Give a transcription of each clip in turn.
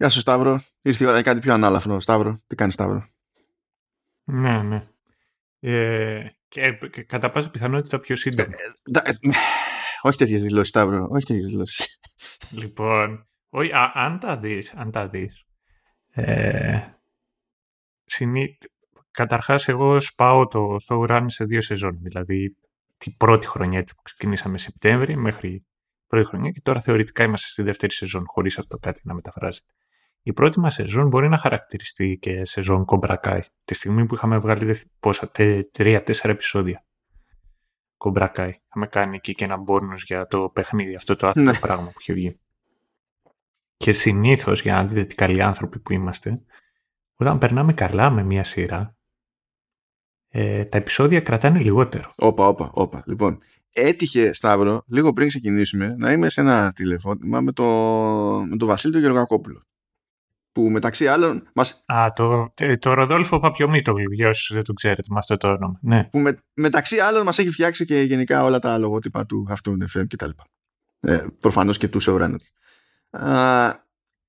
Γεια σου Σταύρο. Ήρθε η ώρα για κάτι πιο ανάλαφρο. Σταύρο, τι κάνεις Σταύρο; Ναι, ναι. Ε, και, και κατά πάσα πιθανότητα πιο σύντομο. Ε, ε, όχι τέτοιες δηλώσεις, Σταύρο. Όχι τέτοιες δηλώσεις. Λοιπόν, όχι, α, αν τα δεις, αν τα δεις, ε, συνή... καταρχάς εγώ σπάω το showrun σε δύο σεζόν, δηλαδή την πρώτη χρονιά που ξεκινήσαμε Σεπτέμβρη μέχρι πρώτη χρονιά και τώρα θεωρητικά είμαστε στη δεύτερη σεζόν χωρίς αυτό κάτι να μεταφράζεται. Η πρώτη μας σεζόν μπορεί να χαρακτηριστεί και σεζόν κομπρακάι, τη στιγμή που είχαμε βγάλει πόσα, τρία-τέσσερα επεισόδια. Κομπρακάι. Είχαμε κάνει εκεί και ένα μπόνους για το παιχνίδι, αυτό το άθλιο ναι. πράγμα που είχε βγει. Και συνήθως, για να δείτε τι καλοί άνθρωποι που είμαστε, όταν περνάμε καλά με μία σειρά, ε, τα επεισόδια κρατάνε λιγότερο. Όπα, όπα, όπα. Λοιπόν, έτυχε, Σταύρο, λίγο πριν ξεκινήσουμε, να είμαι σε ένα τηλεφώνημα με, το, με τον Βασίλη τον Γεωργακόπουλο. Που μεταξύ άλλων. Μας... Α, το, το Ροδόλφο Παπιομήτογλου, για όσου δεν το ξέρετε με αυτό το όνομα. Ναι. Που με, μεταξύ άλλων μας έχει φτιάξει και γενικά όλα τα λογότυπα του αυτού FM κτλ. Ε, Προφανώς και του Σεουράνου.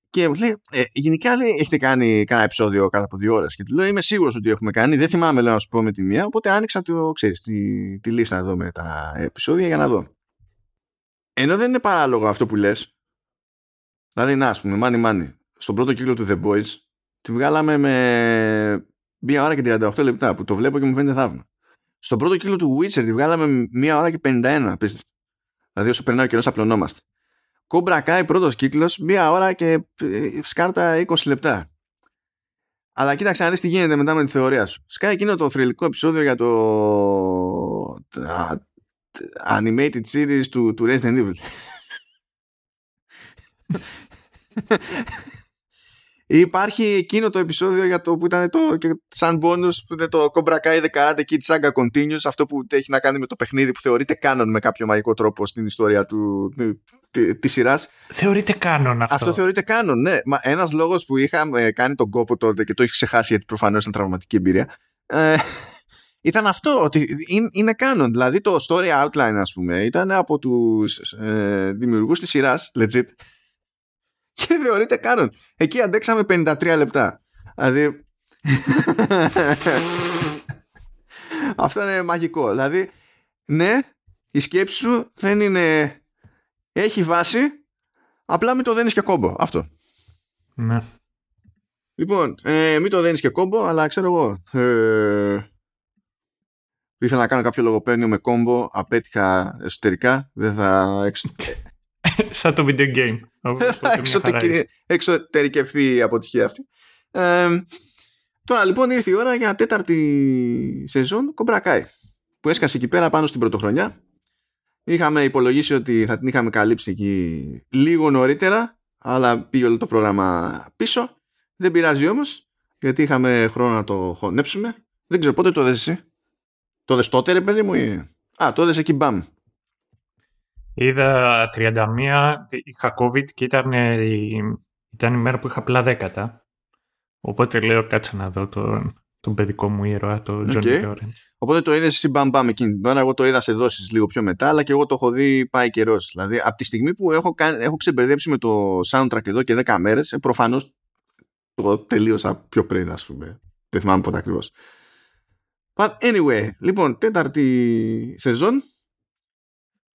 Και μου λέει, ε, γενικά λέει, έχετε κάνει κάνα επεισόδιο κατά από δύο ώρες. Και του λέω, Είμαι σίγουρος ότι έχουμε κάνει. Δεν θυμάμαι, λέω, να σου πω με τη μία. Οπότε άνοιξα το, ξέρεις, τη, τη λίστα εδώ με τα επεισόδια για να δω. Ενώ δεν είναι παράλογο αυτό που λες. Δηλαδή, να, ας πούμε, μάνι μάνι. Στον πρώτο κύκλο του The Boys τη βγάλαμε με μία ώρα και 38 λεπτά που το βλέπω και μου φαίνεται θαύμα. Στον πρώτο κύκλο του Witcher τη βγάλαμε μία ώρα και 51. Απίστευτο. Δηλαδή, όσο περνάει ο καιρός, απλωνόμαστε. Κόμπρα Κάι πρώτος κύκλος, μία ώρα και ε, σκάρτα 20 λεπτά. Αλλά κοίταξε να δεις τι γίνεται μετά με τη θεωρία σου. Σκάει εκείνο το θρηλυκό επεισόδιο για το animated series του, του Resident Evil. Υπάρχει εκείνο το επεισόδιο για το που ήταν το και σαν bonus που είναι το Cobra Kai The Karate Kid Saga Continuous αυτό που έχει να κάνει με το παιχνίδι που θεωρείται κάνον με κάποιο μαγικό τρόπο στην ιστορία του, τη, τη σειράς. Θεωρείται κάνον αυτό. Αυτό θεωρείται κάνον, ναι. Μα ένας λόγος που είχαμε κάνει τον κόπο τότε και το έχει ξεχάσει γιατί προφανώς ήταν τραυματική εμπειρία ε, ήταν αυτό ότι είναι κάνον. Δηλαδή το story outline ας πούμε ήταν από τους ε, δημιουργούς της σειράς legit και θεωρείται κάνον. Εκεί αντέξαμε 53 λεπτά. Δηλαδή. Αυτό είναι μαγικό. Δηλαδή, ναι, η σκέψη σου δεν είναι. Έχει βάση, απλά μην το δένεις και κόμπο. Αυτό. Ναι. Λοιπόν, ε, μην το δένεις και κόμπο, αλλά ξέρω εγώ. Ε, ήθελα να κάνω κάποιο λογοπαίγνιο με κόμπο, απέτυχα εσωτερικά. Δεν θα. Σαν το video game. Εξωτερικευθεί η αποτυχία αυτή. τώρα λοιπόν ήρθε η ώρα για τέταρτη σεζόν Κομπρακάι που έσκασε εκεί πέρα πάνω στην πρωτοχρονιά. Είχαμε υπολογίσει ότι θα την είχαμε καλύψει εκεί λίγο νωρίτερα αλλά πήγε όλο το πρόγραμμα πίσω. Δεν πειράζει όμως γιατί είχαμε χρόνο να το χωνέψουμε. Δεν ξέρω πότε το δες εσύ; Το δες τότε ρε παιδί μου ή... Α, το δες εκεί μπαμ. Είδα 31, είχα COVID και ήταν η, ήταν η μέρα που είχα απλά δέκατα. Οπότε λέω κάτσε να δω τον, τον παιδικό μου ήρωα, τον okay. Johnny Lawrence. Οπότε το είδες εσύ μπαμ μπαμ εκείνη την ώρα. Εγώ το είδα σε δόσεις λίγο πιο μετά, αλλά και εγώ το έχω δει πάει καιρός. Δηλαδή, από τη στιγμή που έχω, έχω ξεμπερδέψει με το soundtrack εδώ και 10 μέρες, ε, προφανώς το τελείωσα πιο πριν, ας πούμε. Δεν θυμάμαι πότε ακριβώς. But anyway, λοιπόν, τέταρτη σεζόν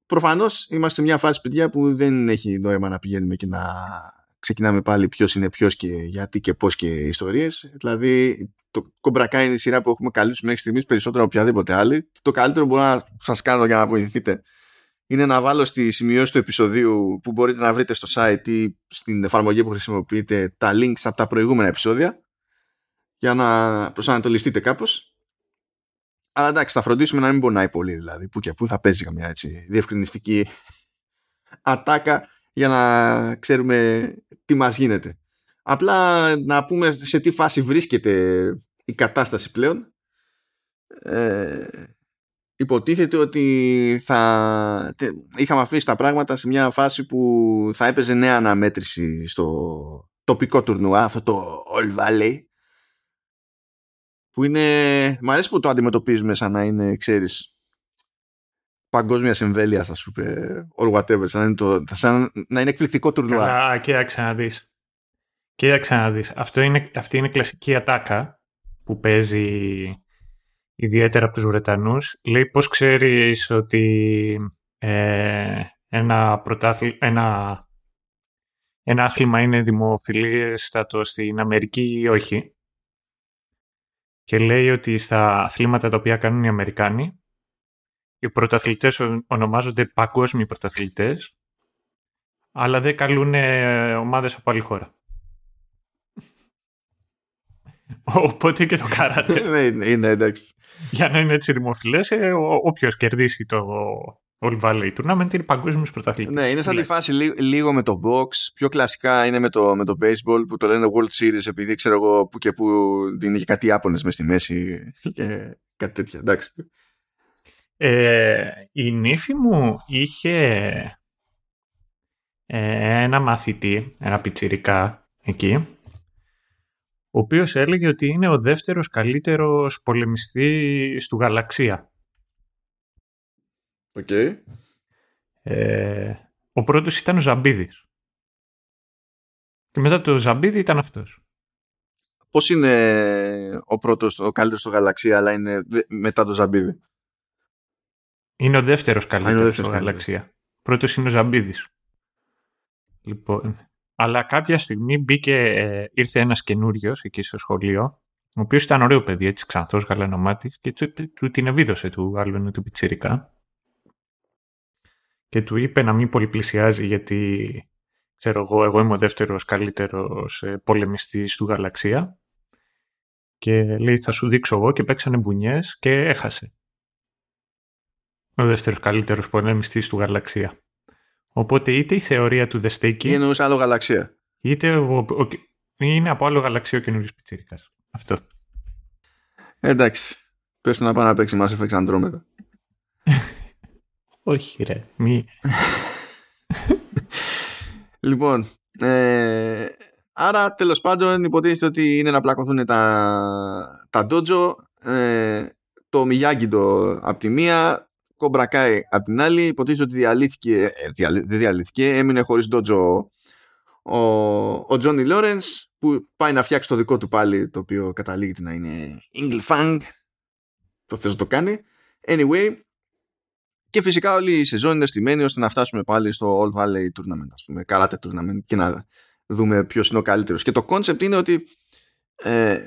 Προφανώς είμαστε σε μια φάση, παιδιά, που δεν έχει νόημα να πηγαίνουμε και να ξεκινάμε πάλι ποιος είναι ποιος και γιατί και πώς και ιστορίες. Δηλαδή, το κομπρακά είναι η σειρά που έχουμε καλύψει μέχρι στιγμής περισσότερο από οποιαδήποτε άλλη. Το καλύτερο που μπορώ να σας κάνω για να βοηθηθείτε είναι να βάλω στη σημειώση του επεισοδίου που μπορείτε να βρείτε στο site ή στην εφαρμογή που χρησιμοποιείτε τα links από τα προηγούμενα επεισόδια για να προσανατολιστείτε κάπως αλλά εντάξει, θα φροντίσουμε να μην πονάει πολύ δηλαδή. Που και που θα παίζει καμιά έτσι διευκρινιστική ατάκα για να ξέρουμε τι μας γίνεται. Απλά να πούμε σε τι φάση βρίσκεται η κατάσταση πλέον. Ε, υποτίθεται ότι θα είχαμε αφήσει τα πράγματα σε μια φάση που θα έπαιζε νέα αναμέτρηση στο τοπικό τουρνουά, αυτό το All Valley που είναι, μ' αρέσει που το αντιμετωπίζουμε σαν να είναι, ξέρεις, παγκόσμια εμβέλεια, α πούμε, or whatever, σαν να είναι, το, σαν να είναι εκπληκτικό τουρνουά. Καλά, κοίταξε να δεις. Κοίταξε να δεις. Αυτό είναι, αυτή είναι κλασική ατάκα που παίζει ιδιαίτερα από τους Βρετανούς. Λέει πώς ξέρεις ότι ε, ένα, πρωτάθλη, ένα, ένα άθλημα είναι δημοφιλέστατο στην Αμερική ή όχι; Και λέει ότι στα αθλήματα τα οποία κάνουν οι Αμερικάνοι, οι πρωταθλητές ονομάζονται παγκόσμιοι πρωταθλητές, αλλά δεν καλούν ομάδες από άλλη χώρα. Οπότε και το καράτε. Ναι, είναι εντάξει. Για να είναι έτσι δημοφιλές, ε, όποιος κερδίσει το All Valley Tournament είναι παγκόσμιος πρωταθλητής. Ναι, είναι σαν τη φάση λίγο με το box. Πιο κλασικά είναι με το, με το baseball που το λένε World Series επειδή ξέρω εγώ που και που είναι και κάτι Ιάπωνες μες στη μέση και κάτι τέτοια. Εντάξει. Ε, η νύφη μου είχε ε, ένα μαθητή, ένα πιτσιρικά εκεί ο οποίος έλεγε ότι είναι ο δεύτερος καλύτερος πολεμιστής του γαλαξία. Οκ. Ε, ο πρώτος ήταν ο Ζαμπίδης. Και μετά το Ζαμπίδη ήταν αυτός. Πώς είναι ο πρώτος, ο καλύτερος στο γαλαξία, αλλά είναι μετά το Ζαμπίδη; Είναι ο δεύτερος καλύτερος στο γαλαξία. Πρώτος είναι ο Ζαμπίδης. Λοιπόν, αλλά κάποια στιγμή μπήκε, ε, ήρθε ένας καινούριος εκεί στο σχολείο, ο οποίος ήταν ωραίο παιδί, έτσι ξανθός γαλανομάτης, και του, του, την ευίδωσε του άλλου του πιτσιρικά. Και του είπε να μην πολυπλησιάζει γιατί, ξέρω εγώ, εγώ είμαι ο δεύτερος καλύτερος ε, πολεμιστής του γαλαξία. Και λέει θα σου δείξω εγώ και παίξανε μπουνιές και έχασε. Ο δεύτερος καλύτερος πολεμιστής του γαλαξία. Οπότε είτε η θεωρία του δεστέκει. Είναι άλλο γαλαξία; Είτε ο, είναι από άλλο γαλαξίο καινούριος πιτσίρικα. Αυτό. Εντάξει. Πες να πάει να παίξει Mass Effect Andromeda. Όχι, ρε. Μη. λοιπόν. Ε, άρα, τέλος πάντων, υποτίθεται ότι είναι να πλακωθούν τα, τα dojo. Ε, το Μιγιάγκιντο από τη μία, Κομπρακάι απ' την άλλη υποτίθεται ότι διαλύθηκε, ε, δεν διαλύθηκε, έμεινε χωρίς ντότζο ο, ο Τζόνι Λόρενς που πάει να φτιάξει το δικό του πάλι το οποίο καταλήγει να είναι Fang το θες να το κάνει anyway και φυσικά όλη η σεζόν είναι στημένη ώστε να φτάσουμε πάλι στο All Valley Tournament ας πούμε, Karate Tournament και να δούμε ποιος είναι ο καλύτερος. Και το concept είναι ότι ε,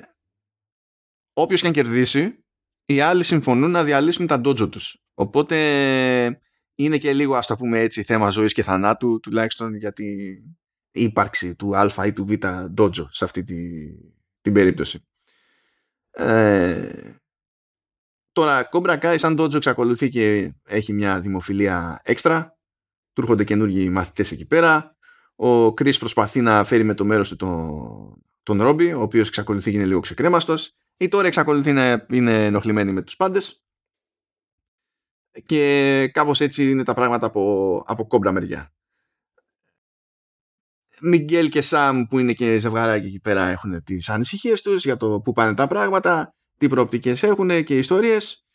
όποιος και αν κερδίσει οι άλλοι συμφωνούν να διαλύσουν τα ντότζο τους. Οπότε είναι και λίγο ας το πούμε έτσι θέμα ζωής και θανάτου τουλάχιστον για την ύπαρξη του α ή του β dojo σε αυτή τη, την περίπτωση. Ε, τώρα Cobra Kai σαν dojo εξακολουθεί και έχει μια δημοφιλία έξτρα. Του έρχονται καινούργιοι μαθητές εκεί πέρα. Ο Chris προσπαθεί να φέρει με το μέρος του τον, τον Ρόμπι ο οποίος εξακολουθεί και είναι λίγο ξεκρέμαστος. Ή τώρα εξακολουθεί να είναι ενοχλημένη με τους πάντες. Και κάπως έτσι είναι τα πράγματα από, από κόμπρα μεριά. Μιγγέλ και Σαμ που είναι και ζευγαράκι εκεί πέρα έχουν τις ανησυχίες τους για το που πάνε τα πράγματα, τι προοπτικές έχουν και ιστορίες.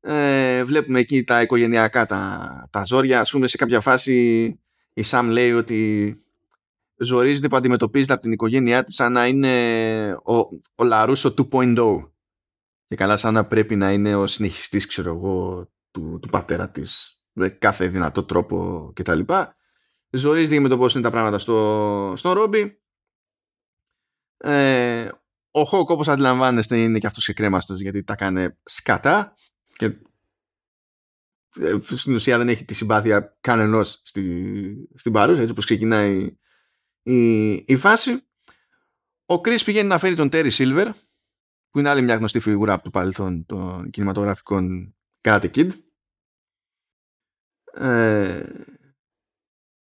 Ε, βλέπουμε εκεί τα οικογενειακά τα, τα ζόρια. Ας πούμε σε κάποια φάση η Σαμ λέει ότι ζορίζεται που αντιμετωπίζεται από την οικογένειά της σαν να είναι ο, ο Λαρούσο 2.0 και καλά σαν να πρέπει να είναι ο συνεχιστής ξέρω εγώ του, του πατέρα της με κάθε δυνατό τρόπο κτλ. Ζορίζεται με το πώς είναι τα πράγματα στο, στο Ρόμπι. Ε, ο Χόκ όπως αντιλαμβάνεστε είναι και αυτός ξεκρέμαστος γιατί τα κάνει σκατά και ε, στην ουσία δεν έχει τη συμπάθεια κανενός στη, στην παρούσα έτσι όπως ξεκινάει η, η φάση. Ο Κρίς πηγαίνει να φέρει τον Τέρι Σίλβερ που είναι άλλη μια γνωστή φιγούρα από το παρελθόν των κινηματογραφικών Karate Kid ε,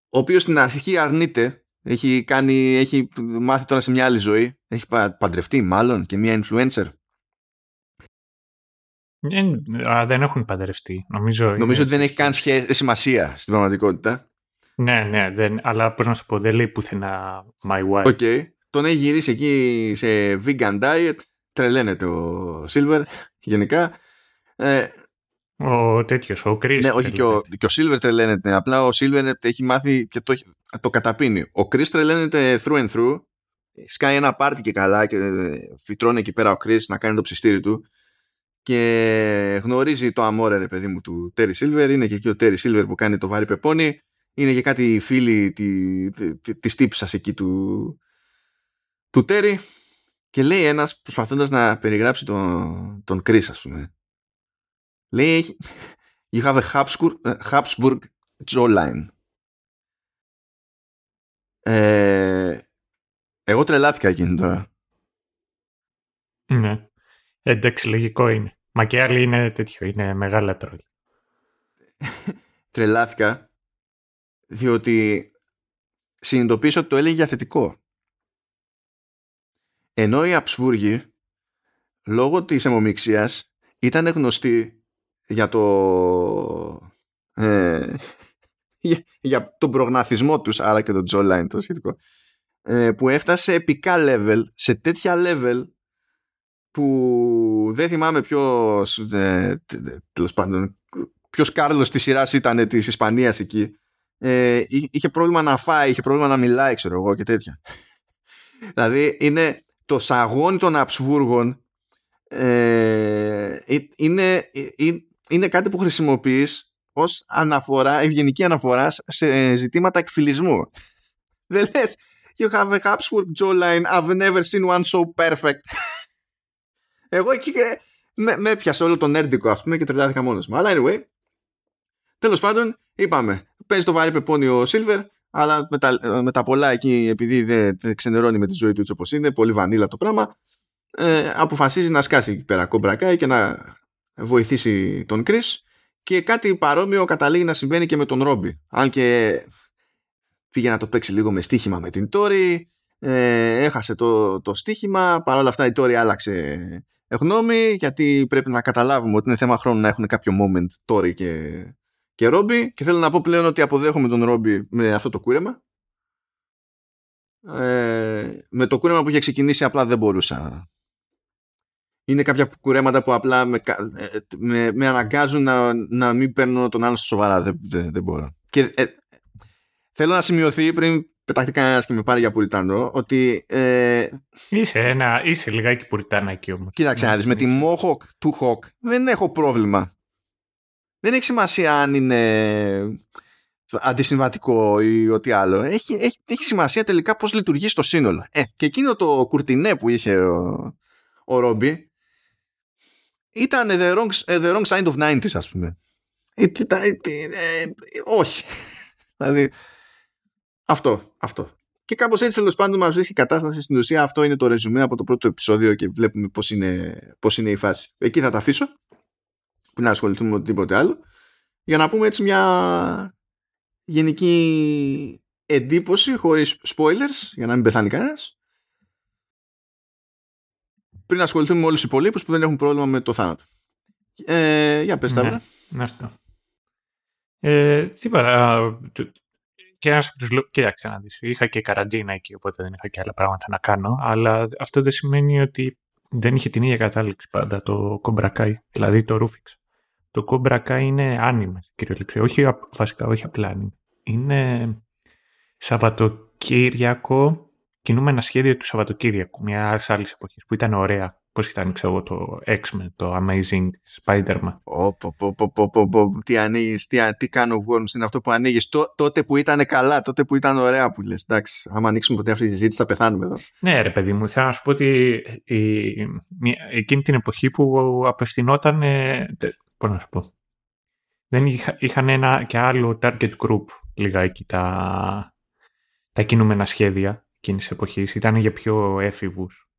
ο οποίος στην αρχή αρνείται έχει, κάνει, έχει μάθει τώρα σε μια άλλη ζωή. Έχει παντρευτεί μάλλον και μια influencer. Δεν έχουν παντρευτεί νομίζω, νομίζω ότι δεν έχει καν σημασία στην πραγματικότητα. Ναι ναι δεν, αλλά πώς να σου πω δεν λέει πουθενά my wife okay. τον έχει γυρίσει εκεί σε vegan diet τρελαίνεται ο Silver γενικά. Ε, ο τέτοιος, ο Κρι. Ναι, όχι, και ο, και ο Silver τρελαίνεται. Απλά ο Silver έχει μάθει και το, το καταπίνει. Ο Κρι τρελαίνεται through and through σκάει ένα πάρτι και καλά και φυτρώνει εκεί πέρα ο Chris να κάνει το ψιστήρι του και γνωρίζει το αμόρε ρε παιδί μου του Terry Silver είναι και εκεί ο Terry Silver που κάνει το βάρη πεπόνι είναι και κάτι φίλοι τη, τη, της τύψας εκεί του, του Terry και λέει ένας προσπαθώντας να περιγράψει τον, τον Chris ας πούμε λέει you have a Habsburg, Habsburg jawline ε, εγώ τρελάθηκα εκείνη τώρα ναι Εντάξει, λογικό είναι. Μα και άλλοι είναι τέτοιο, είναι μεγάλα τρόλ. Τρελάθηκα, διότι συνειδητοποίησα ότι το έλεγε για θετικό. Ενώ οι αψβούργοι, λόγω της αιμομιξίας, ήταν γνωστοί για το... Ε, για, τον προγναθισμό τους, άρα και το jawline το σχετικό, ε, που έφτασε επικά level, σε τέτοια level που δεν θυμάμαι ποιος ε, τέλος πάντων ποιος Κάρλος της σειράς ήταν της Ισπανίας εκεί ε, είχε πρόβλημα να φάει, είχε πρόβλημα να μιλάει ξέρω εγώ και τέτοια. Δηλαδή είναι το σαγόνι των αψβούργων ε, είναι, ε, είναι κάτι που χρησιμοποιείς ως αναφορά, ευγενική αναφορά σε ζητήματα εκφυλισμού δεν λες you have a Habsburg jawline I've never seen one so perfect εγώ εκεί και με, με έπιασε όλο το νέρντικο ας πούμε και τρελάθηκα μόνος μου. Αλλά anyway, τέλος πάντων είπαμε, παίζει το βαρύ πεπόνι ο Silver, αλλά με τα, με τα πολλά εκεί επειδή δεν, δεν ξενερώνει με τη ζωή του έτσι όπως είναι, πολύ βανίλα το πράγμα, ε, αποφασίζει να σκάσει εκεί πέρα κομπρακάει και να βοηθήσει τον Chris και κάτι παρόμοιο καταλήγει να συμβαίνει και με τον Ρόμπι. Αν και πήγε να το παίξει λίγο με στοίχημα με την Τόρη, ε, έχασε το, το στοίχημα, παρόλα αυτά η Τόρη άλλαξε γνώμη γιατί πρέπει να καταλάβουμε ότι είναι θέμα χρόνου να έχουν κάποιο moment Τόρι και, και Ρόμπι. Και θέλω να πω πλέον ότι αποδέχομαι τον Ρόμπι με αυτό το κούρεμα. Ε, με το κούρεμα που είχε ξεκινήσει απλά δεν μπορούσα είναι κάποια κουρέματα που απλά με, ε, με, με αναγκάζουν να, να μην παίρνω τον άλλο στο σοβαρά δεν, δεν, δεν μπορώ και ε, θέλω να σημειωθεί πριν πετάχτει κανένας και με πάρει για Πουριτάνο, ότι. Ε, είσαι, ένα, είσαι λιγάκι Πουριτάνα εκεί όμως. Κοίταξε να με τη Mohawk του Hawk δεν έχω πρόβλημα. Δεν έχει σημασία αν είναι αντισυμβατικό ή ό,τι άλλο. Έχει, έχει, έχει σημασία τελικά πώς λειτουργεί στο σύνολο. Ε, και εκείνο το κουρτινέ που είχε ο, ο Ρόμπι ήταν the wrong, the wrong side of 90s ας πούμε. Ε, ε, όχι. δηλαδή αυτό, αυτό. Και κάπως έτσι τέλος πάντων μας βρίσκει η κατάσταση. Στην ουσία αυτό είναι το ρεζουμέ από το πρώτο επεισόδιο και βλέπουμε πώς είναι, πώς είναι η φάση. Εκεί θα τα αφήσω. Πριν να ασχοληθούμε με οτιδήποτε άλλο. Για να πούμε έτσι μια γενική εντύπωση χωρίς spoilers για να μην πεθάνει κανένας. Πριν ασχοληθούμε με όλους τους υπολείπους που δεν έχουν πρόβλημα με το θάνατο. Ε, για πες τα ναι, αυτό. Ε, και ένας από τους λόγου. Κοίταξε να δεις. Είχα και καραντίνα εκεί, οπότε δεν είχα και άλλα πράγματα να κάνω. Αλλά αυτό δεν σημαίνει ότι δεν είχε την ίδια κατάληξη πάντα το Cobra Kai, δηλαδή το Rufix. Το Cobra Kai είναι άνιμε, κυριολεξία. Όχι βασικά, όχι απλά άνιμε. Είναι Σαββατοκύριακο, κινούμενα σχέδιο του Σαββατοκύριακου, μια άλλη εποχής που ήταν ωραία. Πώς ήταν, ξέρω το X-Men, το Amazing Spider-Man. τι ανοίγεις, τι, τι κάνω Worms, είναι αυτό που ανοίγεις. τότε που ήταν καλά, τότε που ήταν ωραία που λες. Εντάξει, άμα ανοίξουμε ποτέ αυτή τη συζήτηση θα πεθάνουμε εδώ. Ναι ρε παιδί μου, θέλω να σου πω ότι η, εκείνη την εποχή που απευθυνόταν, πώς να σου πω, δεν είχα, είχαν ένα και άλλο target group λιγάκι τα, τα κινούμενα σχέδια εκείνης εποχής. Ήταν για πιο έφηβους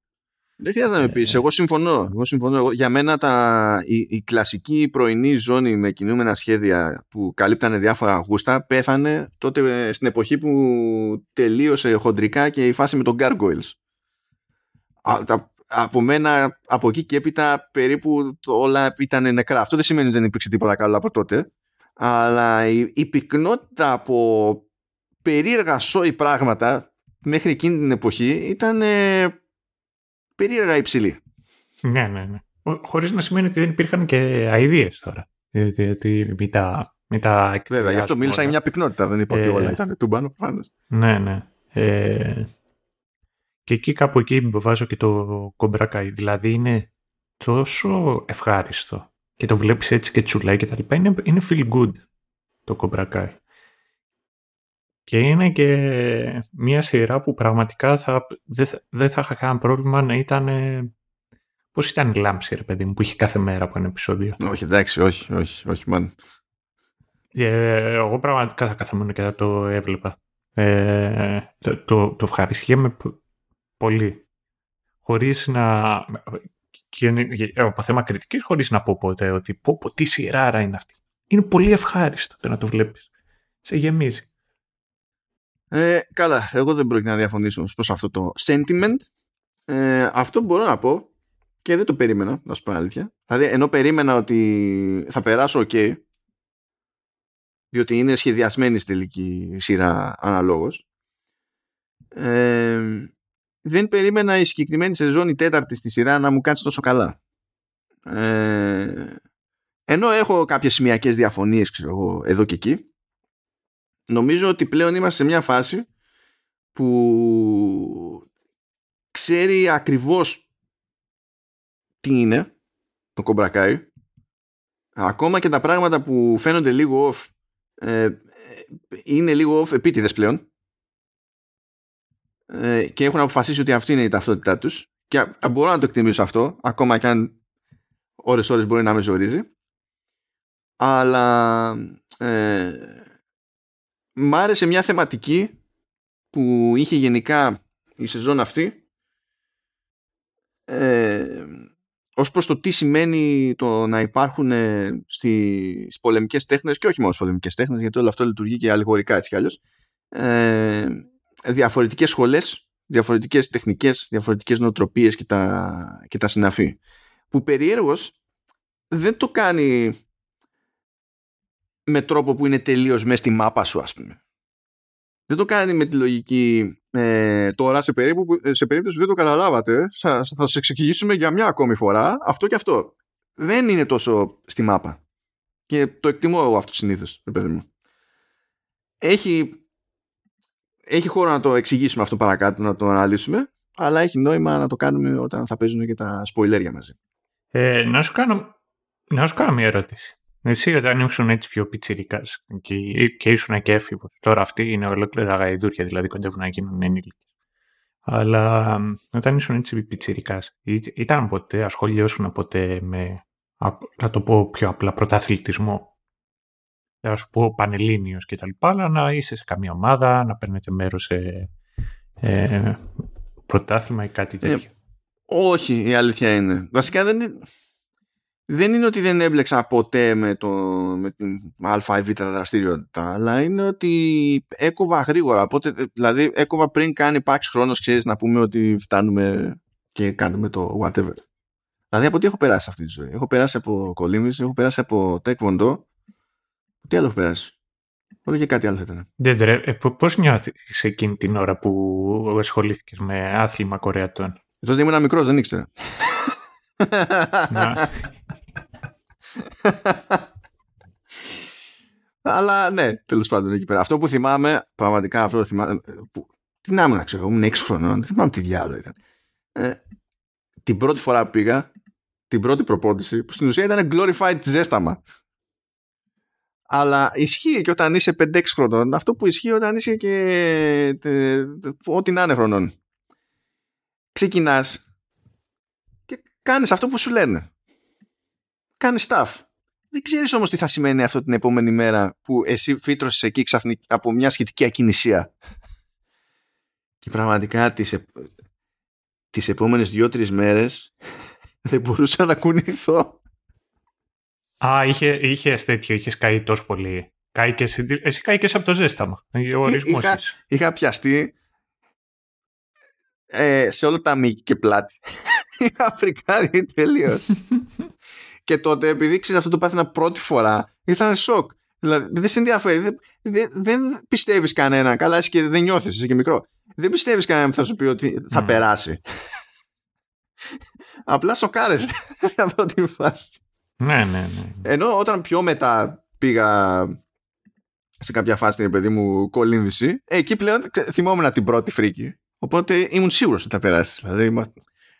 δεν χρειάζεται να με πει. Εγώ συμφωνώ. Εγώ συμφωνώ. Για μένα τα, η, η, κλασική πρωινή ζώνη με κινούμενα σχέδια που καλύπτανε διάφορα γούστα πέθανε τότε ε, στην εποχή που τελείωσε χοντρικά και η φάση με τον Gargoyles. Α, τα, από μένα από εκεί και έπειτα περίπου όλα ήταν νεκρά. Αυτό δεν σημαίνει ότι δεν υπήρξε τίποτα καλό από τότε. Αλλά η, η πυκνότητα από περίεργα σόι πράγματα μέχρι εκείνη την εποχή ήταν περίεργα υψηλή. Ναι, ναι, ναι. Χωρίς να σημαίνει ότι δεν υπήρχαν και αειδίες τώρα. Γιατί με τα, με τα Βέβαια, γι' αυτό μίλησα για μια πυκνότητα. Δεν είπα ότι ε, όλα ήταν τούμπανο προφανώς. Ναι, ναι. Ε, Και εκεί κάπου εκεί βάζω και το κομπρακάι. Δηλαδή είναι τόσο ευχάριστο και το βλέπεις έτσι και τσουλάει και τα λοιπά. Είναι, είναι feel good το κομπρακάι. Και είναι και μια σειρά που πραγματικά θα, δεν, θα, δεν θα είχα κανένα πρόβλημα να ήταν... Πώς ήταν η Λάμψη, ρε παιδί μου, που είχε κάθε μέρα από ένα επεισόδιο. Όχι, εντάξει, όχι, όχι, όχι, μαν. Ε, εγώ πραγματικά θα καθόμουν και θα το έβλεπα. Ε, το, το, το ευχαριστιέμαι πολύ. Χωρίς να... Και από θέμα κριτικής, χωρίς να πω ποτέ ότι πω, πω τι σειράρα είναι αυτή. Είναι πολύ ευχάριστο το να το βλέπεις. Σε γεμίζει. Ε, καλά, εγώ δεν πρόκειται να διαφωνήσω προς αυτό το sentiment. Ε, αυτό μπορώ να πω και δεν το περίμενα, να σου πω αλήθεια. Δηλαδή, ενώ περίμενα ότι θα περάσω ok, διότι είναι σχεδιασμένη στη τελική σειρά αναλόγως, ε, δεν περίμενα η συγκεκριμένη σεζόν η τέταρτη στη σειρά να μου κάτσει τόσο καλά. Ε, ενώ έχω κάποιες σημειακές διαφωνίες, ξέρω εγώ, εδώ και εκεί, νομίζω ότι πλέον είμαστε σε μια φάση που ξέρει ακριβώς τι είναι το κομπρακάι ακόμα και τα πράγματα που φαίνονται λίγο off ε, είναι λίγο off επίτηδες πλέον. Ε, και έχουν αποφασίσει ότι αυτή είναι η ταυτότητά τους. Και μπορώ να το εκτιμήσω αυτό ακόμα και αν ώρες ώρες μπορεί να με ζορίζει. Αλλά ε, μ' άρεσε μια θεματική που είχε γενικά η σεζόν αυτή ε, ως προς το τι σημαίνει το να υπάρχουν ε, στις πολεμικές τέχνες και όχι μόνο στις πολεμικές τέχνες γιατί όλο αυτό λειτουργεί και αλληγορικά έτσι κι άλλως ε, διαφορετικές σχολές διαφορετικές τεχνικές, διαφορετικές νοοτροπίες και τα, και τα συναφή. Που περιέργως δεν το κάνει με τρόπο που είναι τελείως μέσα στη μάπα σου ας πούμε. Δεν το κάνει με τη λογική ε, τώρα σε, περίπου, σε περίπτωση που δεν το καταλάβατε θα, θα σας εξηγήσουμε για μια ακόμη φορά αυτό και αυτό. Δεν είναι τόσο στη μάπα. Και το εκτιμώ εγώ αυτό συνήθως, παιδί μου. Έχει, έχει χώρο να το εξηγήσουμε αυτό παρακάτω, να το αναλύσουμε, αλλά έχει νόημα να το κάνουμε όταν θα παίζουν και τα σποιλέρια μαζί. Ε, να, σου κάνω, να σου κάνω μια ερώτηση. Εσύ όταν ήσουν έτσι πιο πιτσιρικάς και, και ήσουν και έφηβος. Τώρα αυτή είναι ολόκληρα γαϊδούρια, δηλαδή κοντεύουν να γίνουν ενήλικε. Αλλά όταν ήσουν έτσι πιτσιρικάς, ήταν ποτέ, ασχολιώσουν ποτέ με, να το πω πιο απλά, πρωταθλητισμό; Να σου πω πανελλήνιος και τα λοιπά, αλλά να είσαι σε καμία ομάδα, να παίρνετε μέρος σε ε, πρωτάθλημα ή κάτι ε, τέτοιο. Ε, όχι, η αλήθεια είναι. Βασικά δεν είναι δεν είναι ότι δεν έμπλεξα ποτέ με, το, με την α ή β δραστηριότητα, αλλά είναι ότι έκοβα γρήγορα. Οπότε, δηλαδή, έκοβα πριν κάνει υπάρξει χρόνος, ξέρεις, να πούμε ότι φτάνουμε και κάνουμε το whatever. Δηλαδή, από τι έχω περάσει αυτή τη ζωή. Έχω περάσει από κολύμβηση, έχω περάσει από τέκβοντο. Τι άλλο έχω περάσει; Όχι και κάτι άλλο θα ήταν. Δεν ε, Πώς νιώθεις εκείνη την ώρα που ασχολήθηκες με άθλημα Κορεατών; Τότε ήμουν μικρός, δεν ήξερα. Αλλά ναι, τέλος πάντων εκεί πέρα. Αυτό που θυμάμαι, πραγματικά αυτό που θυμάμαι. Που, τι να ήμουν, ξέρω, ήμουν 6 χρονών, δεν θυμάμαι τι διάλογο ήταν. Ε, την πρώτη φορά που πήγα, την πρώτη προπόνηση, που στην ουσία ήταν glorified ζέσταμα. Αλλά ισχύει και όταν είσαι 5-6 χρονών, αυτό που ισχύει όταν είσαι και ό,τι να είναι χρονών. Ξεκινάς και κάνεις αυτό που σου λένε κάνει stuff. Δεν ξέρεις όμως τι θα σημαίνει αυτό την επόμενη μέρα που εσύ φύτρωσες εκεί ξαφνικά από μια σχετική ακινησία. Και πραγματικά τις, επ... τις επόμενες δύο-τρεις μέρες δεν μπορούσα να κουνηθώ. Α, είχε, είχες τέτοιο, είχες καεί τόσο πολύ. Κάηκες, εσύ κάηκες από το ζέσταμα. Ο είχα, είχα πιαστεί ε, σε όλα τα μήκη και πλάτη. είχα φρικάρει τελείως. Και τότε, επειδή ξέρεις αυτό το πάθαινα πρώτη φορά, ήταν σοκ. Δηλαδή, δεν σε ενδιαφέρει. Δεν, δεν, δεν πιστεύεις κανέναν. Καλά, είσαι και δεν νιώθεις, είσαι και μικρό. Δεν πιστεύεις κανέναν που θα σου πει ότι θα mm. περάσει. Απλά σοκάρεσαι για πρώτη φάση. Ναι, ναι, ναι. Ενώ όταν πιο μετά πήγα σε κάποια φάση την παιδί μου κολύμβηση, ε, εκεί πλέον θυμόμουν την πρώτη φρίκη. Οπότε ήμουν σίγουρος ότι θα περάσει. Δηλαδή,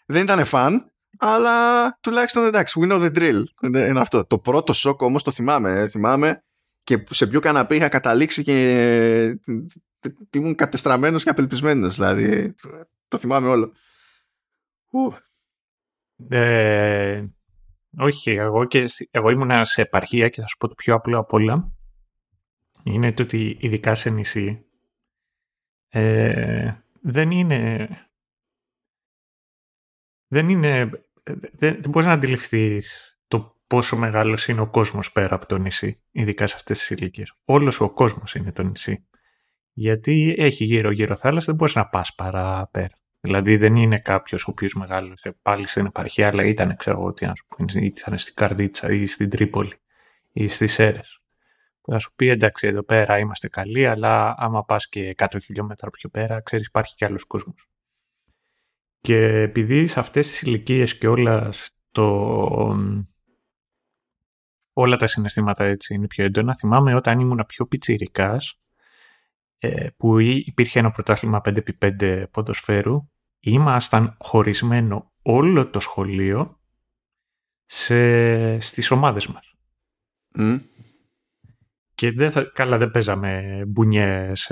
δεν ήταν φαν, αλλά τουλάχιστον εντάξει, we know the drill. Είναι αυτό. Το πρώτο σοκ όμως το θυμάμαι. Ε, θυμάμαι και σε ποιο καναπέ είχα καταλήξει και ήμουν κατεστραμμένος και απελπισμένος. Δηλαδή, το θυμάμαι όλο. Ε, όχι, εγώ, και, εγώ ήμουν σε επαρχία και θα σου πω το πιο απλό απ' όλα. Είναι το ότι ειδικά σε νησί ε, δεν είναι δεν είναι δεν, δεν μπορείς να αντιληφθείς το πόσο μεγάλος είναι ο κόσμος πέρα από το νησί, ειδικά σε αυτές τις ηλικίες. Όλος ο κόσμος είναι το νησί. Γιατί έχει γύρω-γύρω θάλασσα, δεν μπορείς να πας παρά πέρα. Δηλαδή δεν είναι κάποιος ο οποίος μεγάλωσε πάλι στην επαρχία, αλλά ήταν, ξέρω εγώ, τι να σου πει, ήταν στην Καρδίτσα ή στην Τρίπολη ή στις Σέρε. Θα σου πει εντάξει, εδώ πέρα είμαστε καλοί, αλλά άμα πας και 100 χιλιόμετρα πιο πέρα, ξέρεις, υπάρχει κι άλλος κόσμος. Και επειδή σε αυτές τις ηλικίες και όλας, το, όλα τα συναισθήματα έτσι είναι πιο έντονα, θυμάμαι όταν ήμουν πιο πιτσιρικάς, ε, που υπήρχε ένα πρωτάθλημα 5x5 ποδοσφαίρου, ήμασταν χωρισμένο όλο το σχολείο σε, στις ομάδες μας. Και δεν θα, καλά δεν παίζαμε μπουνιές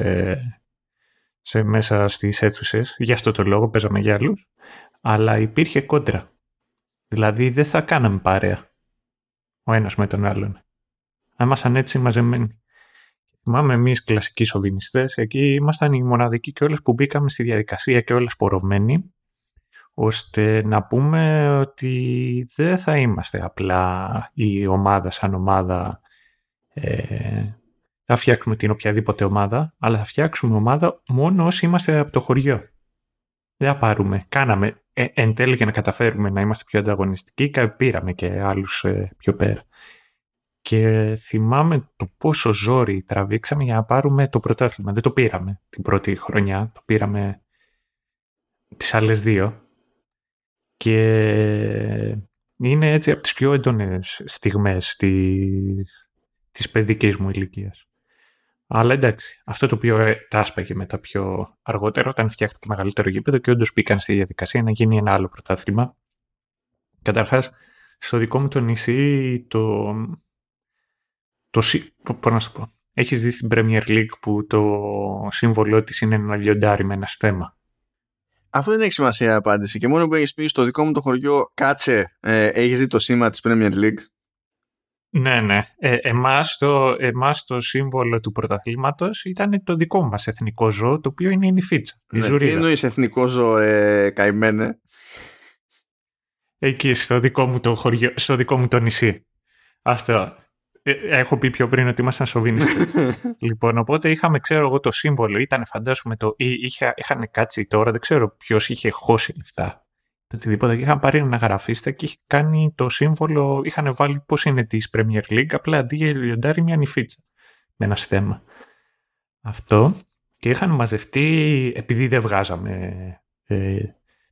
σε μέσα στις αίθουσες, γι' αυτό το λόγο παίζαμε για άλλους, αλλά υπήρχε κόντρα. Δηλαδή δεν θα κάναμε παρέα ο ένας με τον άλλον. Ήμασταν έτσι μαζεμένοι. Θυμάμαι εμείς κλασικοί σοβινιστές, εκεί ήμασταν οι μοναδικοί και όλες που μπήκαμε στη διαδικασία και όλες πορωμένοι, ώστε να πούμε ότι δεν θα είμαστε απλά η ομάδα σαν ομάδα ε, θα φτιάξουμε την οποιαδήποτε ομάδα, αλλά θα φτιάξουμε ομάδα μόνο όσοι είμαστε από το χωριό. Δεν θα πάρουμε. Κάναμε ε, εν τέλει για να καταφέρουμε να είμαστε πιο ανταγωνιστικοί, πήραμε και άλλους ε, πιο πέρα. Και θυμάμαι το πόσο ζόρι τραβήξαμε για να πάρουμε το πρωτάθλημα. Δεν το πήραμε την πρώτη χρονιά, το πήραμε τις άλλες δύο. Και είναι έτσι από τις πιο έντονες στιγμές της, της παιδικής μου ηλικίας. Αλλά εντάξει, αυτό το οποίο ε, τα άσπαγε μετά πιο αργότερα, όταν φτιάχτηκε μεγαλύτερο γήπεδο και όντως μπήκαν στη διαδικασία να γίνει ένα άλλο πρωτάθλημα. Καταρχάς, στο δικό μου το νησί, το. το πώς να σου πω. Έχεις δει στην Premier League που το σύμβολό της είναι ένα λιοντάρι με ένα στέμα. Αυτό δεν έχει σημασία απάντηση. Και μόνο που έχεις πει στο δικό μου το χωριό, κάτσε, ε, έχεις δει το σήμα της Premier League. Ναι, ναι. Ε, εμάς, το, εμάς το σύμβολο του πρωταθλήματος ήταν το δικό μας εθνικό ζώο, το οποίο είναι η νηφίτσα. Ναι, η τι εννοείς εθνικό ζώο, ε, καημένε; Εκεί, στο δικό μου το, χωριό, στο δικό μου το νησί. Αυτό. Ε, έχω πει πιο πριν ότι ήμασταν σοβινιστές. λοιπόν, οπότε είχαμε, ξέρω εγώ, το σύμβολο. Ήταν, φαντάσουμε, το, είχα, είχαν κάτσει τώρα, δεν ξέρω ποιος είχε χώσει λεφτά οτιδήποτε και είχαν πάρει ένα γραφίστα και είχε κάνει το σύμβολο, είχαν βάλει πώς είναι της Premier League, απλά αντί για λιοντάρι μια νυφίτσα με ένα στέμα. Αυτό και είχαν μαζευτεί, επειδή δεν βγάζαμε ε,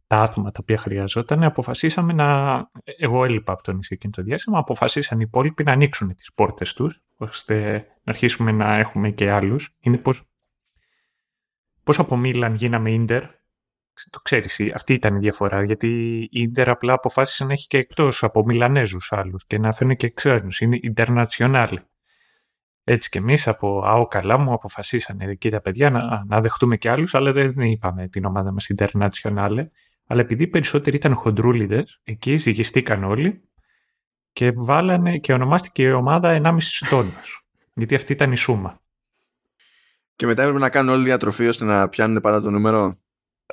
τα άτομα τα οποία χρειαζόταν, αποφασίσαμε να. Εγώ έλειπα από το νησί εκείνο το διάστημα. Αποφασίσαν οι υπόλοιποι να ανοίξουν τις πόρτες τους, ώστε να αρχίσουμε να έχουμε και άλλους. Είναι πώς. Πώς από Μίλαν γίναμε Ίντερ το ξέρεις, αυτή ήταν η διαφορά, γιατί η Ίντερ απλά αποφάσισε να έχει και εκτός από Μιλανέζους άλλους και να φέρνει και ξένους, είναι international. Έτσι και εμείς από ΑΟ καλά μου αποφασίσανε εκεί τα παιδιά να, να δεχτούμε και άλλους, αλλά δεν είπαμε την ομάδα μας international. Αλλά επειδή περισσότεροι ήταν χοντρούλιδες, εκεί ζυγιστήκαν όλοι και βάλανε και ονομάστηκε η ομάδα 1,5 τόνος. γιατί αυτή ήταν η σούμα. Και μετά έπρεπε να κάνουν όλη διατροφή ώστε να πιάνουν πάντα το νούμερο.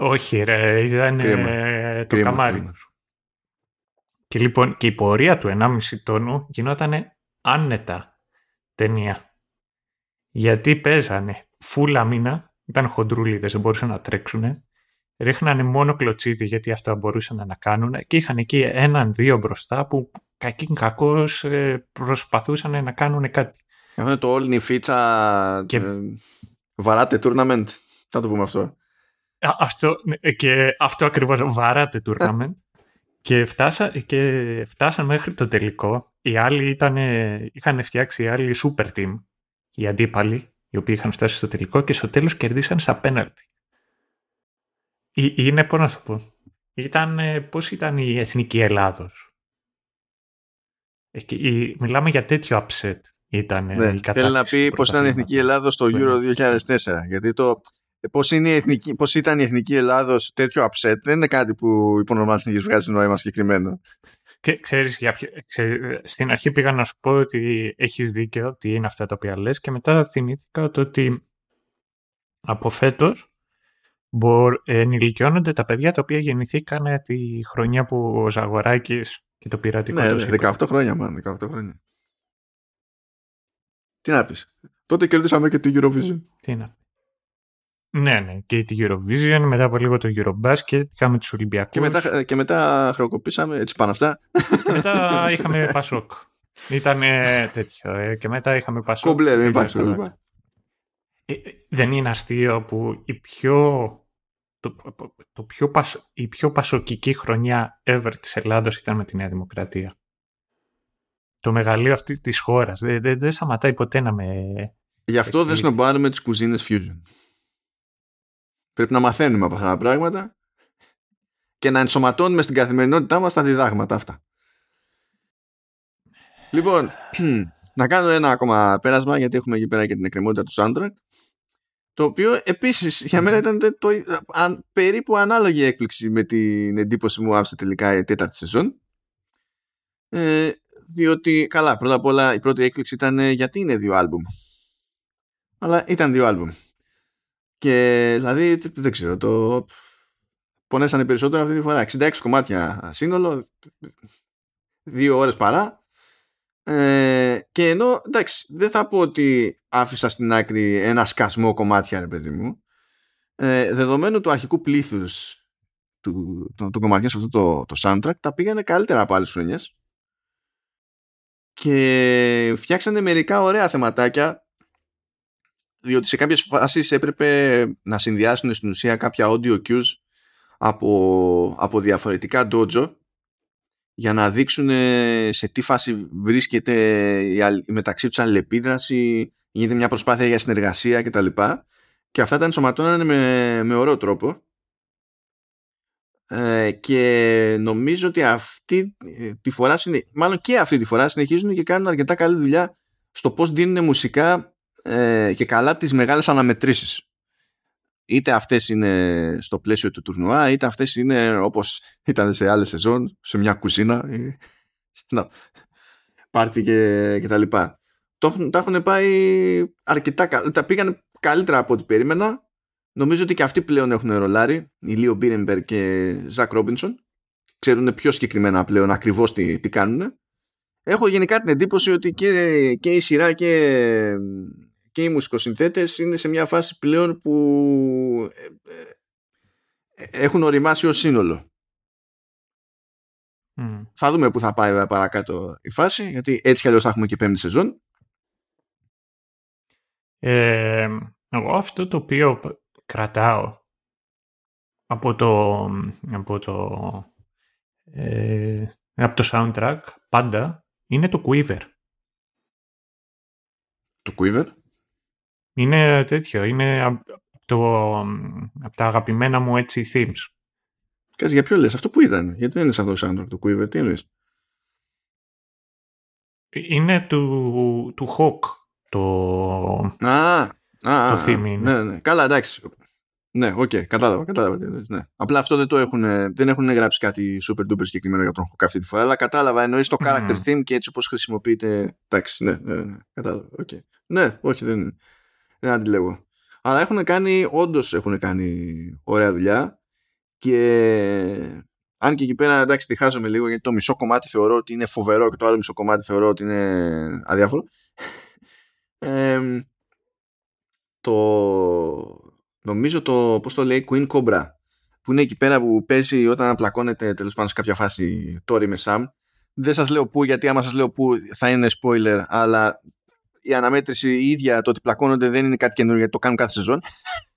Όχι ρε, ήταν ε, το καμάρι. Και λοιπόν και η πορεία του 1,5 τόνου γινόταν άνετα ταινία. Γιατί παίζανε φούλα μήνα, ήταν χοντρούλιδες, δεν μπορούσαν να τρέξουν. Ρίχνανε μόνο κλωτσίδι γιατί αυτά μπορούσαν να κάνουν και είχαν εκεί έναν, δύο μπροστά που κακοί κακώς ε, προσπαθούσαν να κάνουν κάτι. Αυτό το όλη η φίτσα και... Ε, βαράτε tournament. Θα το πούμε αυτό αυτό, ναι, και αυτό ακριβώς βαράτε tournament και, φτάσα, και φτάσαν μέχρι το τελικό. Οι άλλοι ήταν, είχαν φτιάξει οι άλλοι super team, οι αντίπαλοι, οι οποίοι είχαν φτάσει στο τελικό και στο τέλος κερδίσαν στα πέναλτι. είναι, πώς να σου πω, ήταν, ε, πώς ήταν η Εθνική Ελλάδος; Μιλάμε για τέτοιο upset ήταν ναι, η Θέλει να πει πώς ήταν η Εθνική Ελλάδος στο Euro 2004. Γιατί το πώς, είναι η εθνική, πώς ήταν η Εθνική Ελλάδος τέτοιο upset δεν είναι κάτι που υπονομάζει βγάζει νόημα συγκεκριμένο. Και ξέρεις, για στην αρχή πήγα να σου πω ότι έχεις δίκαιο, ότι είναι αυτά τα οποία λες και μετά θυμήθηκα το ότι από φέτος ενηλικιώνονται τα παιδιά τα οποία γεννηθήκαν τη χρονιά που ο Ζαγοράκης και το πειρατικό ναι, ναι, 18 χρόνια, μάλλον, 18 χρόνια. Τι να πεις. Τότε κερδίσαμε και το Eurovision. Τι να ναι, ναι. Και τη Eurovision, μετά από λίγο το Eurobasket, είχαμε τους Ολυμπιακούς. Και μετά, και μετά χρεοκοπήσαμε, έτσι πάνω αυτά. Και μετά είχαμε Πασόκ. Ήταν τέτοιο. Ε, και μετά είχαμε Πασόκ. Κομπλέ, δεν υπάρχει πρόβλημα. Ε, δεν είναι αστείο που η πιο, το, το πιο η πιο πασοκική χρονιά ever της Ελλάδος ήταν με τη Νέα Δημοκρατία. Το μεγαλείο αυτή της χώρας. Δεν, δεν, δεν σταματάει ποτέ να με... Γι' αυτό δεν σνομπάρουμε τις κουζίνες Fusion. Πρέπει να μαθαίνουμε από αυτά τα πράγματα και να ενσωματώνουμε στην καθημερινότητά μας τα διδάγματα αυτά. Λοιπόν, να κάνω ένα ακόμα πέρασμα γιατί έχουμε εκεί πέρα και την εκκρεμότητα του soundtrack το οποίο επίσης για μένα ήταν το, το, περίπου ανάλογη έκπληξη με την εντύπωση μου άφησε τελικά η τέταρτη σεζόν. Ε, διότι καλά πρώτα απ' όλα η πρώτη έκπληξη ήταν ε, γιατί είναι δύο άλμπουμ. Αλλά ήταν δύο άλμπουμ και δηλαδή, δεν ξέρω, το πονέσανε περισσότερο αυτή τη φορά. 66 κομμάτια σύνολο, δύο ώρες παρά. Ε, και ενώ, εντάξει, δεν θα πω ότι άφησα στην άκρη ένα σκασμό κομμάτια, ρε παιδί μου. Ε, δεδομένου του αρχικού πλήθους του, των, των κομματιών σε αυτό το, το soundtrack, τα πήγανε καλύτερα από άλλες χρονιές. Και φτιάξανε μερικά ωραία θεματάκια διότι σε κάποιες φάσεις έπρεπε να συνδυάσουν στην ουσία κάποια audio cues από, από διαφορετικά dojo για να δείξουν σε τι φάση βρίσκεται η, μεταξύ τους αλληλεπίδραση, γίνεται μια προσπάθεια για συνεργασία κτλ. Και αυτά τα ενσωματώνανε με, με ωραίο τρόπο. Ε, και νομίζω ότι αυτή τη φορά, μάλλον και αυτή τη φορά συνεχίζουν και κάνουν αρκετά καλή δουλειά στο πώς δίνουν μουσικά ε, και καλά τις μεγάλες αναμετρήσεις. Είτε αυτές είναι στο πλαίσιο του τουρνουά, είτε αυτές είναι όπως ήταν σε άλλες σεζόν, σε μια κουζίνα, ή, να, πάρτι και, και τα λοιπά. Το, τα έχουν πάει αρκετά καλά. Τα πήγαν καλύτερα από ό,τι περίμενα. Νομίζω ότι και αυτοί πλέον έχουν ρολάρει, η Λίο Μπίρεμπερ και Ζακ Ρόμπινσον. Ξέρουν πιο συγκεκριμένα πλέον ακριβώς τι, τι κάνουν. Έχω γενικά την εντύπωση ότι και, και η σειρά και και οι μουσικοσυνθέτες είναι σε μια φάση πλέον που ε, ε, ε, έχουν οριμάσει ως σύνολο. Θα δούμε που θα πάει παρακάτω η φάση, γιατί έτσι κι αλλιώς θα έχουμε και πέμπτη σεζόν. Ε, εγώ αυτό το οποίο κρατάω από το, από το, ε, από το soundtrack πάντα είναι το Quiver. Το Quiver? Είναι τέτοιο, είναι από, από τα αγαπημένα μου έτσι themes. Κάτσε, για ποιο λες, αυτό που ήταν, γιατί δεν είναι σαν το soundtrack του Quiver, τι εννοείς. Είναι του, του Hawk το, α, α, το theme είναι. Ναι, ναι, καλά, εντάξει. Ναι, οκ, okay, κατάλαβα, κατάλαβα. Ναι. Απλά αυτό δεν το έχουν, δεν έχουν γράψει κάτι super duper συγκεκριμένο για τον Hawk αυτή τη φορά, αλλά κατάλαβα, εννοείς το character theme και έτσι όπως χρησιμοποιείται, εντάξει, ναι, ναι, ναι κατάλαβα, okay. Ναι, όχι, δεν δεν αντιλέγω. Αλλά έχουν κάνει, όντως έχουν κάνει ωραία δουλειά και αν και εκεί πέρα εντάξει τη χάζομαι λίγο γιατί το μισό κομμάτι θεωρώ ότι είναι φοβερό και το άλλο μισό κομμάτι θεωρώ ότι είναι αδιάφορο. το νομίζω το πώς το λέει Queen Cobra που είναι εκεί πέρα που παίζει όταν απλακώνεται τέλος πάντων σε κάποια φάση τώρα με Sam δεν σας λέω που γιατί άμα σας λέω που θα είναι spoiler αλλά η αναμέτρηση η ίδια, το ότι πλακώνονται δεν είναι κάτι καινούργιο γιατί το κάνουν κάθε σεζόν.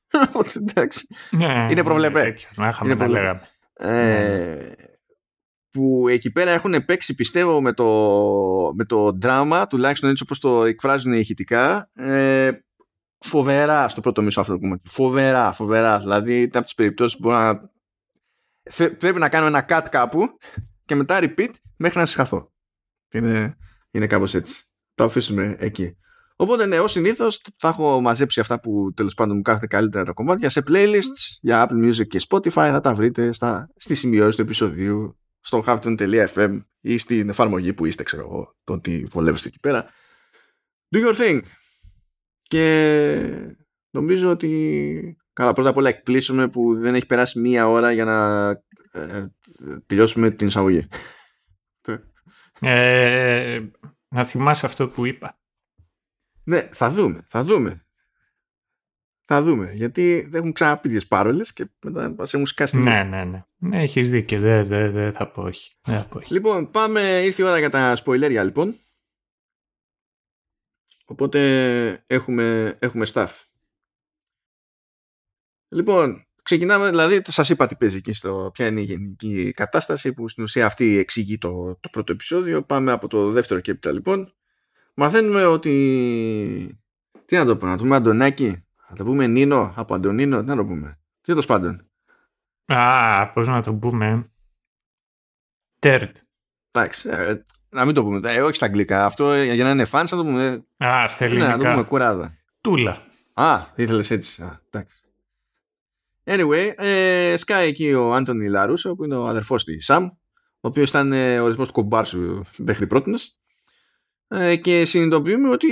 εντάξει. Ναι, είναι προβλεπέ. Είναι προβλεπέ. Ε, που εκεί πέρα έχουν παίξει πιστεύω με το, με το δράμα τουλάχιστον έτσι όπως το εκφράζουν ηχητικά ε, φοβερά στο πρώτο μισό αυτό το κομμάτι. Φοβερά, φοβερά. Δηλαδή ήταν από τις περιπτώσεις που να. Πρέπει να κάνω ένα cut κάπου και μετά repeat μέχρι να συγχαθώ. Είναι, είναι κάπως έτσι. Το αφήσουμε εκεί. Οπότε ναι, ως συνήθως θα έχω μαζέψει αυτά που τέλος πάντων μου κάθεται καλύτερα τα κομμάτια σε playlists για Apple Music και Spotify θα τα βρείτε στα, στη σημειώση του επεισοδίου στο halfton.fm ή στην εφαρμογή που είστε ξέρω εγώ το ότι βολεύεστε εκεί πέρα Do your thing και νομίζω ότι καλά πρώτα απ' όλα εκπλήσουμε που δεν έχει περάσει μία ώρα για να ε, τελειώσουμε την εισαγωγή. Ε, να θυμάσαι αυτό που είπα. Ναι, θα δούμε, θα δούμε. Θα δούμε, γιατί δεν έχουν ξαναπεί τις πάρολες και μετά μας έχουν σκάσει. Ναι, ναι, ναι. Ναι, έχεις δίκιο, δεν δε, δε θα πω όχι. Δεν θα πω όχι. Λοιπόν, πάμε, ήρθε η ώρα για τα σποιλέρια λοιπόν. Οπότε έχουμε, έχουμε staff. Λοιπόν, ξεκινάμε, δηλαδή σας είπα τι παίζει εκεί στο ποια είναι η γενική κατάσταση που στην ουσία αυτή εξηγεί το, το πρώτο επεισόδιο. Πάμε από το δεύτερο και έπειτα λοιπόν. Μαθαίνουμε ότι... Τι να το πούμε, να το πούμε Αντωνάκη, να το πούμε Νίνο από Αντωνίνο, τι να το πούμε. Τι το πάντων. Α, πώς να το πούμε. Turd. Εντάξει, ε, να μην το πούμε. Ε, όχι στα αγγλικά. Αυτό ε, για να είναι funny να το πούμε. Α, στα ελληνικά. Ναι, να το πούμε κουράδα. Τούλα. Α, ήθελες έτσι. Α, εντάξει. Anyway, ε, σκάει εκεί ο Άντονι Λαρούσο που είναι ο αδερφός της Σαμ ο οποίος ήταν ε, ο ορισμός του κομπάρσου μέχρι πρότινος ε, και συνειδητοποιούμε ότι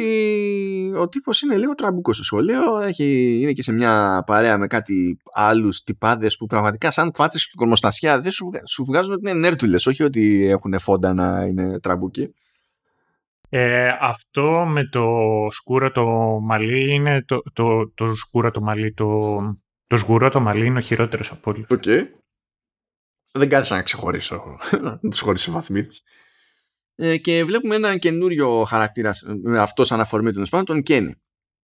ο τύπος είναι λίγο τραμπούκος στο σχολείο έχει, είναι και σε μια παρέα με κάτι άλλους τυπάδες που πραγματικά σαν φάτσες και κορμοστασιά δεν σου, σου βγάζουν ότι είναι νέρντουλες όχι ότι έχουν φόντα να είναι τραμπούκοι. Ε, αυτό με το σκούρα το μαλλί είναι το, το, το σκούρα το μαλλί το το σγουρό το μαλλί είναι ο χειρότερος από όλους. OK. Okay. Δεν κάθισα να ξεχωρίσω, να τους χωρίσω βαθμίδες. Ε, και βλέπουμε έναν καινούριο χαρακτήρα, αυτός σαν αφορμή τέλος πάντων, τον Κένι.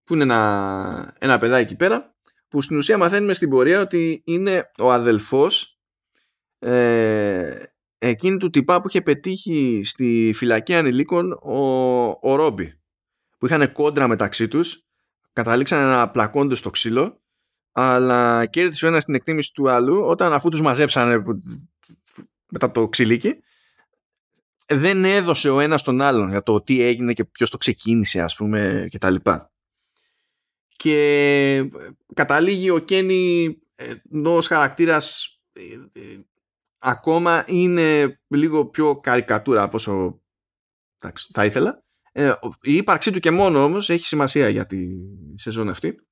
Που είναι ένα, ένα παιδάκι εκεί πέρα, που στην ουσία μαθαίνουμε στην πορεία ότι είναι ο αδελφός ε, εκείνη του τυπά που είχε πετύχει στη φυλακή ανηλίκων ο, ο Ρόμπι. Που είχαν κόντρα μεταξύ τους, καταλήξαν να πλακώνται στο ξύλο αλλά κέρδισε ο ένας την εκτίμηση του άλλου όταν αφού τους μαζέψανε μετά το ξυλίκι δεν έδωσε ο ένας τον άλλον για το τι έγινε και ποιος το ξεκίνησε ας πούμε και τα λοιπά. Και καταλήγει ο Κένι ενώ ως χαρακτήρας ε, ε, ακόμα είναι λίγο πιο καρικατούρα από όσο θα ήθελα. Ε, η ύπαρξή του και μόνο όμως έχει σημασία για τη σεζόν αυτή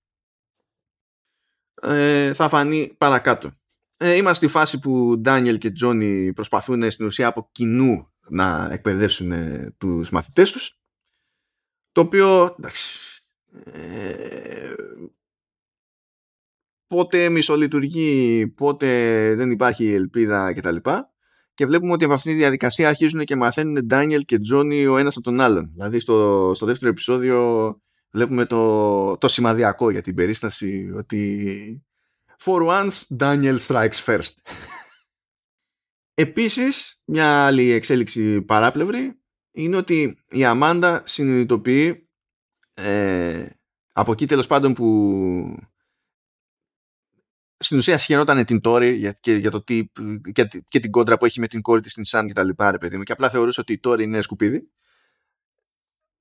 ε, θα φανεί παρακάτω. Ε, είμαστε στη φάση που Ντάνιελ και Τζόνι προσπαθούν στην ουσία από κοινού να εκπαιδεύσουν ε, τους μαθητές τους το οποίο εντάξει, ε, πότε μισολειτουργεί πότε δεν υπάρχει ελπίδα κτλ και βλέπουμε ότι από αυτή τη διαδικασία αρχίζουν και μαθαίνουν Ντάνιελ και Τζόνι ο ένας από τον άλλον δηλαδή στο, στο δεύτερο επεισόδιο βλέπουμε το, το σημαδιακό για την περίσταση ότι for once Daniel strikes first. Επίσης, μια άλλη εξέλιξη παράπλευρη είναι ότι η Αμάντα συνειδητοποιεί ε, από εκεί τέλος πάντων που στην ουσία σχαινόταν την Τόρη για, και, για το τι, και, και, την κόντρα που έχει με την κόρη της στην Σαν και τα λοιπά ρε παιδί μου και απλά θεωρούσε ότι η Τόρη είναι σκουπίδι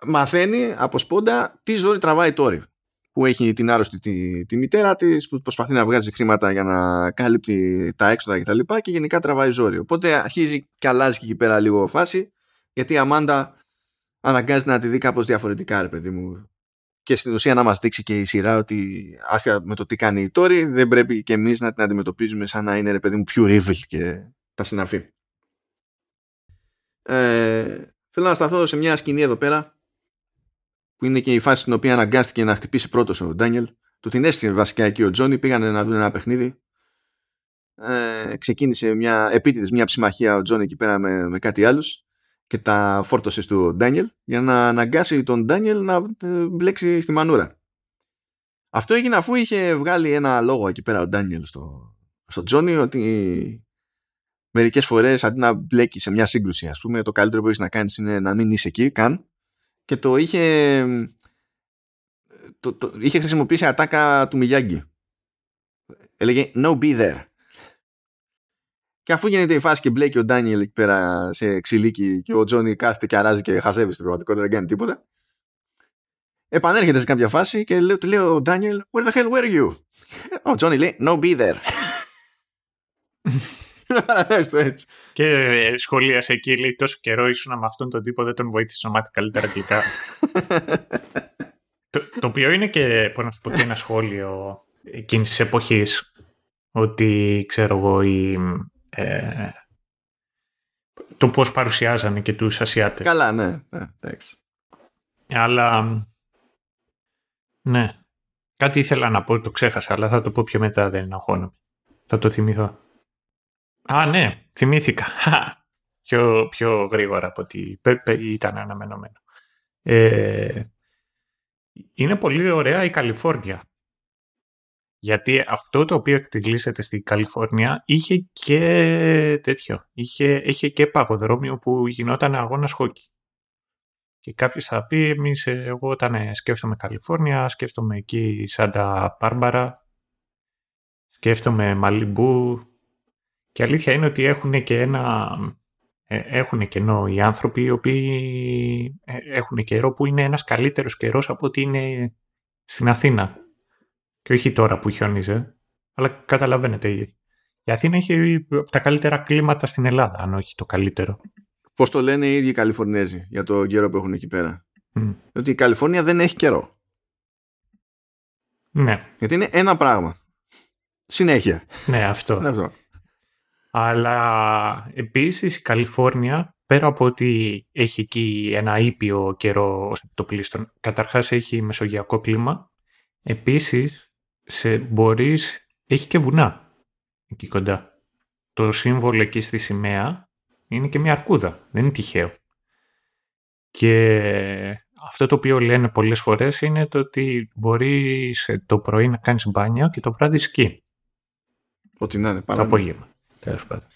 μαθαίνει από σπόντα τι ζόρι τραβάει τώρα που έχει την άρρωστη τη, τη μητέρα της, που προσπαθεί να βγάζει χρήματα για να κάλυπτει τα έξοδα κτλ. Και, και γενικά τραβάει ζόρι. Οπότε αρχίζει και αλλάζει και εκεί πέρα λίγο φάση, γιατί η Αμάντα αναγκάζεται να τη δει κάπως διαφορετικά, ρε παιδί μου. Και στην ουσία να μας δείξει και η σειρά ότι άσχετα με το τι κάνει η Τόρη, δεν πρέπει και εμείς να την αντιμετωπίζουμε σαν να είναι ρε παιδί μου πιο ρίβελ και τα συναφή. Ε, θέλω να σταθώ σε μια σκηνή εδώ πέρα που είναι και η φάση στην οποία αναγκάστηκε να χτυπήσει πρώτος ο Ντάνιελ. Του την έστειλε βασικά εκεί ο Τζόνι, πήγανε να δουν ένα παιχνίδι. Ε, ξεκίνησε μια επίτηδες μια ψημαχία ο Τζόνι εκεί πέρα με, με κάτι άλλους και τα φόρτωσες του Ντάνιελ για να αναγκάσει τον Ντάνιελ να ε, μπλέξει στη μανούρα. Αυτό έγινε αφού είχε βγάλει ένα λόγο εκεί πέρα ο Ντάνιελ στο, στο Τζόνι ότι μερικές φορές αντί να μπλέκεις σε μια σύγκρουση ας πούμε το καλύτερο που έχεις να κάνεις είναι να μην είσαι εκεί καν και το είχε το, το, είχε χρησιμοποιήσει ατάκα του Μιγιάγκη. Έλεγε No be there. Και αφού γίνεται η φάση και μπλέκει ο Ντάνιελ εκεί πέρα σε ξυλίκι και ο Τζόνι κάθεται και αράζει και χαζεύει στην πραγματικότητα, δεν κάνει τίποτα. Επανέρχεται σε κάποια φάση και λέει, λέει ο Ντάνιελ, Where the hell were you? Ο Τζόνι λέει, No be there. έτσι. Και ε, σχολίασε εκεί, λέει, τόσο καιρό ήσουν με αυτόν τον τύπο, δεν τον βοήθησε να μάθει καλύτερα αγγλικά. το, το οποίο είναι και, πώς να σου πω, και ένα σχόλιο εκείνης της εποχής ότι, ξέρω εγώ, η, ε, το πώς παρουσιάζανε και τους Ασιάτες. Καλά, ναι. ναι εντάξει. Αλλά, ναι. Κάτι ήθελα να πω, το ξέχασα, αλλά θα το πω πιο μετά, δεν αγχώνομαι. Θα το θυμηθώ. Α, ναι, θυμήθηκα. πιο, πιο γρήγορα από ότι ήταν αναμενόμενο. Ε, είναι πολύ ωραία η Καλιφόρνια. Γιατί αυτό το οποίο εκτελήσεται στην Καλιφόρνια είχε και τέτοιο. Είχε, είχε και παγοδρόμιο που γινόταν αγώνας χόκι. Και κάποιος θα πει, εμείς, εγώ όταν σκέφτομαι Καλιφόρνια, σκέφτομαι εκεί Σάντα Πάρμπαρα, σκέφτομαι Μαλιμπού. Και αλήθεια είναι ότι έχουν και ένα... Ε, έχουν κενό οι άνθρωποι οι οποίοι ε, έχουν καιρό που είναι ένας καλύτερος καιρός από ότι είναι στην Αθήνα και όχι τώρα που χιόνιζε, αλλά καταλαβαίνετε. Η Αθήνα έχει τα καλύτερα κλίματα στην Ελλάδα, αν όχι το καλύτερο. Πώς το λένε οι ίδιοι οι Καλιφορνέζοι για το καιρό που έχουν εκεί πέρα; Mm. Ότι η Καλιφόρνια δεν έχει καιρό. Ναι. Γιατί είναι ένα πράγμα. Συνέχεια. Ναι, αυτό. αυτό. Αλλά επίσης η Καλιφόρνια, πέρα από ότι έχει εκεί ένα ήπιο καιρό ως επιτοπλίστων, καταρχάς έχει μεσογειακό κλίμα. Επίσης, σε μπορείς, έχει και βουνά εκεί κοντά. Το σύμβολο εκεί στη σημαία είναι και μια αρκούδα, δεν είναι τυχαίο. Και αυτό το οποίο λένε πολλές φορές είναι το ότι μπορείς το πρωί να κάνεις μπάνιο και το βράδυ σκι. Ό,τι να είναι πάνω. Το απόγευμα. Τέλος πάντων.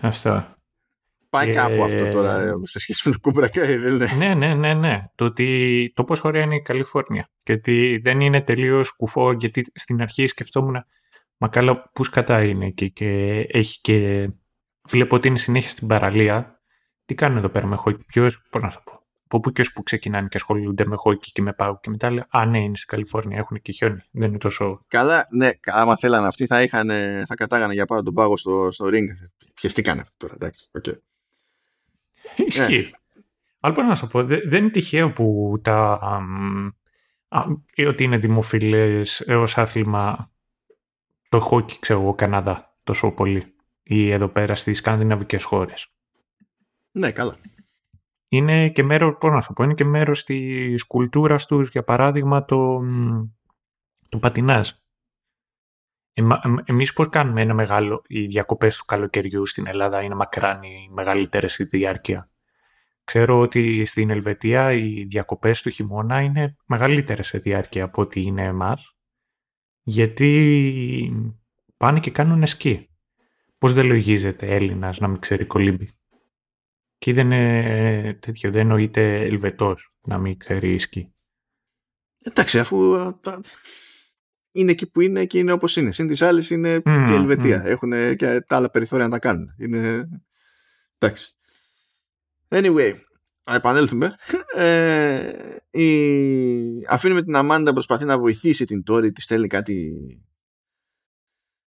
Αυτό. Πάει και... κάπου αυτό τώρα ε, σε σχέση με το Cobra Kai, δεν είναι. Ναι, ναι, ναι, ναι. Το ότι το πόσο ωραία είναι η Καλιφόρνια και ότι δεν είναι τελείως κουφό, γιατί στην αρχή σκεφτόμουν μα καλά πούς κατά είναι εκεί και έχει και βλέπω ότι είναι συνέχεια στην παραλία. Τι κάνουν εδώ πέρα με χόκι, ποιος, πώς να το πω. Από πού και που ξεκινάνε και ασχολούνται με χόκι και με πάγου και μετά λέει Α, ναι, είναι στην Καλιφόρνια, έχουν και χιόνι. Δεν είναι τόσο. Καλά, ναι, άμα θέλανε αυτοί θα, είχαν, θα κατάγανε για πάνω τον πάγο στο, στο ring. Πιεστήκανε τώρα, εντάξει. Okay. Ισχύει. Ναι. Αλλά πώς να σου πω, δεν είναι τυχαίο που τα, ότι είναι δημοφιλές έως άθλημα το χόκι, ξέρω εγώ, Καναδά τόσο πολύ ή εδώ πέρα στις σκανδιναβικές χώρες. Ναι, καλά. Είναι και μέρος, πώς να σου πω, είναι και μέρος της κουλτούρας τους, για παράδειγμα, το, το πατινάζ. εμείς πώς κάνουμε ένα μεγάλο, οι διακοπές του καλοκαιριού στην Ελλάδα είναι μακράν οι μεγαλύτερες στη διάρκεια. Ξέρω ότι στην Ελβετία οι διακοπές του χειμώνα είναι μεγαλύτερες σε διάρκεια από ό,τι είναι εμάς, γιατί πάνε και κάνουν σκι. Πώς δεν λογίζεται Έλληνας να μην ξέρει κολύμπη. Και δεν είναι τέτοιο, δεν εννοείται Ελβετός να μην ξέρει σκι. Εντάξει, αφού είναι εκεί που είναι και είναι όπως είναι. Συν τις άλλες είναι mm, και Ελβετία. Mm. Έχουν και τα άλλα περιθώρια να τα κάνουν. Είναι... Εντάξει. Anyway, να επανέλθουμε. Ε, η... Αφήνουμε την Αμάντα προσπαθεί να βοηθήσει την Τόρη, της στέλνει κάτι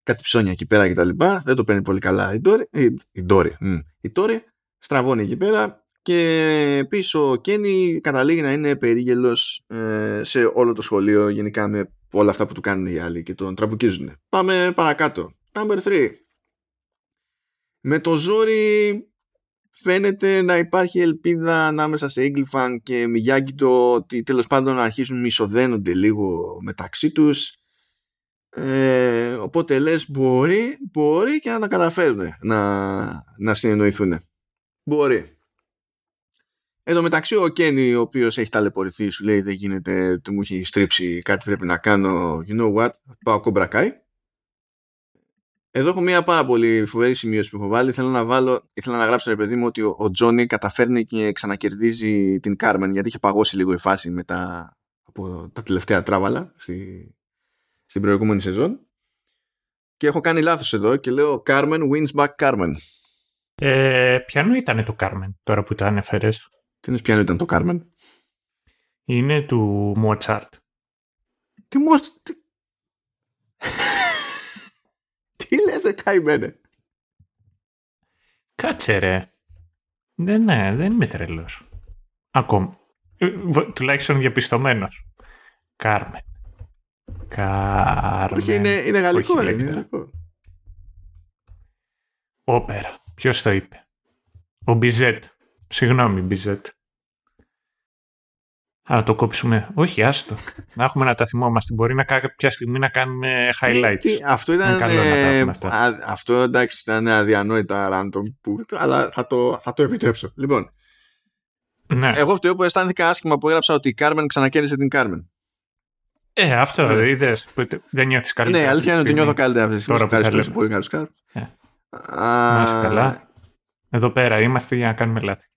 κάτι ψώνια εκεί πέρα και τα λοιπά. Δεν το παίρνει πολύ καλά η Τόρη. Η, η, Τόρη, η Τόρη στραβώνει εκεί πέρα και πίσω ο Κένι καταλήγει να είναι περίγελος ε, σε όλο το σχολείο γενικά με όλα αυτά που του κάνουν οι άλλοι και τον τραμπουκίζουν. Πάμε παρακάτω. Number 3. Με το ζόρι φαίνεται να υπάρχει ελπίδα ανάμεσα σε Ίγκλιφαν και το ότι τέλος πάντων αρχίσουν να ισοδένονται λίγο μεταξύ τους ε, οπότε λες μπορεί, μπορεί και να τα καταφέρουν να, να συνεννοηθούν μπορεί Εν τω μεταξύ ο Κένι ο οποίος έχει ταλαιπωρηθεί σου λέει δεν γίνεται του μου έχει στρίψει κάτι πρέπει να κάνω you know what πάω κομπρακάει εδώ έχω μια πάρα πολύ φοβερή σημείωση που έχω βάλει. Θέλω να βάλω, ήθελα να γράψω ρε παιδί μου ότι ο Τζόνι καταφέρνει και ξανακερδίζει την Κάρμεν γιατί είχε παγώσει λίγο η φάση μετά από τα τελευταία τράβαλα στη, στην προηγούμενη σεζόν και έχω κάνει λάθος εδώ και λέω Carmen wins back Carmen. Ε, ποιανού ήταν το Carmen τώρα που το ανέφερες. Τι είναι ποιανού ήταν το Carmen. Είναι του Mozart. Τι Mozart... Τι, τι λες ρε καημένε; Κάτσε ρε. Δεν, ναι, δεν είμαι τρελός. Ακόμα. Ε, τουλάχιστον διαπιστωμένος. Κάρμεν. Κάρμεν. Όχι, είναι, είναι γαλλικό. Είναι γαλλικό. Όπερα. Ποιος το είπε; Ο Μπιζέτ. Συγγνώμη, Μπιζέτ. Α, το κόψουμε. Όχι, άστο. να έχουμε να τα θυμόμαστε. Μπορεί να κάποια στιγμή να κάνουμε highlights. Τι, αυτό ήταν. καλό ε, να αυτά. Α, αυτό εντάξει ήταν αδιανόητα random, που, αλλά θα το, θα το επιτρέψω. Λοιπόν. Ναι. Εγώ φταίω που αισθάνθηκα άσχημα που έγραψα ότι η Κάρμεν ξανακέρδισε την Κάρμεν. Ε, αυτό ναι. είδες. Δεν νιώθεις καλύτερα. Ναι, αλήθεια είναι ότι νιώθω καλύτερα αυτή τη στιγμή. Ευχαριστώ πολύ, καλώ Κάρμεν. καλά. Εδώ πέρα είμαστε για να κάνουμε λάθη.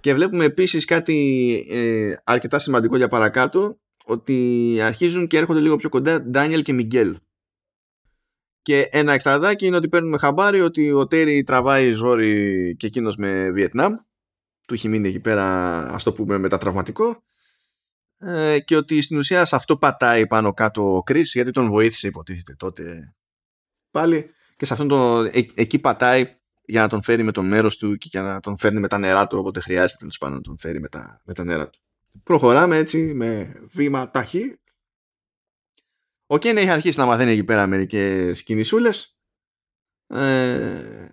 Και βλέπουμε επίσης κάτι ε, αρκετά σημαντικό για παρακάτω, ότι αρχίζουν και έρχονται λίγο πιο κοντά Ντάνιελ και Μιγγέλ. Και ένα εξτραδάκι είναι ότι παίρνουμε χαμπάρι ότι ο Τέρι τραβάει ζόρι και εκείνος με Βιετνάμ. Του έχει μείνει εκεί πέρα, ας το πούμε, μετατραυματικό. Ε, και ότι στην ουσία σε αυτό πατάει πάνω κάτω ο Κρι, γιατί τον βοήθησε, υποτίθεται τότε πάλι. Και σε αυτόν το, ε, εκεί πατάει για να τον φέρει με το μέρος του και για να τον φέρνει με τα νερά του όποτε χρειάζεται τέλος πάντων να τον φέρει με τα, με τα νερά του. Προχωράμε έτσι με βήμα ταχύ. Ο Κέν έχει αρχίσει να μαθαίνει εκεί πέρα μερικές κινησούλες. Ε,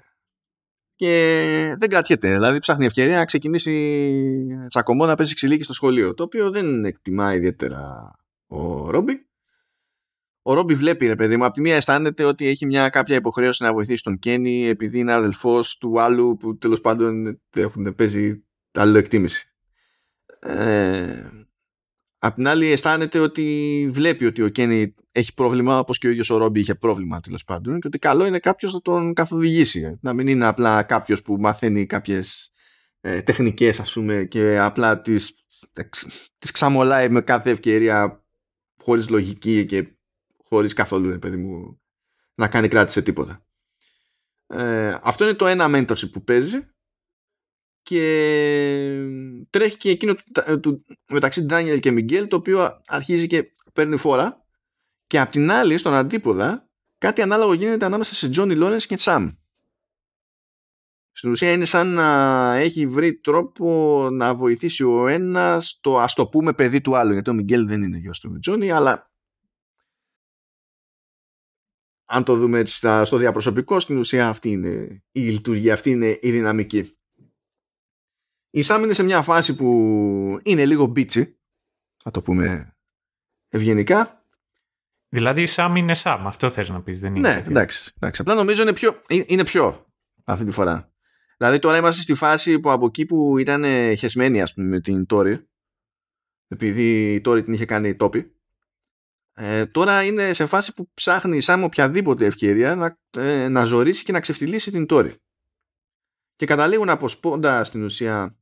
και δεν κρατιέται. Δηλαδή ψάχνει ευκαιρία να ξεκινήσει τσακωμό να παίζει ξυλίκι στο σχολείο. Το οποίο δεν εκτιμά ιδιαίτερα ο Ρόμπι. Ο Ρόμπι βλέπει, ρε παιδί μου, από τη μία αισθάνεται ότι έχει μια κάποια υποχρέωση να βοηθήσει τον Κένι επειδή είναι αδελφός του άλλου που τέλος πάντων έχουν παίζει άλλο εκτίμηση. Ε, απ' την άλλη αισθάνεται ότι βλέπει ότι ο Κένι έχει πρόβλημα όπως και ο ίδιος ο Ρόμπι είχε πρόβλημα τέλος πάντων και ότι καλό είναι κάποιος να τον καθοδηγήσει. Να μην είναι απλά κάποιος που μαθαίνει κάποιες ε, τεχνικές ας πούμε και απλά τις, τις ξαμολάει με κάθε ευκαιρία χωρίς λογική και χωρίς καθόλου παιδί μου, να κάνει κράτη σε τίποτα. Ε, αυτό είναι το ένα mentorship που παίζει και τρέχει και εκείνο του, του, μεταξύ Ντάνιελ και Μιγγέλ το οποίο αρχίζει και παίρνει φόρα και απ' την άλλη στον αντίποδα κάτι ανάλογο γίνεται ανάμεσα σε Τζόνι Λόρενς και Σαμ. Στην ουσία είναι σαν να έχει βρει τρόπο να βοηθήσει ο ένας το ας το πούμε παιδί του άλλου γιατί ο Μιγγέλ δεν είναι γιος του Τζόνι αλλά αν το δούμε έτσι στο διαπροσωπικό, στην ουσία αυτή είναι η λειτουργία, αυτή είναι η δυναμική. Η Σάμ είναι σε μια φάση που είναι λίγο μπίτσι, θα το πούμε ευγενικά. Δηλαδή η Σάμ είναι Σάμ, αυτό θες να πεις, δεν είναι. Ναι, εντάξει, εντάξει. Απλά νομίζω είναι πιο, είναι πιο αυτή τη φορά. Δηλαδή τώρα είμαστε στη φάση που από εκεί που ήταν χεσμένη ας πούμε με την Τόρι, επειδή η Τόρι την είχε κάνει τόπι, ε, τώρα είναι σε φάση που ψάχνει σαν οποιαδήποτε ευκαιρία να, ε, να ζωρίσει και να ξεφτυλίσει την τόρη. Και καταλήγουν από σπόντα στην ουσία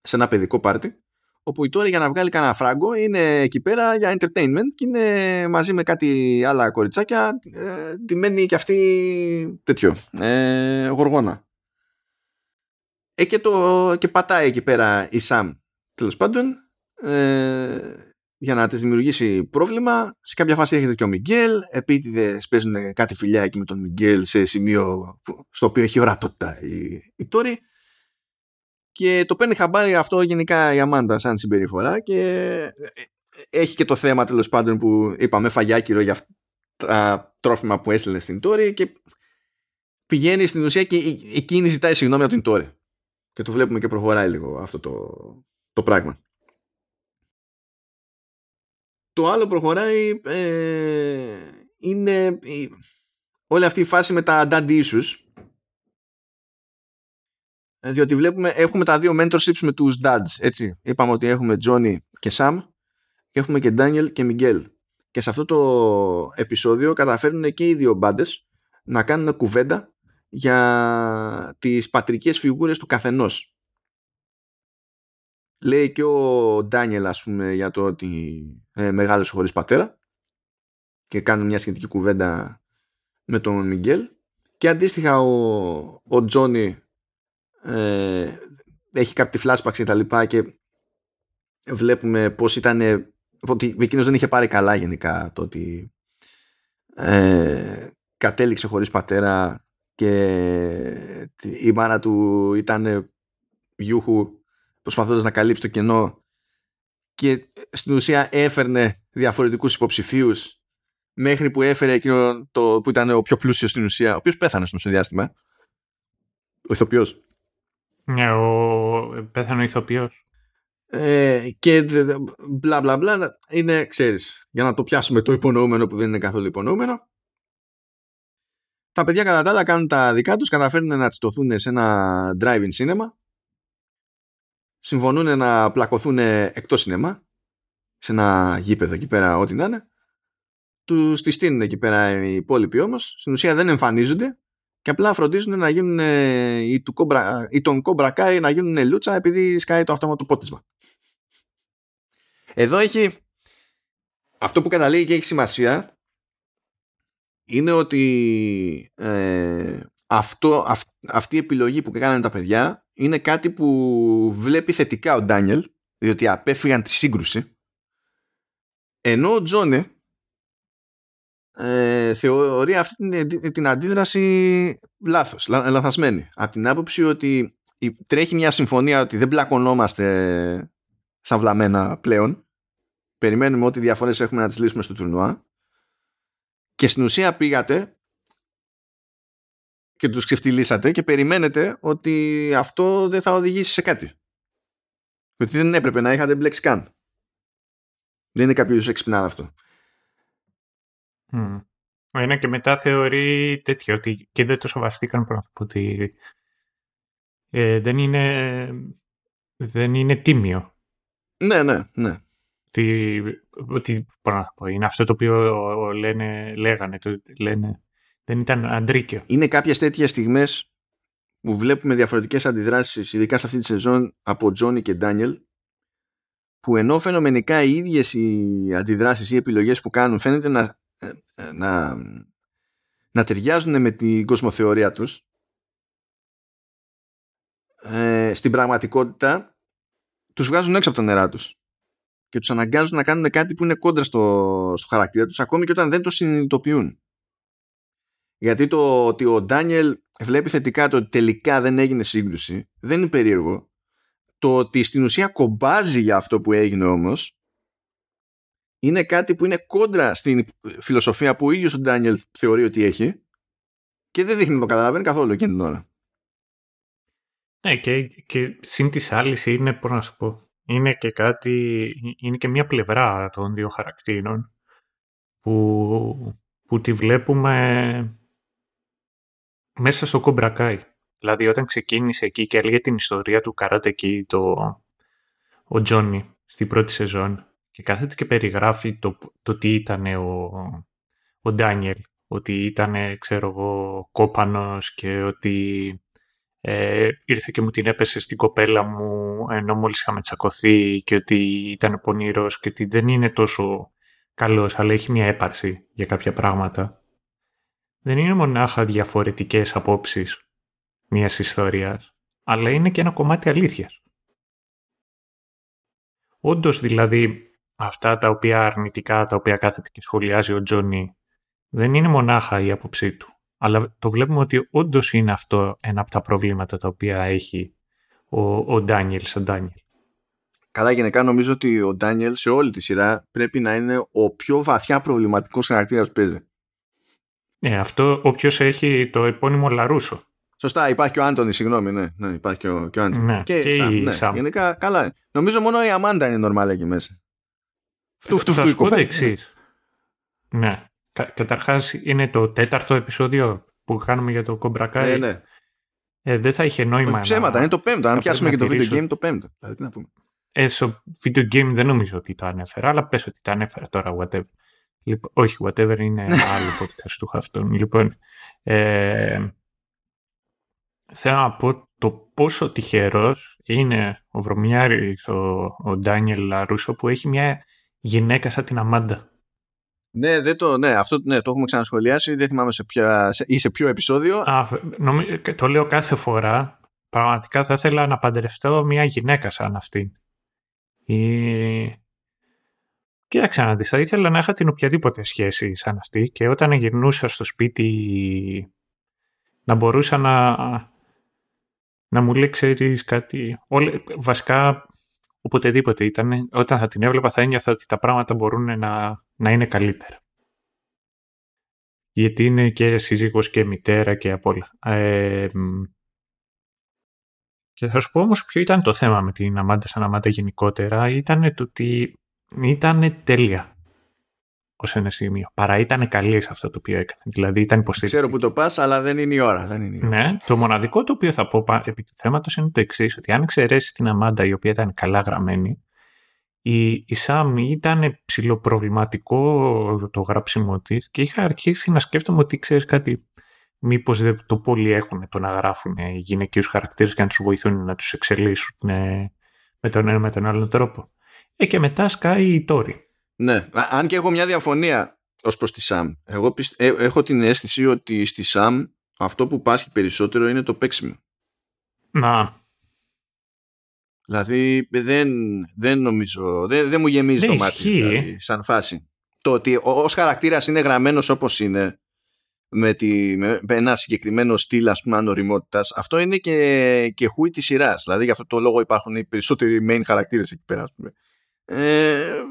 σε ένα παιδικό πάρτι όπου η τόρη για να βγάλει κανένα φράγκο είναι εκεί πέρα για entertainment και είναι μαζί με κάτι άλλα κοριτσάκια ε, μένει και αυτή τέτοιο, ε, γοργόνα. Ε, και, το, και πατάει εκεί πέρα η Σαμ τέλος πάντων ε, για να της δημιουργήσει πρόβλημα. Σε κάποια φάση έρχεται και ο Μιγγέλ. Επίτηδες παίζουν κάτι φιλιά εκεί με τον Μιγγέλ σε σημείο στο οποίο έχει ορατότητα η, η Τόρη. Και το παίρνει χαμπάρι αυτό γενικά η Αμάντα σαν συμπεριφορά και έχει και το θέμα τέλος πάντων που είπαμε φαγιάκυρο για αυτά τα τρόφιμα που έστειλε στην Τόρη και πηγαίνει στην ουσία και εκείνη ζητάει συγγνώμη από την Τόρη. Και το βλέπουμε και προχωράει λίγο αυτό το, το πράγμα. Το άλλο προχωράει ε, είναι όλη αυτή η φάση με τα dad issues. Ε, διότι βλέπουμε έχουμε τα δύο mentorships με τους dads έτσι. είπαμε ότι έχουμε Johnny και Sam και έχουμε και Daniel και Miguel. Και σε αυτό το επεισόδιο καταφέρνουν και οι δύο μπάντες να κάνουν κουβέντα για τις πατρικές φιγούρες του καθενός. Λέει και ο Ντάνιελ ας πούμε για το ότι ε, μεγάλωσε χωρίς πατέρα και κάνουν μια σχετική κουβέντα με τον Μιγγέλ. Και αντίστοιχα ο, ο Τζόνι ε, έχει κάτι flashbacks και τα λοιπά και βλέπουμε πως ήταν ότι εκείνος δεν είχε πάρει καλά γενικά το ότι ε, κατέληξε χωρίς πατέρα και η μάνα του ήταν γιούχου προσπαθώντας να καλύψει το κενό και στην ουσία έφερνε διαφορετικούς υποψηφίους μέχρι που έφερε εκείνο το, που ήταν ο πιο πλούσιος στην ουσία, ο οποίος πέθανε στο μεσοδιάστημα. Ο ηθοποιός. Ναι, ο... πέθανε ο ηθοποιός. Ε, και μπλα μπλα μπλα είναι, ξέρεις, για να το πιάσουμε το υπονοούμενο που δεν είναι καθόλου υπονοούμενο. Τα παιδιά κατά τα άλλα κάνουν τα δικά τους, καταφέρνουν να τσιτωθούν σε ένα drive-in cinema συμφωνούν να πλακωθούν εκτός σινεμά σε ένα γήπεδο εκεί πέρα ό,τι να είναι. Τους τη στείλουν εκεί πέρα οι υπόλοιποι όμως. Στην ουσία δεν εμφανίζονται και απλά φροντίζουν να γίνουν ή, του κόμπρα, ή τον κόμπρακάι να γίνουν λούτσα επειδή σκάει το αυτόματο πότισμα. Εδώ έχει αυτό που καταλήγει και έχει σημασία είναι ότι ε, αυτό, αυτή η επιλογή που έκαναν τα παιδιά είναι κάτι που βλέπει θετικά ο Ντάνιελ διότι απέφυγαν τη σύγκρουση. Ενώ ο Τζόνε ε, θεωρεί αυτή την, αντίδραση λάθος, λα, λαθασμένη. Από την άποψη ότι τρέχει μια συμφωνία ότι δεν πλακωνόμαστε σαν βλαμμένα πλέον. Περιμένουμε ό,τι διαφορές έχουμε να τις λύσουμε στο τουρνουά. Και στην ουσία πήγατε και τους ξεφτυλίσατε και περιμένετε ότι αυτό δεν θα οδηγήσει σε κάτι. Ότι δεν έπρεπε να είχατε μπλέξει καν. Δεν είναι κάποιος έξυπνα αυτό. Mm. Είναι και μετά θεωρεί τέτοιο ότι και δεν το σοβαστήκαν πρώτα ότι ε, δεν είναι δεν είναι τίμιο. Ναι, ναι, ναι. Ότι, ότι είναι αυτό το οποίο λένε, λέγανε, το, λένε δεν ήταν αντρίκιο. Είναι κάποιες τέτοιες στιγμές που βλέπουμε διαφορετικές αντιδράσεις, ειδικά σε αυτή τη σεζόν, από Τζόνι και Ντάνιελ, που ενώ φαινομενικά οι ίδιες οι αντιδράσεις ή οι επιλογές που κάνουν φαίνεται να, ε, ε, να, να ταιριάζουν με την κοσμοθεωρία τους ε, στην πραγματικότητα τους βγάζουν έξω από τα νερά τους και τους αναγκάζουν να κάνουν κάτι που είναι κόντρα στο, στο χαρακτήρα τους ακόμη και όταν δεν το συνειδητοποιούν γιατί το ότι ο Ντάνιελ βλέπει θετικά το ότι τελικά δεν έγινε σύγκρουση δεν είναι περίεργο. Το ότι στην ουσία κομπάζει για αυτό που έγινε όμως είναι κάτι που είναι κόντρα στην φιλοσοφία που ο ίδιος ο Ντάνιελ θεωρεί ότι έχει και δεν δείχνει να το καταλαβαίνει καθόλου εκείνη την ώρα. Ναι και, και συν της άλλης είναι, πώς να σου πω, είναι και κάτι, είναι και μια πλευρά των δύο χαρακτήρων που, που τη βλέπουμε μέσα στο Κομπρακάι. Δηλαδή όταν ξεκίνησε εκεί και έλεγε την ιστορία του καράτε εκεί το, ο Τζόνι στην πρώτη σεζόν και κάθεται και περιγράφει το, το τι ήταν ο, ο Ντάνιελ, ότι ήταν ξέρω εγώ κόπανος και ότι ε, ήρθε και μου την έπεσε στην κοπέλα μου ενώ μόλις είχαμε τσακωθεί και ότι ήταν πονηρός και ότι δεν είναι τόσο καλός αλλά έχει μια έπαρση για κάποια πράγματα δεν είναι μονάχα διαφορετικές απόψεις μιας ιστορίας, αλλά είναι και ένα κομμάτι αλήθειας. Όντως δηλαδή αυτά τα οποία αρνητικά, τα οποία κάθεται και σχολιάζει ο Τζόνι, δεν είναι μονάχα η άποψή του. Αλλά το βλέπουμε ότι όντως είναι αυτό ένα από τα προβλήματα τα οποία έχει ο, ο Ντάνιελ σαν Ντάνιελ. Καλά γενικά νομίζω ότι ο Ντάνιελ σε όλη τη σειρά πρέπει να είναι ο πιο βαθιά προβληματικός χαρακτήρας που παίζει. Ναι, αυτό όποιος έχει το επώνυμο Λαρούσο. Σωστά, υπάρχει και ο Άντωνη, συγγνώμη, ναι, ναι υπάρχει και ο, και ο Άντωνη. Ναι, και, και η ναι. Σαμ. Γενικά, καλά. Νομίζω μόνο η Αμάντα είναι νορμάλ εκεί μέσα. Φτού, φτού, φτού, φτού, εξής. Ναι. Κα, Καταρχάς, είναι το τέταρτο επεισόδιο που κάνουμε για το Κομπρακάρι. Ναι, ναι. Ε, δεν θα είχε νόημα. Όχι, ψέματα, να... είναι το πέμπτο. Αν πιάσουμε και το video game, το πέμπτο. Δηλαδή, τι να πούμε. Ε, στο video game δεν νομίζω ότι το ανέφερα, αλλά πες ότι το ανέφερα τώρα, whatever. Λοιπόν, όχι, whatever είναι άλλο podcast του αυτόν. Λοιπόν, ε, θέλω να πω το πόσο τυχερός είναι ο Βρωμιάρης, ο, ο Ντάνιελ Λαρούσο, που έχει μια γυναίκα σαν την Αμάντα. Ναι, δεν το, ναι, αυτό ναι, το έχουμε ξανασχολιάσει. Δεν θυμάμαι σε, ποια, σε, ή σε ποιο επεισόδιο. Α, νομί, το λέω κάθε φορά. Πραγματικά θα ήθελα να παντρευτώ μια γυναίκα σαν αυτήν. Ή... Κοίταξε να δεις, θα ήθελα να είχα την οποιαδήποτε σχέση σαν αυτή και όταν γυρνούσα στο σπίτι να μπορούσα να, να μου λέει, ξέρεις κάτι, όλε, βασικά οποτεδήποτε ήταν, όταν θα την έβλεπα θα ένιωθα ότι τα πράγματα μπορούν να, να είναι καλύτερα. Γιατί είναι και σύζυγος και μητέρα και απ' όλα. Ε, και θα σου πω όμως ποιο ήταν το θέμα με την Αμάντα σαν Αμάντα γενικότερα. Ήταν το ότι ήταν τέλεια ως ένα σημείο. Παρά ήταν καλή σε αυτό το οποίο έκανε. Δηλαδή ήταν υποστήριξη. Ξέρω που το πας, αλλά δεν είναι η ώρα. Δεν είναι η ώρα. Ναι, το μοναδικό το οποίο θα πω επί του θέματος είναι το εξής: Ότι αν εξαιρέσεις την Αμάντα, η οποία ήταν καλά γραμμένη, η, η Σάμ ήταν ψηλοπροβληματικό το γράψιμό της και είχα αρχίσει να σκέφτομαι ότι ξέρεις κάτι. Μήπως δεν το πολύ έχουν το να γράφουν οι γυναικείους χαρακτήρες και να τους βοηθούν να τους εξελίσσουν με τον ένα με τον άλλο τρόπο. Ε, και μετά σκάει η Τόρη ναι, αν και έχω μια διαφωνία ως προς τη Σαμ. Εγώ ε, έχω την αίσθηση ότι στη Σαμ αυτό που πάσχει περισσότερο είναι το παίξιμο. Να. Δηλαδή δεν, δεν νομίζω, δεν, δεν μου γεμίζει ναι, το μάτι δηλαδή, σαν φάση. Το ότι ως χαρακτήρας είναι γραμμένος όπως είναι με, τη, με, ένα συγκεκριμένο στυλ ας πούμε ανοριμότητας αυτό είναι και, και χούι της σειράς δηλαδή γι' αυτό το λόγο υπάρχουν οι περισσότεροι main χαρακτήρες εκεί πέρα ε,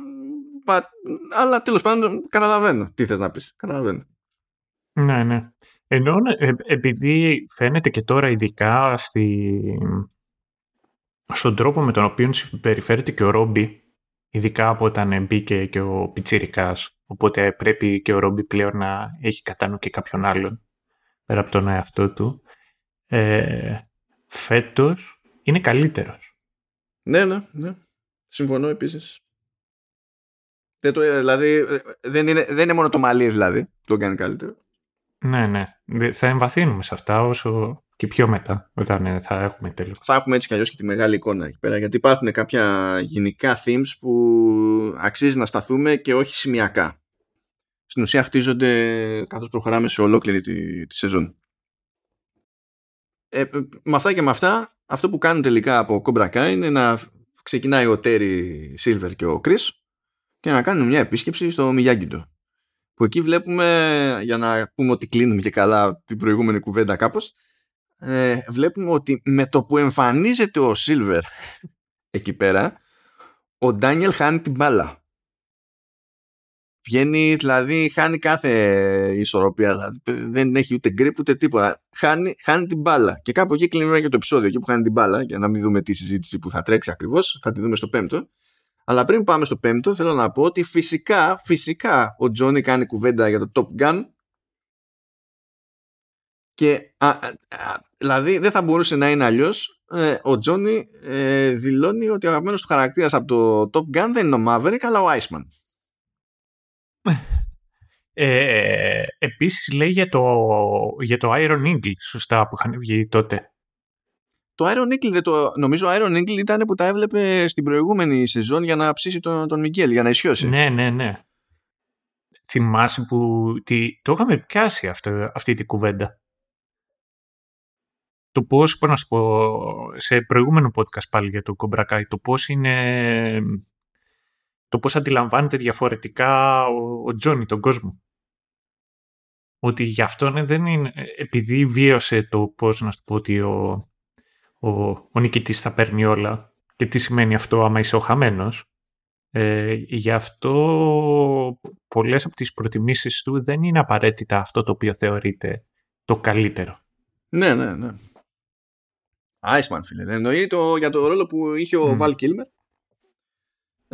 αλλά τέλος πάντων καταλαβαίνω τι θες να πεις. Καταλαβαίνω. Ναι, ναι. Ενώ ε, επειδή φαίνεται και τώρα ειδικά στη... στον τρόπο με τον οποίο συμπεριφέρεται και ο Ρόμπι, ειδικά από όταν μπήκε και ο Πιτσίρικας, οπότε πρέπει και ο Ρόμπι πλέον να έχει κατά νου και κάποιον άλλον, πέρα από τον εαυτό του, ε, φέτος είναι καλύτερος. Ναι, ναι, ναι. Συμφωνώ επίσης. Δεν το, δηλαδή, ε, δεν είναι, δεν είναι μόνο το μαλλί δηλαδή που το κάνει καλύτερο. Ναι, ναι. Θα εμβαθύνουμε σε αυτά όσο και πιο μετά, όταν ε, θα έχουμε τέλος. Θα έχουμε έτσι κι αλλιώς και τη μεγάλη εικόνα εκεί πέρα, γιατί υπάρχουν κάποια γενικά themes που αξίζει να σταθούμε και όχι σημειακά. Στην ουσία χτίζονται καθώς προχωράμε σε ολόκληρη τη, τη σεζόν. Ε, με αυτά και με αυτά, αυτό που κάνουν τελικά από Cobra Kai είναι να ξεκινάει ο Τέρι Σίλβερ και ο Chris και να κάνουμε μια επίσκεψη στο Μιγιάγκιντο. Που εκεί βλέπουμε, για να πούμε ότι κλείνουμε και καλά την προηγούμενη κουβέντα κάπως, ε, βλέπουμε ότι με το που εμφανίζεται ο Σίλβερ εκεί πέρα, ο Ντάνιελ χάνει την μπάλα. Βγαίνει, δηλαδή, χάνει κάθε ισορροπία. Δηλαδή, δεν έχει ούτε γκρίπ ούτε τίποτα. Χάνει, χάνει την μπάλα. Και κάπου εκεί κλείνει και το επεισόδιο. Εκεί που χάνει την μπάλα, για να μην δούμε τη συζήτηση που θα τρέξει ακριβώς. Θα τη δούμε στο πέμπτο. Αλλά πριν πάμε στο πέμπτο, θέλω να πω ότι φυσικά, φυσικά ο Τζόνι κάνει κουβέντα για το Top Gun και α, α, δηλαδή δεν θα μπορούσε να είναι αλλιώς. Ε, ο Τζόνι ε, δηλώνει ότι ο αγαπημένος του χαρακτήρας από το Top Gun δεν είναι ο Maverick αλλά ο Iceman. Ε, επίσης λέει για το, για το Iron Eagle σωστά που είχαν βγει τότε. Το Iron Eagle, δεν το, νομίζω ο Iron Eagle ήταν που τα έβλεπε στην προηγούμενη σεζόν για να ψήσει τον, τον Μιγγέλ, για να ισιώσει. Ναι, ναι, ναι. Θυμάσαι που τι, το είχαμε πιάσει αυτό, αυτή την κουβέντα. Το πώς, πώς να σου πω, σε προηγούμενο podcast πάλι για το Κομπρακάι, το πώς είναι, το πώς αντιλαμβάνεται διαφορετικά ο, Τζόνι τον κόσμο. Ότι γι' αυτό δεν είναι, επειδή βίωσε το πώς να σου πω ότι ο, ο, ο νικητής θα παίρνει όλα και τι σημαίνει αυτό άμα είσαι ο χαμένος. Ε, γι' αυτό πολλές από τις προτιμήσεις του δεν είναι απαραίτητα αυτό το οποίο θεωρείται το καλύτερο. Ναι, ναι, ναι. Iceman, φίλε. Εννοεί το, για το ρόλο που είχε ο Βαλ Κίλμερ.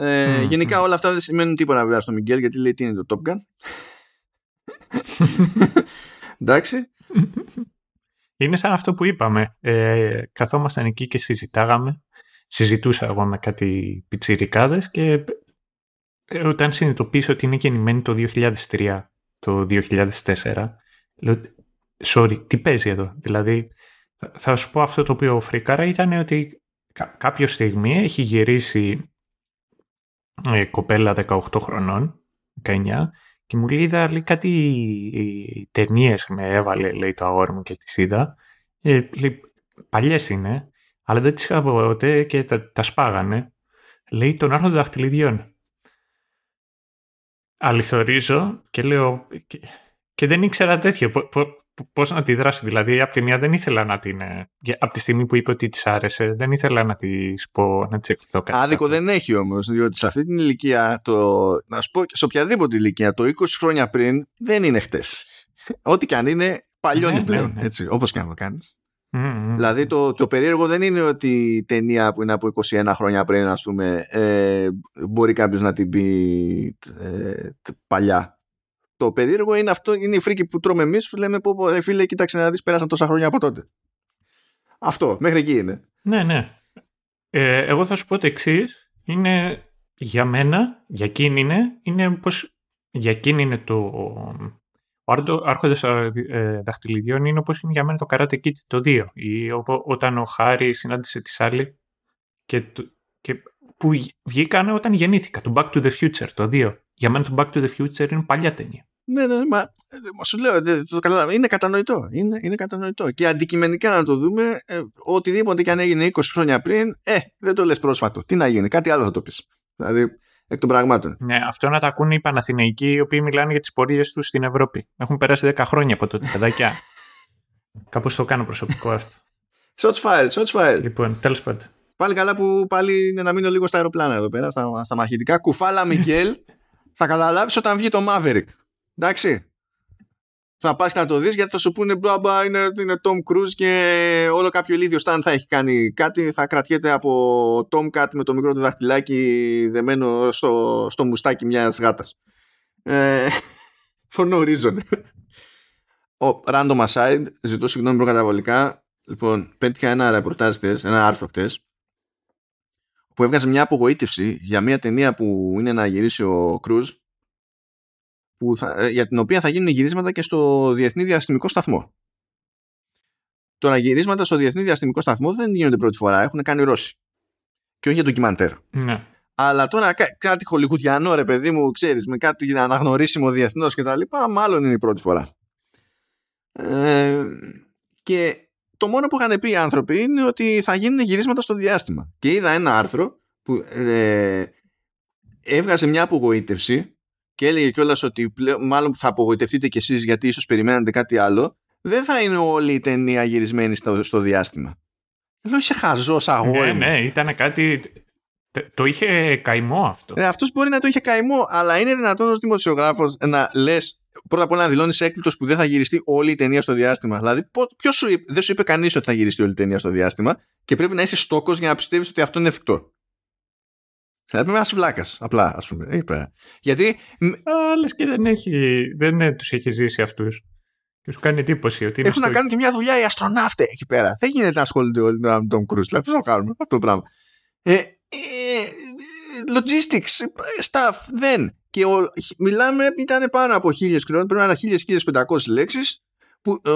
Ε, γενικά όλα αυτά δεν σημαίνουν τίποτα βέβαια στον Μιγγέλ γιατί λέει τι είναι το Top Gun; Εντάξει. Είναι σαν αυτό που είπαμε. Ε, καθόμασταν εκεί και συζητάγαμε. Συζητούσα εγώ με κάτι πιτσιρικάδες και ε, όταν συνειδητοποίησα ότι είναι γεννημένη το 2003, το 2004, λέω, sorry, τι παίζει εδώ; Δηλαδή, Θα, θα σου πω αυτό το οποίο φρίκαρα ήταν ότι κα, κάποια στιγμή έχει γυρίσει ε, κοπέλα 18 χρονών, 19, και μου λέει, είδα λέει, κάτι ταινίες με έβαλε, λέει, το αγόρι μου και τις είδα. Ε, λέει, παλιές είναι, αλλά δεν τις είχα ποτέ και τα, τα σπάγανε. Λέει, τον άρχοντα δαχτυλιδιών. Αληθορίζω και λέω, και, και δεν ήξερα τέτοιο πώς να τη δράσει. Δηλαδή, από τη μία δεν ήθελα να την... Ε, από τη στιγμή που είπε ότι της άρεσε, δεν ήθελα να της πω, να της εκπληθώ κάτι. Άδικο δεν έχει όμως, διότι σε αυτή την ηλικία, το, να σου πω, σε οποιαδήποτε ηλικία, το 20 χρόνια πριν δεν είναι χτες. Ό,τι και αν είναι, παλιώνει ναι, πλέον. Ναι, ναι. Έτσι, όπως και αν το κάνεις. Mm, δηλαδή το, το περίεργο δεν είναι ότι η ταινία που είναι από 21 χρόνια πριν ας πούμε ε, μπορεί κάποιος να την πει ε, παλιά το περίεργο είναι αυτό, είναι η φρίκη που τρώμε εμείς που λέμε πω, πω φίλε, κοίταξε να δεις, πέρασαν τόσα χρόνια από τότε. Αυτό, μέχρι εκεί είναι. Ναι, ναι. Ε, εγώ θα σου πω το εξής. Είναι για μένα, για εκείνη είναι, είναι πως για εκείνη είναι το. Ο άρχοντας ε, δαχτυλιδιών είναι όπω είναι για μένα το Karate Kid το 2. Ή όταν ο Χάρη συνάντησε τη Σάλη και, και που βγήκαν όταν γεννήθηκα. Το Back to the Future το 2. Για μένα το Back to the Future είναι παλιά ταινία. Ναι, ναι, μα σου λέω, το είναι κατανοητό. Είναι, είναι κατανοητό. Και αντικειμενικά να το δούμε, ε, οτιδήποτε και αν έγινε 20 χρόνια πριν, ε, δεν το λες πρόσφατο. Τι να γίνει, κάτι άλλο θα το πεις. Δηλαδή, εκ των πραγμάτων. Ναι, αυτό να τα ακούνε οι Παναθηναϊκοί, οι οποίοι μιλάνε για τις πορείες τους στην Ευρώπη. Έχουν περάσει 10 χρόνια από τότε, παιδάκια. Κάπως το κάνω προσωπικό αυτό. Shots fired, shots fired. Λοιπόν, τέλος πάντων. Πάλι καλά που πάλι είναι να μείνω λίγο στα αεροπλάνα εδώ πέρα, στα, στα μαχητικά. Κουφάλα Μικέλ, θα καταλάβεις όταν βγει το Maverick. Εντάξει. Θα πας να το δεις γιατί θα σου πούνε μπλάμπα είναι, είναι Tom Cruise και όλο κάποιο ηλίδιο σταν θα έχει κάνει κάτι θα κρατιέται από Tom Cat με το μικρό του δαχτυλάκι δεμένο στο, στο μουστάκι μιας γάτας. Ε, for no reason. Ο random aside, ζητώ συγγνώμη προκαταβολικά. Λοιπόν, πέτυχα ένα ρεπορτάζ ένα άρθρο χτες, που έβγαζε μια απογοήτευση για μια ταινία που είναι να γυρίσει ο Κρούζ που θα, ε, για την οποία θα γίνουν γυρίσματα και στο Διεθνή Διαστημικό Σταθμό. Τώρα γυρίσματα στο Διεθνή Διαστημικό Σταθμό δεν γίνονται πρώτη φορά, έχουν κάνει Ρώσοι. Και όχι για ντοκιμαντέρ. Ναι. Αλλά τώρα κά, κάτι χολικουτιανό ρε παιδί μου, ξέρεις, με κάτι αναγνωρίσιμο διεθνώς και τα λοιπά, μάλλον είναι η πρώτη φορά. Ε, και το μόνο που είχαν πει οι άνθρωποι είναι ότι θα γίνουν γυρίσματα στο διάστημα. Και είδα ένα άρθρο που ε, έβγαζε μια απογοήτευση και έλεγε κιόλας ότι πλέον, μάλλον θα απογοητευτείτε κι εσείς γιατί ίσως περιμένατε κάτι άλλο, δεν θα είναι όλη η ταινία γυρισμένη στο, στο διάστημα. Λέω είσαι χαζός αγόρι. Ναι, ναι, ήταν κάτι. Το είχε καημό αυτό. Ναι, αυτός μπορεί να το είχε καημό, αλλά είναι δυνατόν ως δημοσιογράφος να λες πρώτα απ' όλα να δηλώνεις έκπληκτο που δεν θα γυριστεί όλη η ταινία στο διάστημα. Δηλαδή, ποιος σου είπε, δεν σου είπε κανείς ότι θα γυριστεί όλη η ταινία στο διάστημα και πρέπει να είσαι στόκος για να πιστεύεις ότι αυτό είναι εφικτό. Θα πρέπει να είσαι βλάκας, απλά, ας πούμε. Είπε. Γιατί. Αλλά και δεν, έχει, δεν τους έχει ζήσει αυτούς. Και σου κάνει εντύπωση ότι. Έχουν στο... να κάνουν και μια δουλειά οι αστροναύτες εκεί πέρα. Δεν γίνεται να ασχολούνται όλοι με τον Κρούζ. Δηλαδή, πώς να κάνουμε αυτό το πράγμα. Ε, ε, logistics, staff, δεν. Και ο, μιλάμε, ήταν πάνω από χίλιες κρόνε, πρέπει να ήταν 1500 λέξεις που ε,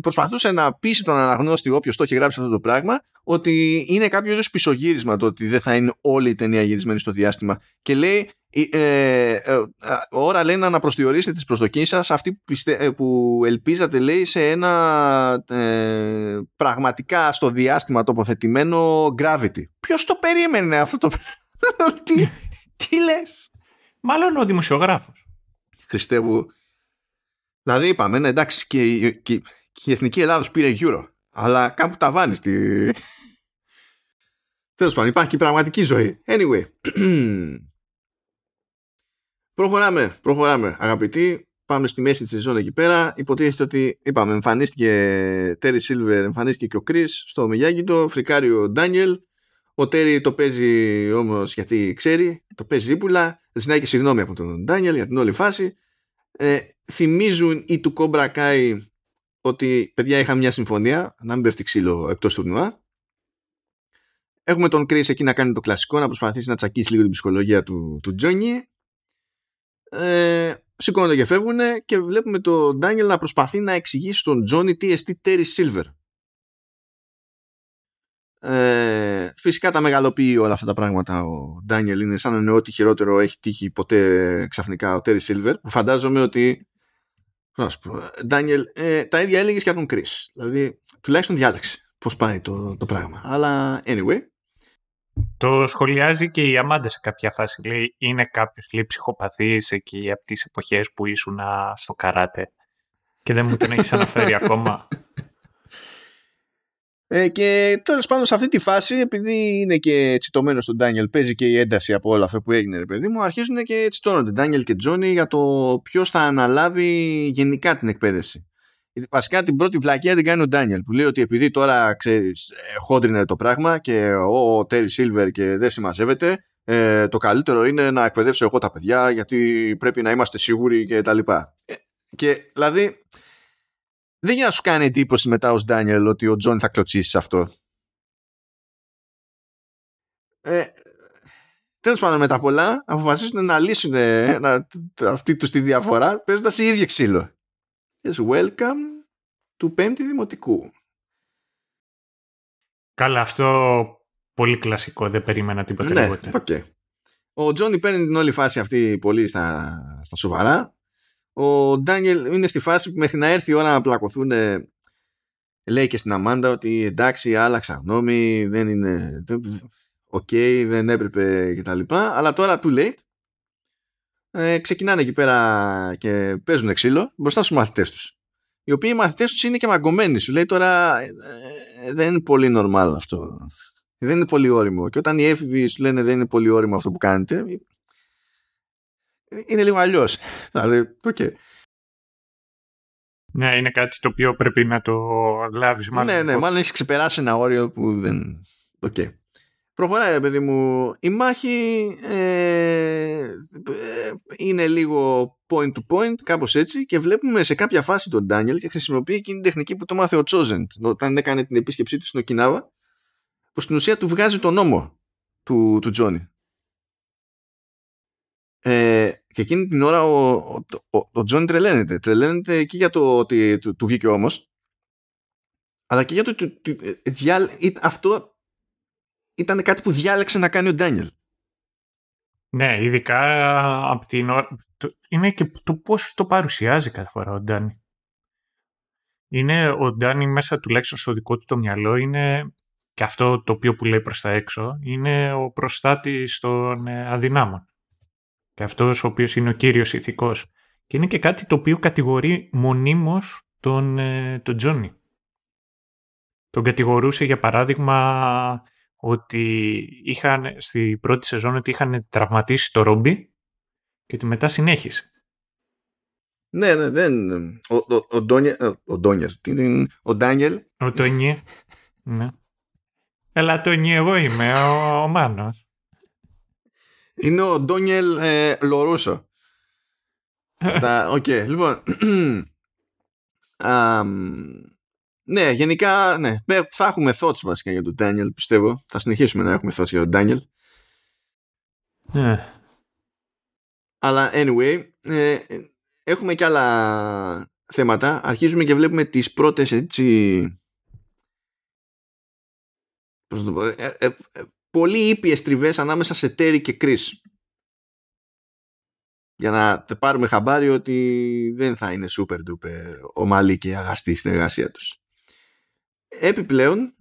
προσπαθούσε να πείσει τον αναγνώστη όποιος το έχει γράψει αυτό το πράγμα ότι είναι κάποιο είδου πισωγύρισμα το ότι δεν θα είναι όλη η ταινία γυρισμένη στο διάστημα. Και λέει ε, ε, ε ώρα λέει να αναπροσδιορίσετε τις προσδοκίες σας αυτή που, πιστε, που ελπίζατε λέει σε ένα πραγματικά στο διάστημα τοποθετημένο gravity. Ποιος το περίμενε αυτό το τι, τι λες; Μάλλον ο δημοσιογράφος. Χριστέ μου Δηλαδή είπαμε, ναι, εντάξει, και, και, και η Εθνική Ελλάδος πήρε Euro. Αλλά κάπου τα βάνει στη... Τέλος πάντων, υπάρχει και πραγματική ζωή. Anyway. προχωράμε, προχωράμε. Αγαπητοί, πάμε στη μέση της σεζόν εκεί πέρα. Υποτίθεται ότι, είπαμε, εμφανίστηκε Τέρι Σίλβερ, εμφανίστηκε και ο Κρίς στο Μιγιάγκητο, φρικάρει ο Ντάνιελ. Ο Τέρι το παίζει όμως γιατί ξέρει, το παίζει ύπουλα. Ζητάει και συγγνώμη από τον Ντάνιελ για την όλη φάση. Ε, θυμίζουν οι του Cobra Kai ότι παιδιά είχαν μια συμφωνία να μην πέφτει ξύλο εκτός τουρνουά. Έχουμε τον Chris εκεί να κάνει το κλασικό, να προσπαθήσει να τσακίσει λίγο την ψυχολογία του, του Johnny. Ε, σηκώνονται και φεύγουν και βλέπουμε τον Daniel να προσπαθεί να εξηγήσει στον Johnny τι εστί Terry Silver. Ε, φυσικά τα μεγαλοποιεί όλα αυτά τα πράγματα. Ο Ντάνιελ είναι σαν να είναι ό,τι χειρότερο έχει τύχει ποτέ ξαφνικά ο Τέρι Σίλβερ που φαντάζομαι ότι Ντάνιελ ε, τα ίδια έλεγες και από τον Κρίς. Δηλαδή τουλάχιστον διάλεξε πως πάει το, το πράγμα. Αλλά anyway. Το σχολιάζει και η Αμάντα σε κάποια φάση. Λέει, είναι κάποιος λέει ψυχοπαθής εκεί από τις εποχές που ήσουν στο καράτε και δεν μου τον έχεις αναφέρει ακόμα. Ε, και τέλος πάντων σε αυτή τη φάση, επειδή είναι και τσιτωμένος στον Ντάνιελ, παίζει και η ένταση από όλα αυτά που έγινε, ρε παιδί μου, αρχίζουν και τσιτώνονται Ντάνιελ και Τζόνι για το ποιος θα αναλάβει γενικά την εκπαίδευση. Βασικά την πρώτη βλακία την κάνει ο Ντάνιελ που λέει ότι επειδή τώρα ξέρεις, χόντρινε το πράγμα και ο Τέρι Σίλβερ και δεν συμμαζεύεται, ε, το καλύτερο είναι να εκπαιδεύσω εγώ τα παιδιά γιατί πρέπει να είμαστε σίγουροι και τα λοιπά. Ε, και δηλαδή δεν για να σου κάνει εντύπωση μετά ο Ντάνιελ ότι ο Τζον θα κλωτσίσει σε αυτό. Ε, Τέλος πάντων, με τα πολλά αποφασίζουν να λύσουν ε, να, αυτή τους τη διαφορά παίζοντας οι ίδιοι ξύλο. Yes, welcome to πέμπτη δημοτικού. Καλά, αυτό πολύ κλασικό, δεν περίμενα τίποτα ναι, λιγότερο. Okay. Ο Τζόνι παίρνει την όλη φάση αυτή πολύ στα, στα σοβαρά ο Ντάνιελ είναι στη φάση που μέχρι να έρθει η ώρα να πλακωθούν λέει και στην Αμάντα ότι εντάξει άλλαξα γνώμη δεν είναι ok, okay, δεν έπρεπε και τα λοιπά. Αλλά τώρα too late. Ε, ξεκινάνε εκεί πέρα και παίζουν ξύλο μπροστά στους μαθητές τους. Οι οποίοι οι μαθητές τους είναι και μαγκωμένοι σου λέει τώρα ε, ε, δεν είναι πολύ normal αυτό. Δεν είναι πολύ όριμο και όταν οι έφηβοι σου λένε δεν είναι πολύ όριμο αυτό που κάνετε είναι λίγο αλλιώς. Δηλαδή, okay. Ναι, είναι κάτι το οποίο πρέπει να το λάβεις. Ναι, ναι, μάλλον έχεις ξεπεράσει ένα όριο που δεν. Ok. Okay. Προχωράει, παιδί μου. Η μάχη ε, είναι λίγο point to point, κάπως έτσι, και βλέπουμε σε κάποια φάση τον Ντάνιελ και χρησιμοποιεί εκείνη την τεχνική που του 'μαθε ο Τσόζεν όταν έκανε την επίσκεψή του στην Οκινάβα, που στην ουσία του βγάζει τον ώμο του, του Τζόνι. Ε, και εκείνη την ώρα ο, ο, ο, ο Τζον τρελαίνεται. Τρελαίνεται και για το ότι του, του βγήκε ο ώμος, αλλά και για το ότι ε, αυτό ήταν κάτι που διάλεξε να κάνει ο Ντάνιελ. Ναι, ειδικά από την ώρα... Είναι και το πώς το παρουσιάζει κάθε φορά ο Ντάνι. Είναι ο Ντάνι μέσα τουλάχιστον στο δικό του το μυαλό είναι και αυτό το οποίο που λέει προς τα έξω είναι ο προστάτης των ε, αδυνάμων και αυτός ο οποίος είναι ο κύριος ηθικός. Και είναι και κάτι το οποίο κατηγορεί μονίμως τον, ε, τον Τζόνι. Τον κατηγορούσε για παράδειγμα ότι είχαν στη πρώτη σεζόν ότι είχαν τραυματίσει το Ρόμπι και ότι μετά συνέχισε. Ναι, ναι, δεν. Ο, ο, ο, Ντόνιελ. Ο Ντόνιελ. Ο Ντάνιελ. Ο Τόνιε. ναι. Έλα, Τόνιε, εγώ είμαι ο, ο Μάνος. Είναι ο Ντόνιελ ε, Λορούσο. Οκ, λοιπόν. ναι, γενικά, ναι. Θα έχουμε thoughts βασικά για τον Ντάνιελ, πιστεύω. Θα συνεχίσουμε να έχουμε thoughts για τον Ντάνιελ. Ναι. Αλλά anyway, ε, έχουμε και άλλα θέματα. Αρχίζουμε και βλέπουμε τις πρώτες έτσι... Πώς το πω, ε, ε, πολύ ήπιες τριβές ανάμεσα σε Τέρι και Κρίς για να πάρουμε χαμπάρι ότι δεν θα είναι super duper ομαλή και αγαστή η συνεργασία τους. Επιπλέον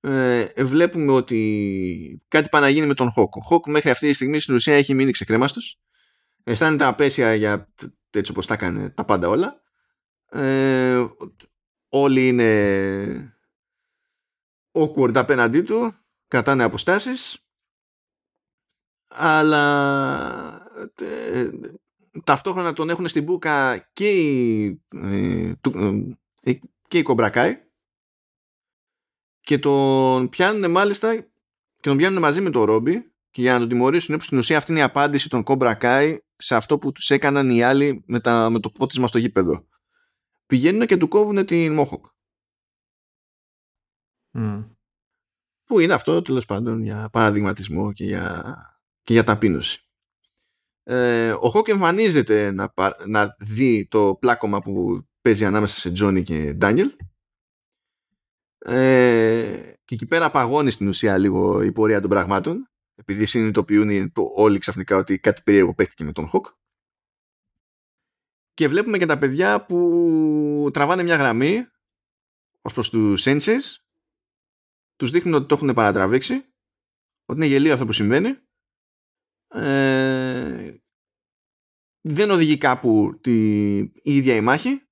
ε, βλέπουμε ότι κάτι πάει να γίνει με τον Χόκ. Ο Χόκ μέχρι αυτή τη στιγμή στην ουσία έχει μείνει ξεκρέμαστος. Αισθάνεται απέσια για έτσι όπως τα έκανε τα πάντα όλα. Ε, όλοι είναι awkward απέναντί του κρατάνε αποστάσεις αλλά ε, ταυτόχρονα τον έχουν στην μπουκα και οι, ε, ε, και οι Κομπρακάι και τον πιάνουν μάλιστα και τον πιάνουν μαζί με τον Ρόμπι και για να τον τιμωρήσουν που στην ουσία αυτή είναι η απάντηση των Κομπρακάι σε αυτό που τους έκαναν οι άλλοι με, τα, με το πότισμα στο γήπεδο. Πηγαίνουν και του κόβουν την Μόχοκ που είναι αυτό τέλος πάντων για παραδειγματισμό και για, και για ταπείνωση. Ε, ο Χόκ εμφανίζεται να, να δει το πλάκωμα που παίζει ανάμεσα σε Τζόνι και Ντάνιελ. Ε, και εκεί πέρα παγώνει στην ουσία λίγο η πορεία των πραγμάτων επειδή συνειδητοποιούν όλοι ξαφνικά ότι κάτι περίεργο παίχτηκε με τον Χοκ και βλέπουμε και τα παιδιά που τραβάνε μια γραμμή ως προς τους senses τους δείχνουν ότι το έχουν παρατραβήξει ότι είναι γελίο αυτό που συμβαίνει ε, δεν οδηγεί κάπου τη, η ίδια η μάχη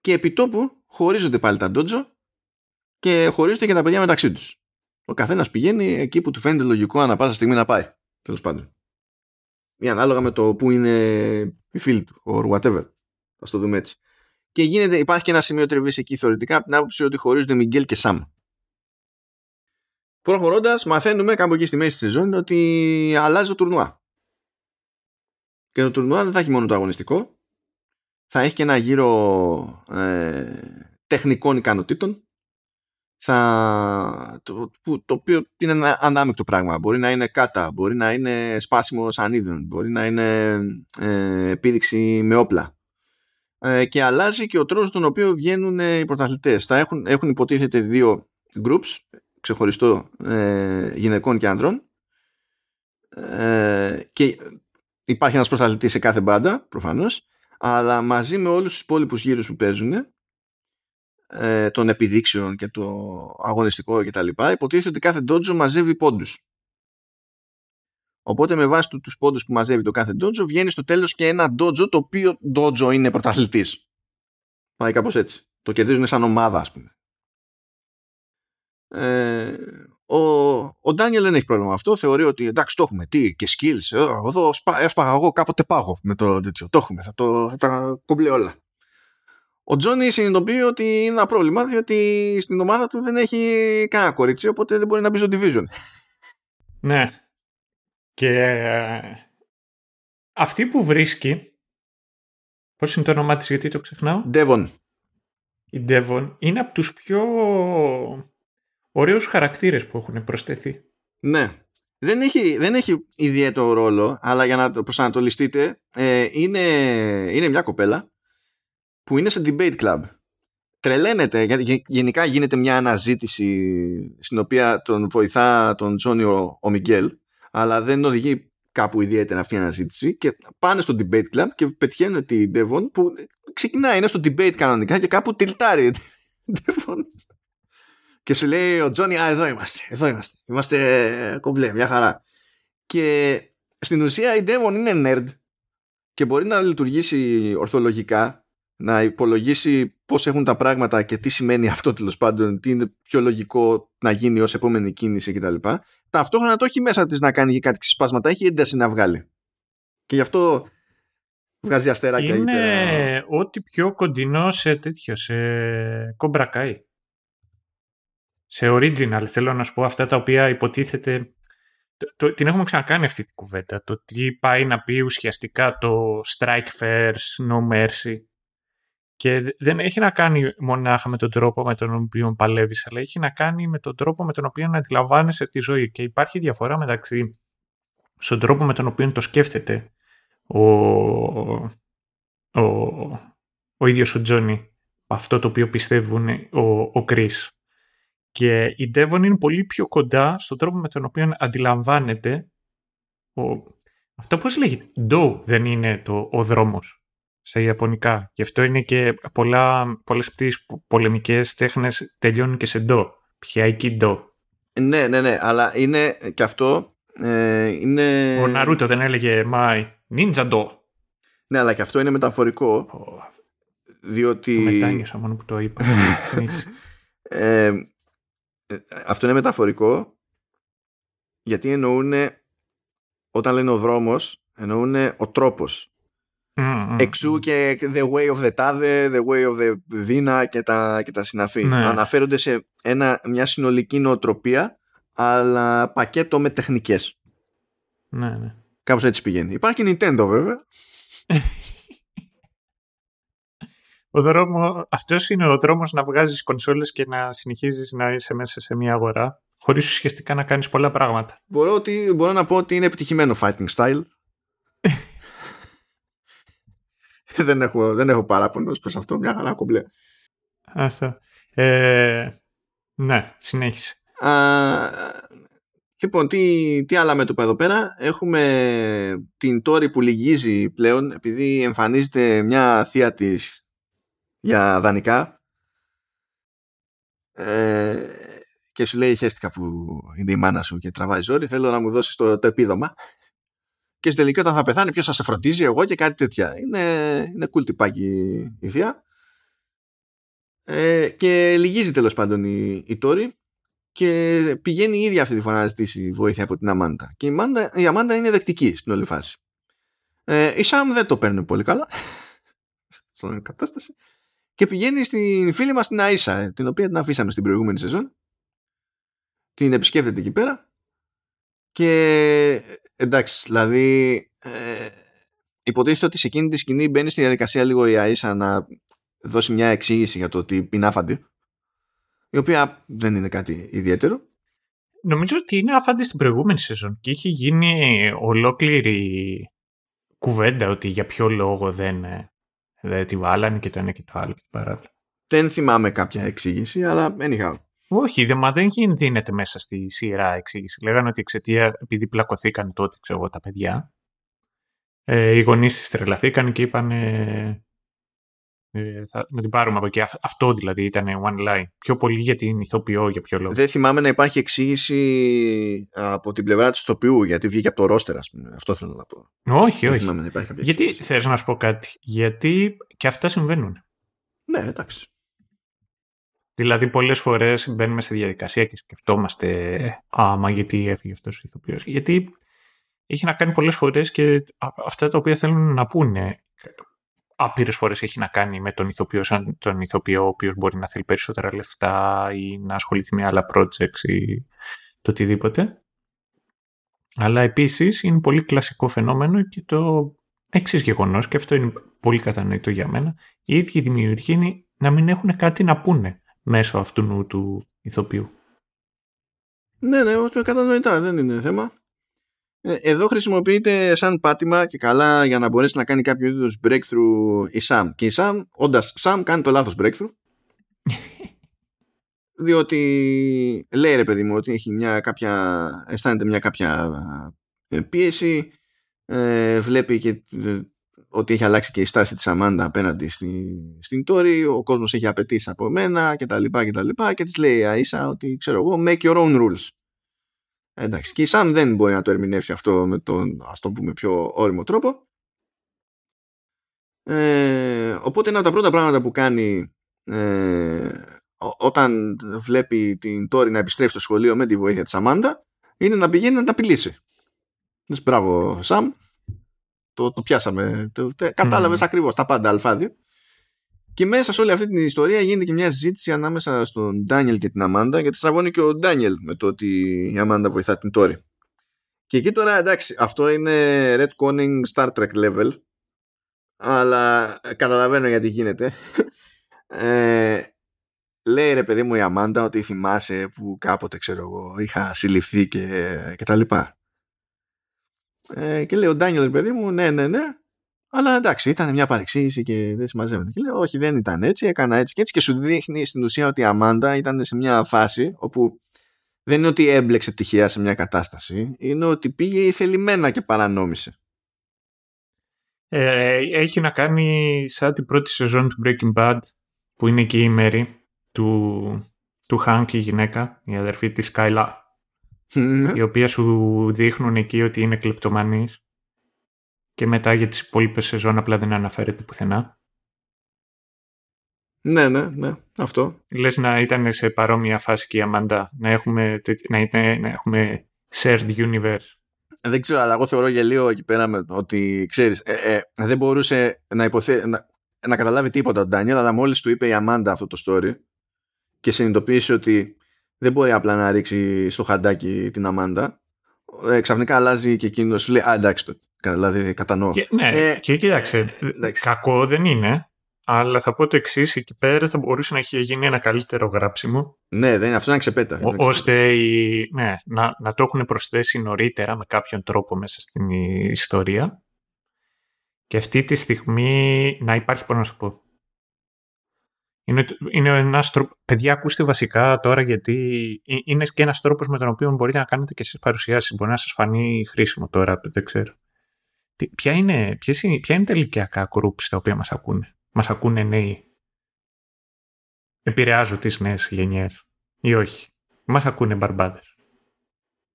και επί τόπου χωρίζονται πάλι τα ντότζο και χωρίζονται και τα παιδιά μεταξύ τους. Ο καθένας πηγαίνει εκεί που του φαίνεται λογικό ανά πάσα στιγμή να πάει. Τέλος πάντων. Ή ανάλογα με το που είναι η φίλη του, or whatever. Θα το δούμε έτσι. Και γίνεται, υπάρχει και ένα σημείο τριβής εκεί θεωρητικά από την άποψη ότι χωρίζονται Μιγγέλ και Σαμ. Προχωρώντας, μαθαίνουμε κάπου εκεί στη μέση της σεζόν ότι αλλάζει το τουρνουά. Και το τουρνουά δεν θα έχει μόνο το αγωνιστικό. Θα έχει και ένα γύρο ε, τεχνικών ικανοτήτων. Θα, το, το οποίο είναι ένα ανάμεικτο πράγμα. Μπορεί να είναι κάτα, μπορεί να είναι σπάσιμο σανίδων, μπορεί να είναι ε, επίδειξη με όπλα. Ε, και αλλάζει και ο τρόπος τον οποίο βγαίνουν οι πρωταθλητές. Θα έχουν, έχουν υποτίθεται δύο groups, ξεχωριστό ε, γυναικών και άνδρων. Ε, και υπάρχει ένας πρωταθλητής σε κάθε μπάντα προφανώς αλλά μαζί με όλους τους υπόλοιπους γύρους που παίζουν ε, των επιδείξεων και το αγωνιστικό και τα λοιπά υποτίθεται ότι κάθε ντότζο μαζεύει πόντους. Οπότε με βάση του, τους πόντους που μαζεύει το κάθε ντότζο βγαίνει στο τέλος και ένα ντότζο το οποίο ντότζο είναι πρωταθλητής. Πάει κάπως έτσι. Το κερδίζουν σαν ομάδα ας πούμε ε, ο, ο Ντάνιελ δεν έχει πρόβλημα με αυτό. Θεωρεί ότι εντάξει το έχουμε. Τι και skills. Ε, εδώ έσπαγα εγώ κάποτε πάγω με το τέτοιο. Το έχουμε. Θα, το, θα τα κομπλέ όλα. Ο Τζόνι συνειδητοποιεί ότι είναι ένα πρόβλημα διότι στην ομάδα του δεν έχει κανένα κορίτσι οπότε δεν μπορεί να μπει στο division. Ναι. Και ε, αυτή που βρίσκει πώς είναι το όνομά της γιατί το ξεχνάω; Devon. Η Devon είναι από τους πιο ωραίους χαρακτήρες που έχουν προσθεθεί. Ναι. Δεν έχει, δεν έχει ιδιαίτερο ρόλο, αλλά για να το προσανατολιστείτε, ε, είναι, είναι μια κοπέλα που είναι σε debate club. Τρελαίνεται, γιατί γενικά γίνεται μια αναζήτηση στην οποία τον βοηθά τον Τζόνι ο, ο Μιγγέλ, αλλά δεν οδηγεί κάπου ιδιαίτερα αυτή η αναζήτηση και πάνε στο debate club και πετυχαίνουν την Devon που ξεκινάει, είναι στο debate κανονικά και κάπου τιλτάρει Devon και σου λέει ο Τζόνι, α, εδώ είμαστε, εδώ είμαστε. Είμαστε κομπλέ, μια χαρά. Και στην ουσία η Devon είναι nerd και μπορεί να λειτουργήσει ορθολογικά, να υπολογίσει πώς έχουν τα πράγματα και τι σημαίνει αυτό τέλος πάντων, τι είναι πιο λογικό να γίνει ως επόμενη κίνηση κτλ. Ταυτόχρονα το έχει μέσα της να κάνει και κάτι ξεσπάσματα, έχει ένταση να βγάλει. Και γι' αυτό βγάζει αστεράκια. Είναι ό,τι πιο κοντινό σε τέτοιο, σε κομπρακάι σε original θέλω να σου πω αυτά τα οποία υποτίθεται το, την έχουμε ξανακάνει αυτή την κουβέντα το τι πάει να πει ουσιαστικά το strike first, no mercy. Και δεν έχει να κάνει μονάχα με τον τρόπο με τον οποίο παλεύεις, αλλά έχει να κάνει με τον τρόπο με τον οποίο αντιλαμβάνεσαι τη ζωή. Και υπάρχει διαφορά μεταξύ στον τρόπο με τον οποίο το σκέφτεται ο, ο, ο ίδιος ο Τζόνι αυτό το οποίο πιστεύουν ο, ο και η Devon είναι πολύ πιο κοντά στον τρόπο με τον οποίο αντιλαμβάνεται ο... αυτό πώς λέγεται. Do δεν είναι το, ο δρόμος σε ιαπωνικά. Γι' αυτό είναι και πολλά, πολλές από τις πολεμικές τέχνες τελειώνουν και σε do. Πιαϊκή do. Ναι, ναι, ναι, αλλά είναι και αυτό ε, είναι... Ο Ναρούτο δεν έλεγε Mai Ninja Do. Ναι, αλλά και αυτό είναι μεταφορικό. Oh, διότι... Το μετάνιωσα μόνο που το είπα. ε, ε, αυτό είναι μεταφορικό γιατί εννοούν όταν λένε ο δρόμος εννοούν ο τρόπος. Εξού και the way of the tade the way of the dina και τα, και τα συναφή. Ναι. αναφέρονται σε ένα, μια συνολική νοοτροπία αλλά πακέτο με τεχνικές. Ναι, ναι. κάπως έτσι πηγαίνει. Υπάρχει Nintendo βέβαια ο δρόμο, αυτός είναι ο δρόμος να βγάζεις κονσόλες και να συνεχίζεις να είσαι μέσα σε μια αγορά χωρίς ουσιαστικά να κάνεις πολλά πράγματα. Μπορώ, ότι, μπορώ να πω ότι είναι επιτυχημένο fighting style. δεν, έχω, δεν έχω παράπονος προς αυτό, μια χαρά κομπλέ. Αυτό. Ε, Ναι, συνέχισε. Α, λοιπόν, τι, τι άλλα μέτωπα εδώ πέρα. Έχουμε την Τόρη που λυγίζει πλέον επειδή εμφανίζεται μια θεία της για δανεικά. Ε, και σου λέει χέστηκα που είναι η μάνα σου και τραβάει ζόρι θέλω να μου δώσεις το, το επίδομα και στην τελική όταν θα πεθάνει ποιος θα σε φροντίζει εγώ και κάτι τέτοια. Είναι, είναι cool τυπάκι η θεία. Ε, και λυγίζει τέλος πάντων η, η Τόρη και πηγαίνει η ίδια αυτή τη φορά να ζητήσει βοήθεια από την Αμάντα. Και η, Αμάντα, η Αμάντα είναι δεκτική στην όλη φάση. Ε, η Σάμ δεν το παίρνει πολύ καλά. Στην κατάσταση και πηγαίνει στην φίλη μας την Αΐσα ε, την οποία την αφήσαμε στην προηγούμενη σεζόν. Την επισκέφτεται εκεί πέρα. Και εντάξει δηλαδή ε, υποτίθεται ότι σε εκείνη τη σκηνή μπαίνει στη διαδικασία λίγο η Αΐσα να δώσει μια εξήγηση για το ότι είναι άφαντη η οποία δεν είναι κάτι ιδιαίτερο. Νομίζω ότι είναι άφαντη στην προηγούμενη σεζόν και είχε γίνει ολόκληρη κουβέντα ότι για ποιο λόγο δεν, ε, δεν τη βάλανε και το ένα και το άλλο και παράλληλα. Δεν θυμάμαι κάποια εξήγηση, αλλά anyhow. Όχι, δε, μα δεν δίνεται μέσα στη σειρά εξήγηση. Λέγανε ότι εξαιτία, επειδή πλακωθήκαν τότε, ξέρω εγώ, τα παιδιά, ε, οι γονείς τη τρελαθήκαν και είπαν ε, ε, θα, να την πάρουμε από εκεί. Αυτό δηλαδή ήταν one line. Πιο πολύ για την ηθοποιό, για ποιο λόγο. Δεν θυμάμαι να υπάρχει εξήγηση από την πλευρά της ηθοποιού, γιατί βγήκε από το ρόστερ, ας πούμε. Αυτό θέλω να πω. Όχι, όχι. γιατί θες να σου πω κάτι; Γιατί και αυτά συμβαίνουν. Ναι, εντάξει. Δηλαδή, πολλές φορές μπαίνουμε σε διαδικασία και σκεφτόμαστε, άμα γιατί έφυγε αυτός ο ηθοποιός. Γιατί έχει να κάνει πολλές φορές και αυτά τα οποία θέλουν να πούνε. Άπειρες φορές έχει να κάνει με τον ηθοποιό, σαν τον ηθοποιό ο οποίος μπορεί να θέλει περισσότερα λεφτά ή να ασχοληθεί με άλλα projects ή το οτιδήποτε. Αλλά επίσης είναι πολύ κλασικό φαινόμενο και το εξής γεγονός, και αυτό είναι πολύ κατανοητό για μένα, οι ίδιοι δημιουργοί είναι να μην έχουν κάτι να πούνε μέσω αυτού του ηθοποιού. Ναι, ναι, όχι κατανοητά, δεν είναι θέμα. Ε, εδώ χρησιμοποιείται σαν πάτημα και καλά για να μπορέσει να κάνει κάποιο είδους breakthrough η Sam. Και η Sam, όντας Sam, κάνει το λάθος breakthrough. διότι λέει ρε παιδί μου ότι έχει μια κάποια, αισθάνεται μια κάποια ε, πίεση ε, βλέπει και ότι έχει αλλάξει και η στάση της Αμάντα απέναντι στη, στην Τόρη, ο κόσμος έχει απαιτήσει από μένα και τα λοιπά και τα λοιπά και της λέει Αΐσα ότι ξέρω εγώ make your own rules. Εντάξει, και η Σαμ δεν μπορεί να το ερμηνεύσει αυτό με τον ας το πούμε πιο όριμο τρόπο. Ε, οπότε ένα από τα πρώτα πράγματα που κάνει ε, όταν βλέπει την Τόρη να επιστρέφει στο σχολείο με τη βοήθεια της Αμάντα είναι να πηγαίνει να τα απειλήσει. Μπράβο Σαμ, το, το πιάσαμε. Το, Κατάλαβες mm. ακριβώς τα πάντα αλφάδιο. Και μέσα σε όλη αυτή την ιστορία γίνεται και μια συζήτηση ανάμεσα στον Ντάνιελ και την Αμάντα, γιατί στραβώνει και ο Ντάνιελ με το ότι η Αμάντα βοηθά την Τόρη. Και εκεί τώρα εντάξει, αυτό είναι retconning Star Trek level, αλλά καταλαβαίνω γιατί γίνεται. Ε, λέει ρε παιδί μου η Αμάντα ότι θυμάσαι που κάποτε ξέρω εγώ είχα συλληφθεί και, και τα λοιπά. Ε, και λέει ο Ντάνιελ, ρε παιδί μου, ναι, ναι, ναι. Αλλά εντάξει, ήταν μια παρεξήγηση και δεν συμμαζεύεται. Και λέει, Όχι, δεν ήταν έτσι, έκανα έτσι και έτσι. Και σου δείχνει στην ουσία ότι η Αμάντα ήταν σε μια φάση όπου δεν είναι ότι έμπλεξε τυχαία σε μια κατάσταση, είναι ότι πήγε θελημένα και παρανόμησε. Ε, έχει να κάνει σαν την πρώτη σεζόν του Breaking Bad που είναι εκεί η Μέρη του, του Hank η γυναίκα, η αδερφή της Skyla ναι. η οποία σου δείχνουν εκεί ότι είναι κλεπτομανής και μετά για τις υπόλοιπες σεζόν απλά δεν αναφέρεται πουθενά. Ναι, ναι, ναι, αυτό. Λες να ήταν σε παρόμοια φάση και η Αμάντα, να έχουμε, να, είναι, να έχουμε shared universe. Δεν ξέρω, αλλά εγώ θεωρώ γελίο εκεί πέρα με ότι, ξέρεις, ε, ε, δεν μπορούσε να, υποθέ, να, να καταλάβει τίποτα ο Ντάνιελ, αλλά μόλις του είπε η Αμάντα αυτό το story και συνειδητοποίησε ότι δεν μπορεί απλά να ρίξει στο χαντάκι την Αμάντα. Ε, ξαφνικά αλλάζει και εκείνος σου λέει Α, εντάξει το. Δηλαδή, κατανοώ. Και, ναι, ε, και κοίταξε. Εντάξει. Κακό δεν είναι. Αλλά θα πω το εξής: εκεί πέρα θα μπορούσε να έχει γίνει ένα καλύτερο γράψιμο. Ναι, δεν, αυτό είναι ξεπέτα. Ό, ώστε η, ναι, να, να το έχουν προσθέσει νωρίτερα με κάποιον τρόπο μέσα στην ιστορία. Και αυτή τη στιγμή να υπάρχει, πώς να σου πω, Είναι, είναι ένας τρόπο... Παιδιά, ακούστε βασικά τώρα γιατί είναι και ένας τρόπος με τον οποίο μπορείτε να κάνετε και εσείς παρουσιάσεις. Μπορεί να σας φανεί χρήσιμο τώρα, δεν ξέρω. Ποια είναι, ποιες είναι, ποια είναι τα ηλικιακά groups τα οποία μας ακούνε; Μας ακούνε νέοι; Επηρεάζουν τις νέες γενιές ή όχι; Μας ακούνε μπαρμπάδες.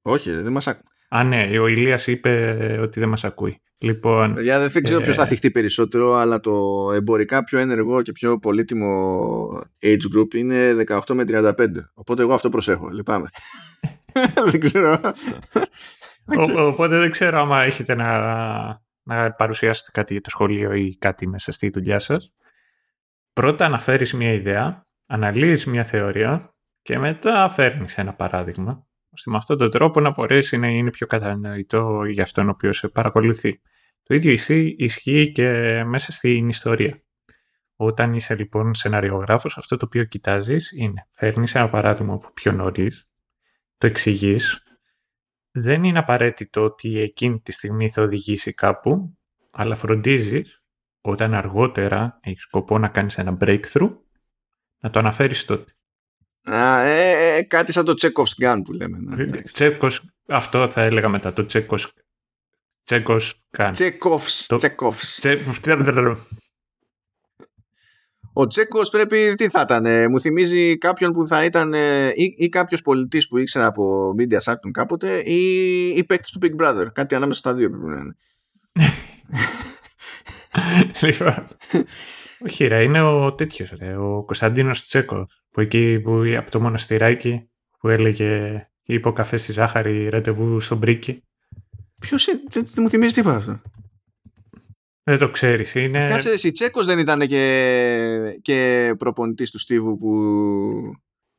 Όχι, δεν μας ακούνε. Α, ναι, ο Ηλίας είπε ότι δεν μας ακούει. Λοιπόν, Για δεν ξέρω ε, ποιος θα θυχτεί περισσότερο, αλλά το εμπορικά πιο ενεργό και πιο πολύτιμο age group είναι 18 με 35. Οπότε εγώ αυτό προσέχω. Λυπάμαι. δεν ξέρω. οπότε δεν ξέρω άμα έχετε να, να παρουσιάσετε κάτι για το σχολείο ή κάτι μέσα στη δουλειά σας. Πρώτα αναφέρεις μια ιδέα, αναλύεις μια θεωρία και μετά φέρνεις ένα παράδειγμα ώστε με αυτόν τον τρόπο να μπορέσει να είναι πιο κατανοητό για αυτόν ο οποίος σε παρακολουθεί. Το ίδιο ισχύει και μέσα στην ιστορία. Όταν είσαι λοιπόν σεναριογράφος, αυτό το οποίο κοιτάζεις είναι φέρνεις ένα παράδειγμα από πιο νωρίς, το εξηγείς. Δεν είναι απαραίτητο ότι εκείνη τη στιγμή θα οδηγήσει κάπου, αλλά φροντίζεις όταν αργότερα έχεις σκοπό να κάνεις ένα breakthrough, να το αναφέρεις τότε. Α, ε, ε, κάτι σαν το Τσέκοφς Gun που λέμε. Ναι. Τσέκος, αυτό θα έλεγα μετά, το Τσέκος Τσέκος Gun. Τσέκοφς, το... Τσέκοφς. Ο Τσέκος πρέπει, τι θα ήταν, μου θυμίζει κάποιον που θα ήταν ή, ή κάποιος πολιτής που ήξερα από Media Saturn κάποτε ή, ή παίκτης του Big Brother. Κάτι ανάμεσα στα δύο πρέπει να είναι. Λοιπόν, όχι ρε, είναι ο τέτοιος ρε, ο Κωνσταντίνος Τσέκος που εκεί που, από το μοναστηράκι που έλεγε είπε ο καφέ στη ζάχαρη ρετεβού στον Μπρίκι. Ποιος είναι, δεν μου θυμίζει τίποτα αυτό. Δεν το ξέρεις, είναι... Κάτσε εσύ, Τσέκος δεν ήταν και, και προπονητής του Στίβου που...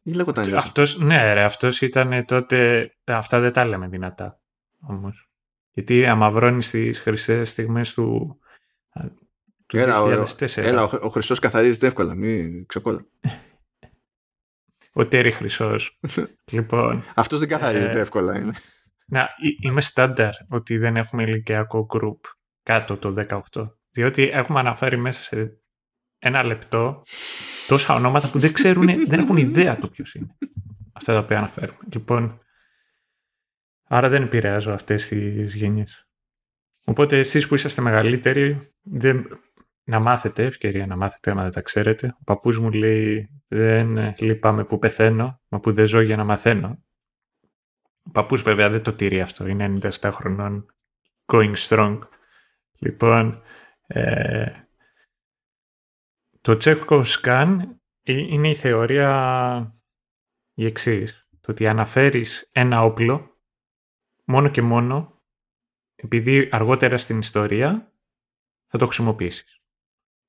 Ή λέγονταν αυτός, Ναι ρε, αυτός ήταν τότε... Αυτά δεν τα λέμε δυνατά, όμως. Γιατί αμαυρώνει στις χρυσές στιγμές του, του έλα, 2004. Έλα, ο, ο Χριστός καθαρίζεται εύκολα, μην ξεκόλα. Ο Τέρι Χρυσός. λοιπόν, Αυτός δεν καθαρίζεται ε, εύκολα είναι. Να, είμαι στάνταρ ότι δεν έχουμε ηλικιακό group κάτω το 18. Διότι έχουμε αναφέρει μέσα σε ένα λεπτό τόσα ονόματα που δεν ξέρουν, δεν έχουν ιδέα το ποιος είναι. Αυτά τα οποία αναφέρουμε. Λοιπόν, άρα δεν επηρεάζω αυτές τις γενιές. Οπότε εσείς που είσαστε μεγαλύτεροι, δεν, να μάθετε, ευκαιρία να μάθετε άμα δεν τα ξέρετε. Ο παππούς μου λέει δεν λυπάμαι που πεθαίνω, μα που δεν ζω για να μαθαίνω. Ο παππούς βέβαια δεν το τηρεί αυτό, είναι 97 χρονών, going strong. Λοιπόν, ε, το Τσέφκο Σκάν είναι η θεωρία η εξής. Το ότι αναφέρεις ένα όπλο μόνο και μόνο επειδή αργότερα στην ιστορία θα το χρησιμοποιήσεις.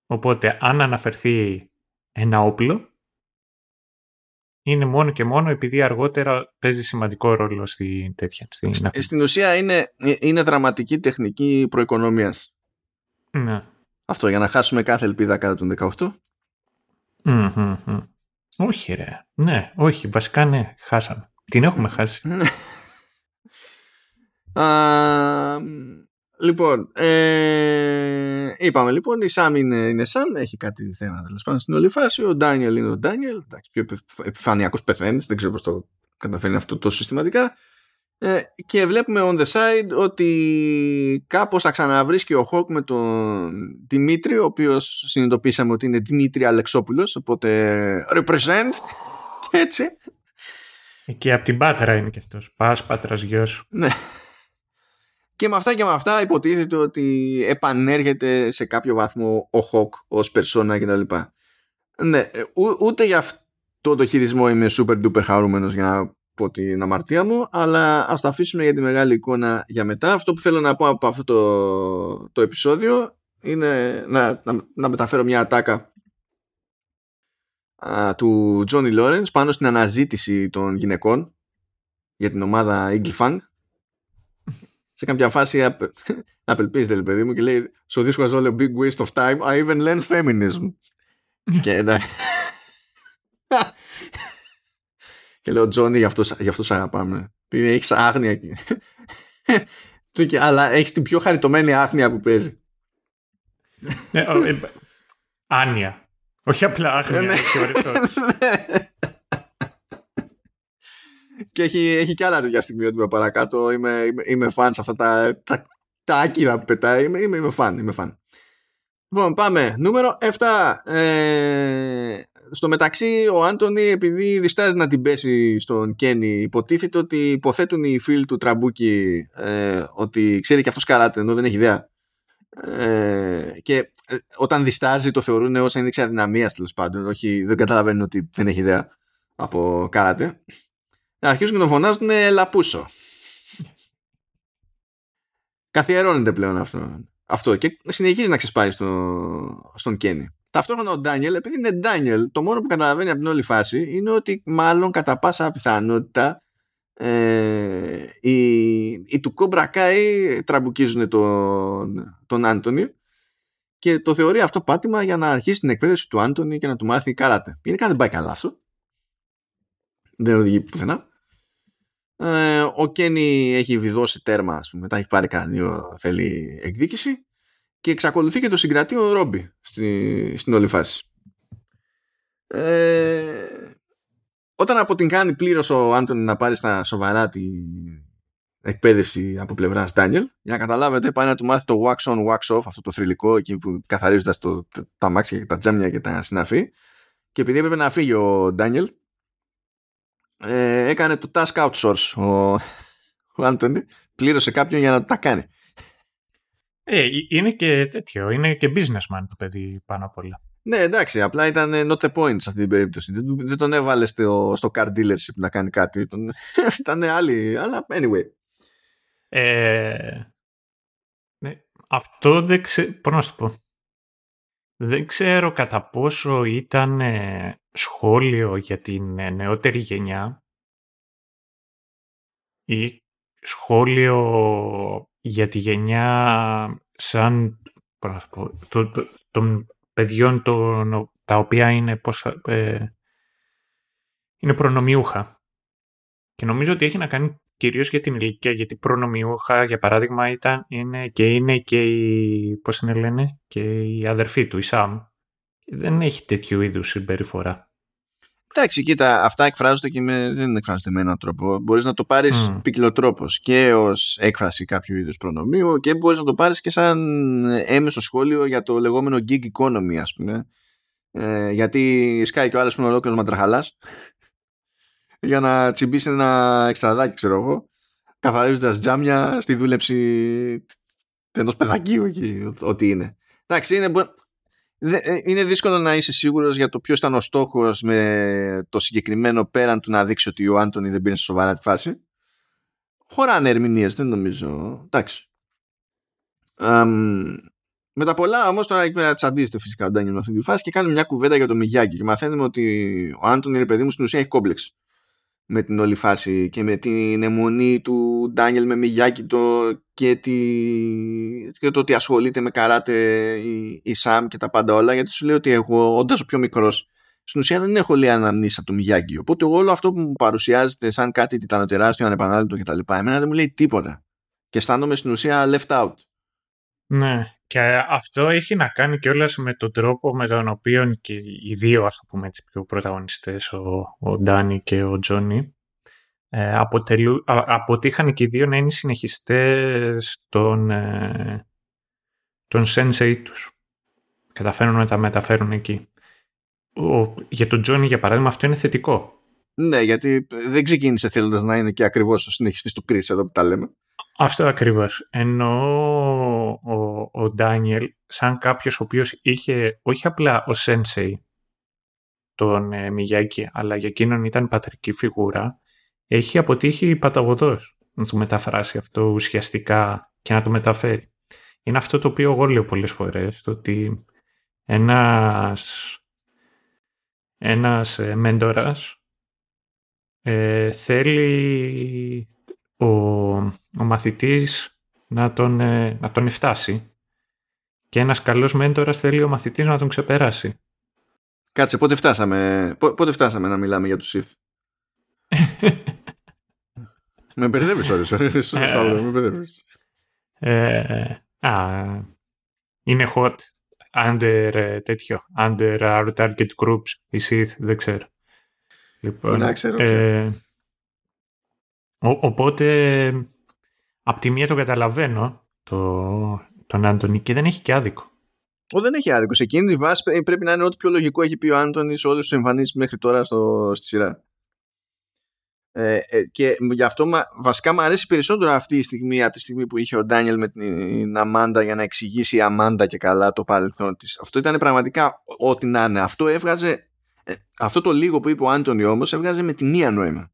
Οπότε αν αναφερθεί ένα όπλο είναι μόνο και μόνο επειδή αργότερα παίζει σημαντικό ρόλο στην τέτοια. Στην, στην ουσία είναι, είναι δραματική τεχνική προοικονομίας. Ναι. Αυτό για να χάσουμε κάθε ελπίδα κάτω των 18. Όχι ρε. Ναι, όχι. Βασικά ναι, χάσαμε. Την έχουμε χάσει. Ναι. Λοιπόν, ε, είπαμε λοιπόν, η Σάμ είναι, είναι Σάμ, έχει κάτι θέμα τέλος πάντων στην όλη φάση. Ο Ντάνιελ είναι ο Ντάνιελ, εντάξει, πιο επιφανειακός πεθαίνεις, δεν ξέρω πώς το καταφέρνει αυτό τόσο συστηματικά. Ε, και βλέπουμε on the side ότι κάπως θα ξαναβρίσκει ο Χόκ με τον Δημήτρη, ο οποίος συνειδητοποίησαμε ότι είναι Δημήτρη Αλεξόπουλος, οπότε represent και έτσι. Και από την Πάτρα είναι και αυτός. Πας Πάτρας γιος. Ναι. Και με αυτά και με αυτά υποτίθεται ότι επανέρχεται σε κάποιο βαθμό ο Χοκ ως περσόνα κτλ. Ναι, ε, ούτε για αυτό το χειρισμό είμαι super duper χαρούμενος για να πω την αμαρτία μου, αλλά ας το αφήσουμε για τη μεγάλη εικόνα για μετά. Αυτό που θέλω να πω από αυτό το, το επεισόδιο είναι να, να, μεταφέρω μια ατάκα α, του Τζόνι Λόρενς πάνω στην αναζήτηση των γυναικών για την ομάδα Eagle Fang σε κάποια φάση απελπίζεται, παιδί μου, και λέει So this was all a big waste of time. I even learned feminism. και ναι. και λέω Τζόνι, γι' αυτό, γι αυτό σ' αγαπάμε. Επειδή έχεις άγνοια. αλλά έχεις την πιο χαριτωμένη άγνοια που παίζει. ναι, ε, Άνια. Όχι απλά άγνοια, Ναι. θεωρητός. Και έχει, έχει και άλλα τέτοια στιγμιότυπα παρακάτω. Είμαι, είμαι, είμαι φαν σε αυτά τα, τα, τα άκυρα που πετάει. Είμαι, είμαι, είμαι φαν. Είμαι φαν. Λοιπόν, πάμε. Νούμερο 7. Ε, στο μεταξύ, ο Άντωνη, επειδή διστάζει να την πέσει στον Κένι, υποτίθεται ότι υποθέτουν οι φίλοι του Τραμπούκι ε, ότι ξέρει και αυτός καράτε, ενώ δεν έχει ιδέα. Ε, και ε, όταν διστάζει το θεωρούν ως ένδειξη αδυναμίας τέλος πάντων. Όχι, δεν καταλαβαίνουν ότι δεν έχει ιδέα από καράτε. Αρχίζουν και τον φωνάζουν Λαπούσο. Καθιερώνεται πλέον αυτό. αυτό και συνεχίζει να ξεσπάει στο, στον Κένι. Ταυτόχρονα ο Ντάνιελ, επειδή είναι Ντάνιελ, το μόνο που καταλαβαίνει από την όλη φάση είναι ότι μάλλον κατά πάσα πιθανότητα ε, οι, οι του Κόμπρα Κάι τραμπουκίζουν τον, τον Άντωνη και το θεωρεί αυτό πάτημα για να αρχίσει την εκπαίδευση του Άντωνη και να του μάθει καράτε. Γενικά δεν πάει καλά αυτό. Δεν οδηγεί πουθενά. Ε, ο Κένι έχει βιδώσει τέρμα, ας πούμε, μετά έχει πάρει κανένα θέλει εκδίκηση και εξακολουθεί και το συγκρατεί ο Ρόμπι στη, στην όλη φάση. Ε, όταν αποτυγχάνει πλήρως ο Άντωνι να πάρει στα σοβαρά τη εκπαίδευση από πλευράς Ντάνιελ, για να καταλάβετε, πάει να του μάθει το wax on, wax off, αυτό το θρηλυκό εκεί που καθαρίζοντας τα μάξια και τα τζάμια και τα συναφή. Και επειδή έπρεπε να φύγει ο Ντάνιελ, ε, έκανε το task outsource ο, ο Άντωνι, πλήρωσε κάποιον για να τα κάνει. Ε, είναι και τέτοιο, είναι και businessman το παιδί πάνω απ' όλα. Ναι, εντάξει, απλά ήταν not the point σε αυτή την περίπτωση. Δεν, δεν τον έβαλε στο, στο car dealership να κάνει κάτι. Τον, ήταν άλλοι, αλλά anyway. Ε, ναι, αυτό δεν ξέρω, πώς να σου το πω. Δεν ξέρω κατά πόσο ήταν ε, σχόλιο για την ε, νεότερη γενιά ή σχόλιο για τη γενιά σαν πώς να σου πω, το- το- των παιδιών των, τα οποία είναι, πώς, θα- ε, είναι προνομιούχα. Και νομίζω ότι έχει να κάνει κυρίως για την ηλικία, γιατί προνομιούχα, για παράδειγμα, ήταν, είναι και είναι και η, πώς είναι λένε, και η αδερφή του, η Σαμ. Δεν έχει τέτοιου είδους συμπεριφορά. Εντάξει, κοίτα, αυτά εκφράζονται και με, δεν εκφράζονται με έναν τρόπο. Μπορείς να το πάρεις Μμ. mm. ποικιλοτρόπο και ως έκφραση κάποιου είδους προνομίου και μπορείς να το πάρεις και σαν έμεσο σχόλιο για το λεγόμενο gig economy, ας πούμε. Ε, γιατί σκάει και ο άλλος που είναι ολόκληρος μαντραχαλάς για να τσιμπήσει ένα εξτραδάκι, ξέρω εγώ, καθαρίζοντας τζάμια στη δούλεψη ενός παιδακίου εκεί, ό,τι είναι. Εντάξει, είναι, μπο- Δε- ε, είναι δύσκολο να είσαι σίγουρος για το ποιος ήταν ο στόχος με το συγκεκριμένο πέραν του να δείξει ότι ο Άντωνη δεν πήρε σε σοβαρά τη φάση. Χωράνε ερμηνείες, δεν νομίζω. Εντάξει. Αμ, με τα πολλά όμως τώρα εκεί πέρα τσαντίζεται φυσικά ο Ντάνιελ με αυτή τη φάση και κάνει μια κουβέντα για το Μιγιάκη. Και μαθαίνουμε ότι ο Άντωνη, ρε παιδί μου, στην ουσία έχει κόμπλεξ με την όλη φάση και με την αιμονή του Ντάνιελ με Μιγιάκη το, και, τη, και το ότι ασχολείται με καράτε η, η Σαμ και τα πάντα όλα γιατί σου λέει ότι εγώ όντας ο πιο μικρός στην ουσία δεν έχω λέει αναμνήσεις από το Μιγιάκη. Οπότε όλο αυτό που μου παρουσιάζεται σαν κάτι τιτανοτεράστιο ανεπανάληπτο κτλ εμένα δεν μου λέει τίποτα. Και αισθάνομαι στην ουσία left out. Ναι, και αυτό έχει να κάνει κιόλας με τον τρόπο με τον οποίο και οι δύο, ας το πούμε έτσι, πιο πρωταγωνιστές, ο, ο Ντάνι και ο Τζόνι, ε, αποτελού, α, αποτύχαν και οι δύο να είναι συνεχιστές των, ε, των sensei τους. Καταφέρουν να τα μεταφέρουν εκεί. Ο, για τον Τζόνι, για παράδειγμα, αυτό είναι θετικό. ναι γιατί δεν ξεκίνησε θέλοντας να είναι και ακριβώς ο συνεχιστής του Chris εδώ που τα λέμε Αυτό ακριβώς. Ενώ ο, ο Ντάνιελ, σαν κάποιος ο οποίος είχε όχι απλά ο σένσεϊ τον ε, Μιγιάκη, αλλά για εκείνον ήταν πατρική φιγούρα, έχει αποτύχει παταγωδός να του μεταφράσει αυτό ουσιαστικά και να το μεταφέρει. Είναι αυτό το οποίο εγώ λέω πολλές φορές, το ότι ένας, ένας ε, μέντορας ε, θέλει ο, ο μαθητής να τον, ε, να τον εφτάσει και ένας καλός μέντορας θέλει ο μαθητής να τον ξεπεράσει. κάτσε πότε φτάσαμε πο- πότε φτάσαμε να μιλάμε για τους Sith; Με μπερδεύεις ώρες, ώρες, Σταύρο, με μπερδεύεις. Ε, α, είναι hot. under ε, τέτοιο, under our target groups, η Sith, δεν ξέρω. Λοιπόν, να ξέρω. Ε, οπότε, από τη μία το καταλαβαίνω, το, τον Άντωνη, και δεν έχει και άδικο. Ο, δεν έχει άδικο. Σε εκείνη τη βάση πρέπει να είναι ό,τι πιο λογικό έχει πει ο Άντωνη σε όλους τους εμφανίσεις μέχρι τώρα στο, στη σειρά. Ε, ε, και γι' αυτό μα, βασικά μου αρέσει περισσότερο αυτή η στιγμή από τη στιγμή που είχε ο Ντάνιελ με την Αμάντα για να εξηγήσει η Αμάντα και καλά το παρελθόν της. Αυτό ήταν πραγματικά ό,τι να είναι. Αυτό έβγαζε, ε, αυτό το λίγο που είπε ο Άντωνη όμως έβγαζε με τη μία νόημα.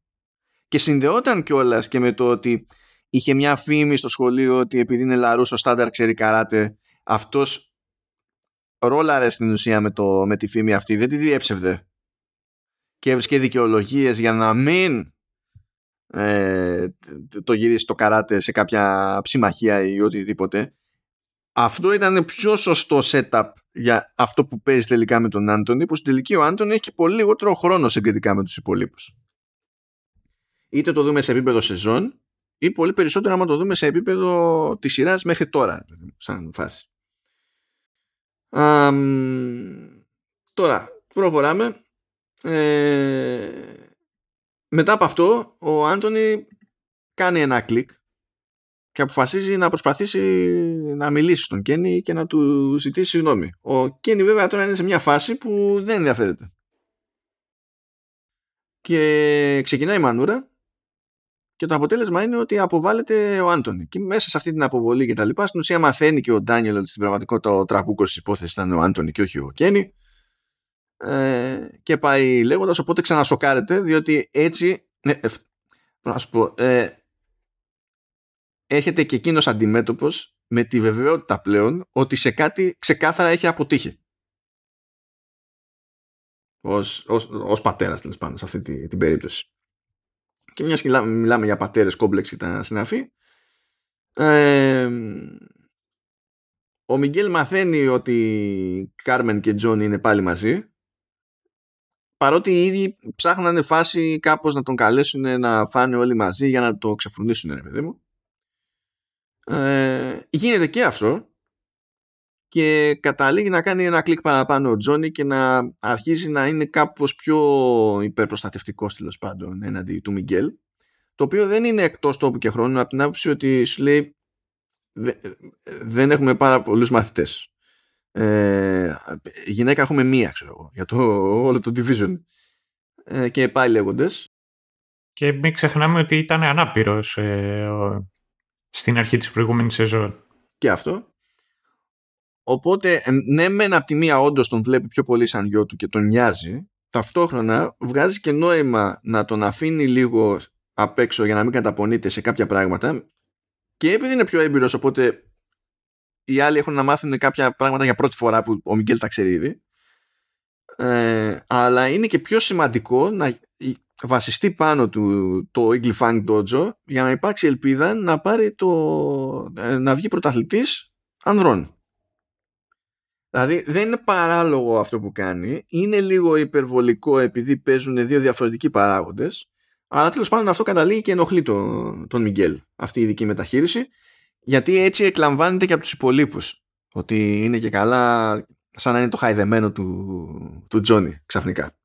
Και συνδεόταν κιόλας και με το ότι είχε μια φήμη στο σχολείο ότι επειδή είναι λαρούς στο στάνταρ ξέρει καράτε αυτός ρόλαρε στην ουσία με, το, με τη φήμη αυτή δεν τη διέψευδε. Και έβρισκε δικαιολογίες για να μην ε, το γυρίσει το καράτε σε κάποια ψημαχία ή οτιδήποτε. Αυτό ήταν πιο σωστό setup για αυτό που παίζει τελικά με τον Άντωνη που στην τελική ο Άντωνη έχει πολύ λιγότερο χρόνο συγκριτικά με τους υπολείπους είτε το δούμε σε επίπεδο σεζόν ή πολύ περισσότερο άμα το δούμε σε επίπεδο της σειράς μέχρι τώρα σαν φάση τώρα προχωράμε ε, μετά από αυτό ο Άντωνη κάνει ένα κλικ και αποφασίζει να προσπαθήσει να μιλήσει στον Κένι και να του ζητήσει συγγνώμη. Ο Κένι βέβαια τώρα είναι σε μια φάση που δεν ενδιαφέρεται. Και ξεκινάει η μανούρα και το αποτέλεσμα είναι ότι αποβάλλεται ο Άντωνη. Και μέσα σε αυτή την αποβολή και τα λοιπά, στην ουσία μαθαίνει και ο Ντάνιελ ότι στην πραγματικότητα ο τραπούκος της υπόθεσης ήταν ο Άντωνη και όχι ο Κένι. Ε, και πάει λέγοντας, οπότε ξανασοκάρεται, διότι έτσι. Ε, ε, να σου πω, ε, έρχεται και εκείνος αντιμέτωπος με τη βεβαιότητα πλέον ότι σε κάτι ξεκάθαρα έχει αποτύχει. Ως, ως, ως πατέρας τέλος πάντων σε αυτή την, την περίπτωση και μιας και μιλάμε για πατέρες κόμπλεξ και τα συναφή. Ε, ο Μιγκέλ μαθαίνει ότι Κάρμεν και Τζον είναι πάλι μαζί. Παρότι οι ίδιοι ψάχνανε φάση κάπως να τον καλέσουν να φάνε όλοι μαζί για να το ξεφρονίσουν ρε παιδί μου. Ε, γίνεται και αυτό και καταλήγει να κάνει ένα κλικ παραπάνω ο Τζόνι και να αρχίζει να είναι κάπως πιο υπερπροστατευτικός τέλος πάντων έναντι του Μιγκέλ το οποίο δεν είναι εκτός τόπου και χρόνου από την άποψη ότι σου λέει δεν έχουμε πάρα πολλούς μαθητές. Ε, γυναίκα έχουμε μία ξέρω εγώ για το όλο το division ε, και πάλι λέγοντες και μην ξεχνάμε ότι ήταν ανάπηρος ε, στην αρχή της προηγούμενης σεζόν. Και αυτό Οπότε, ναι, μεν από τη μία όντως τον βλέπει πιο πολύ σαν γιο του και τον νοιάζει, ταυτόχρονα βγάζει και νόημα να τον αφήνει λίγο απ' έξω για να μην καταπονείται σε κάποια πράγματα και επειδή είναι πιο έμπειρος, οπότε οι άλλοι έχουν να μάθουν κάποια πράγματα για πρώτη φορά που ο Μιγγέλ τα ξέρει ήδη. Ε, αλλά είναι και πιο σημαντικό να βασιστεί πάνω του το Eagle Fang Dojo για να υπάρξει ελπίδα να πάρει το, ε, να βγει πρωταθλητής ανδρών. Δηλαδή δεν είναι παράλογο αυτό που κάνει, είναι λίγο υπερβολικό επειδή παίζουν δύο διαφορετικοί παράγοντες, αλλά τέλος πάντων αυτό καταλήγει και ενοχλεί τον, τον Μιγγέλ, αυτή η ειδική μεταχείριση, γιατί έτσι εκλαμβάνεται και από τους υπολείπους, ότι είναι και καλά σαν να είναι το χαϊδεμένο του, του Τζόνι ξαφνικά.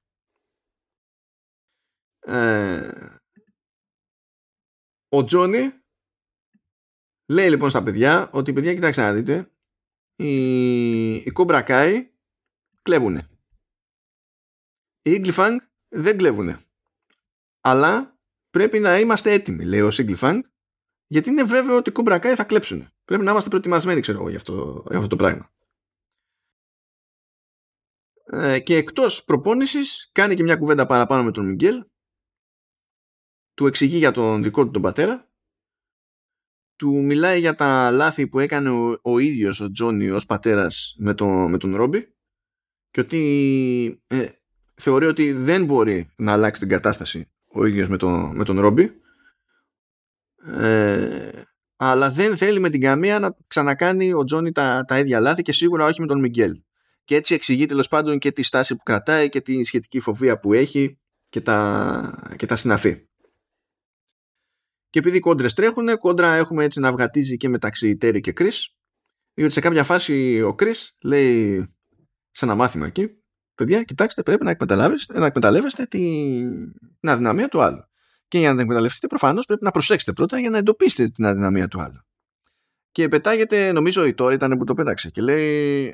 Ε, ο Τζόνι λέει λοιπόν στα παιδιά ότι παιδιά κοιτάξτε να δείτε οι, οι Κομπρακάι κλέβουνε. Οι Iglyfang δεν κλέβουνε. Αλλά πρέπει να είμαστε έτοιμοι, λέει ο Siglyfang, γιατί είναι βέβαιο ότι οι Κομπρακάι θα κλέψουν. Πρέπει να είμαστε προετοιμασμένοι, ξέρω εγώ, για αυτό, για αυτό το πράγμα. Ε, και εκτός προπόνησης κάνει και μια κουβέντα παραπάνω με τον Μιγγέλ του εξηγεί για τον δικό του τον πατέρα του μιλάει για τα λάθη που έκανε ο, ο ίδιος ο Τζόνι ως πατέρας με, το, με τον Ρόμπι και ότι ε, θεωρεί ότι δεν μπορεί να αλλάξει την κατάσταση ο ίδιος με, το, με τον Ρόμπι ε, αλλά δεν θέλει με την καμία να ξανακάνει ο Τζόνι τα, τα ίδια λάθη και σίγουρα όχι με τον Μιγγέλ και έτσι εξηγεί τέλος πάντων και τη στάση που κρατάει και τη σχετική φοβία που έχει και τα, και τα συναφή. Και επειδή οι κόντρες τρέχουν, κόντρα έχουμε έτσι να βγατίζει και μεταξύ Τέρι και Κρίς, Διότι σε κάποια φάση ο Κρι λέει σε ένα μάθημα εκεί, παιδιά, κοιτάξτε, πρέπει να εκμεταλλεύεστε, να εκμεταλλεύεστε την, την αδυναμία του άλλου. Και για να την εκμεταλλευτείτε, προφανώς πρέπει να προσέξετε πρώτα για να εντοπίσετε την αδυναμία του άλλου. Και πετάγεται, νομίζω η Τόρη ήταν που το πέταξε και λέει.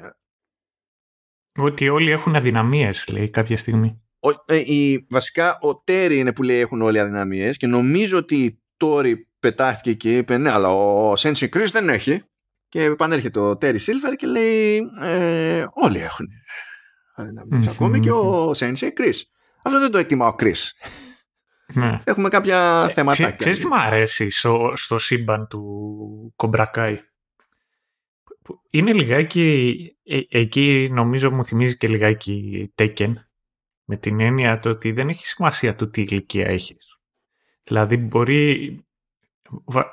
Ότι όλοι έχουν αδυναμίες, λέει κάποια στιγμή. Ο, ε, η, βασικά ο Τέρι είναι που λέει έχουν όλοι αδυναμίες και νομίζω ότι η Τόρη πετάχθηκε και είπε ναι, αλλά ο Σένσι Κρι δεν έχει. Και επανέρχεται ο Τέρι Σίλβερ και λέει ε, όλοι έχουν αδυναμίες. Ακόμη και ο Σένσι Κρι. Αυτό δεν το εκτιμά ο Κρι. Ναι. Έχουμε κάποια ε, θέματα. Ξέρεις τι μου αρέσει στο, στο σύμπαν του Κομπρακάη. Είναι λιγάκι, ε, εκεί νομίζω μου θυμίζει και λιγάκι τέκεν με την έννοια το ότι δεν έχει σημασία το τι ηλικία έχεις. Δηλαδή μπορεί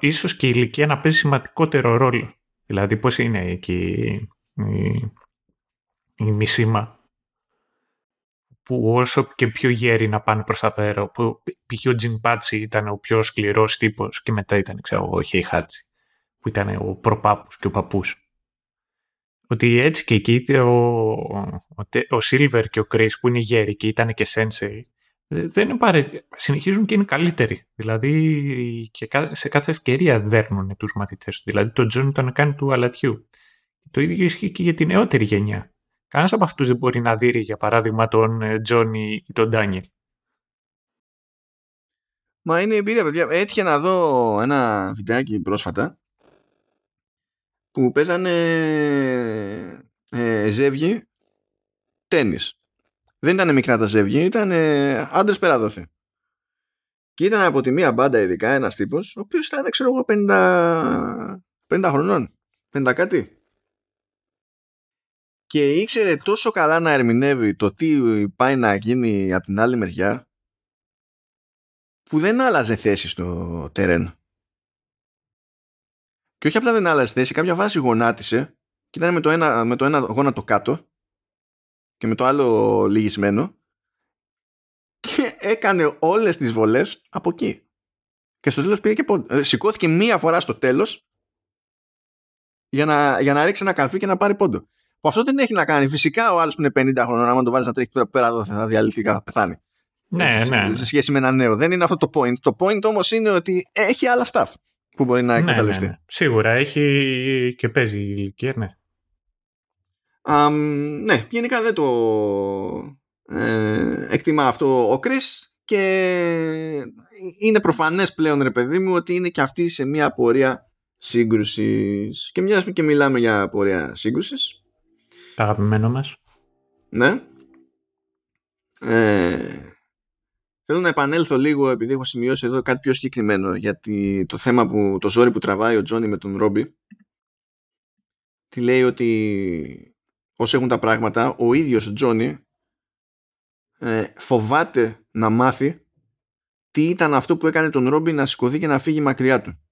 ίσως και η ηλικία να παίζει σημαντικότερο ρόλο. Δηλαδή πώς είναι εκεί η, η μισήμα που όσο και πιο γέροι να πάνε προς τα πέρα, που π.χ. ο Τζιν Πάτσι ήταν ο πιο σκληρός τύπος και μετά ήταν, ξέρω εγώ, ο Χέι Χάτσι, που ήταν ο προπάπους και ο παππούς. Ότι έτσι και εκεί ο, ο, Σίλβερ και ο Κρίς που είναι γέροι και ήταν και σένσεϊ, δεν παρε... συνεχίζουν και είναι καλύτεροι. Δηλαδή και σε κάθε ευκαιρία δέρνουν τους μαθητές τους. Δηλαδή το Τζον ήταν να κάνει του αλατιού. Το ίδιο ισχύει και για τη νεότερη γενιά. Κανένας από αυτούς δεν μπορεί να δει, για παράδειγμα, τον ε, Τζόνι ή τον Ντάνιελ. Μα είναι εμπειρία, παιδιά. Έτυχε να δω ένα βιντεάκι πρόσφατα που παίζανε ε, ζεύγι τέννις. Δεν ήταν μικρά τα ζεύγι, ήταν ε, άντρες πέρα Και ήταν από τη μία μπάντα ειδικά ένας τύπος, ο οποίος ήταν, ξέρω εγώ, 50, 50 χρονών. 50 κάτι και ήξερε τόσο καλά να ερμηνεύει το τι πάει να γίνει από την άλλη μεριά που δεν άλλαζε θέση στο τερέν. Και όχι απλά δεν άλλαζε θέση, κάποια βάση γονάτισε και ήταν με το ένα, με το ένα γόνατο κάτω και με το άλλο λυγισμένο και έκανε όλες τις βολές από εκεί. Και στο τέλος πήρε και πόντο. Ε, σηκώθηκε μία φορά στο τέλος για να, για να ρίξει ένα καρφί και να πάρει πόντο. Που αυτό δεν έχει να κάνει. Φυσικά ο άλλος που είναι 50 χρονών, άμα το βάλεις να τρέχει πέρα, πέρα εδώ, θα διαλυθεί και θα πεθάνει. Ναι, σε, ναι. Σε σχέση με ένα νέο. Δεν είναι αυτό το point. Το point όμως είναι ότι έχει άλλα stuff που μπορεί να εκμεταλλευτεί. Ναι, ναι, ναι. Σίγουρα έχει και παίζει η ηλικία, ναι. Um, ναι, γενικά δεν το ε, εκτιμά αυτό ο Chris και είναι προφανές πλέον ρε παιδί μου ότι είναι και αυτή σε μια πορεία σύγκρουσης και μοιάζει και μιλάμε για πορεία σύγκρουσης αγαπημένο μας. Ναι. Ε, θέλω να επανέλθω λίγο επειδή έχω σημειώσει εδώ κάτι πιο συγκεκριμένο γιατί το θέμα που το ζόρι που τραβάει ο Τζόνι με τον Ρόμπι τι λέει ότι όσοι έχουν τα πράγματα ο ίδιος ο Τζόνι ε, φοβάται να μάθει τι ήταν αυτό που έκανε τον Ρόμπι να σηκωθεί και να φύγει μακριά του.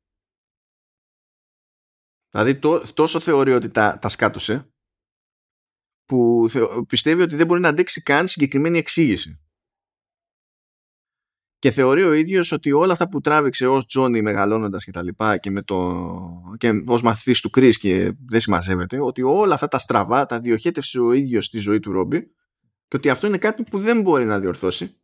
Δηλαδή τόσο θεωρεί ότι τα, τα σκάτωσε που πιστεύει ότι δεν μπορεί να αντέξει καν συγκεκριμένη εξήγηση. Και θεωρεί ο ίδιος ότι όλα αυτά που τράβηξε ως Τζόνι μεγαλώνοντας και τα λοιπά και, με το... και ως μαθητής του Κρίς και δεν συμμαζεύεται, ότι όλα αυτά τα στραβά τα διοχέτευσε ο ίδιος στη ζωή του Ρόμπι και ότι αυτό είναι κάτι που δεν μπορεί να διορθώσει.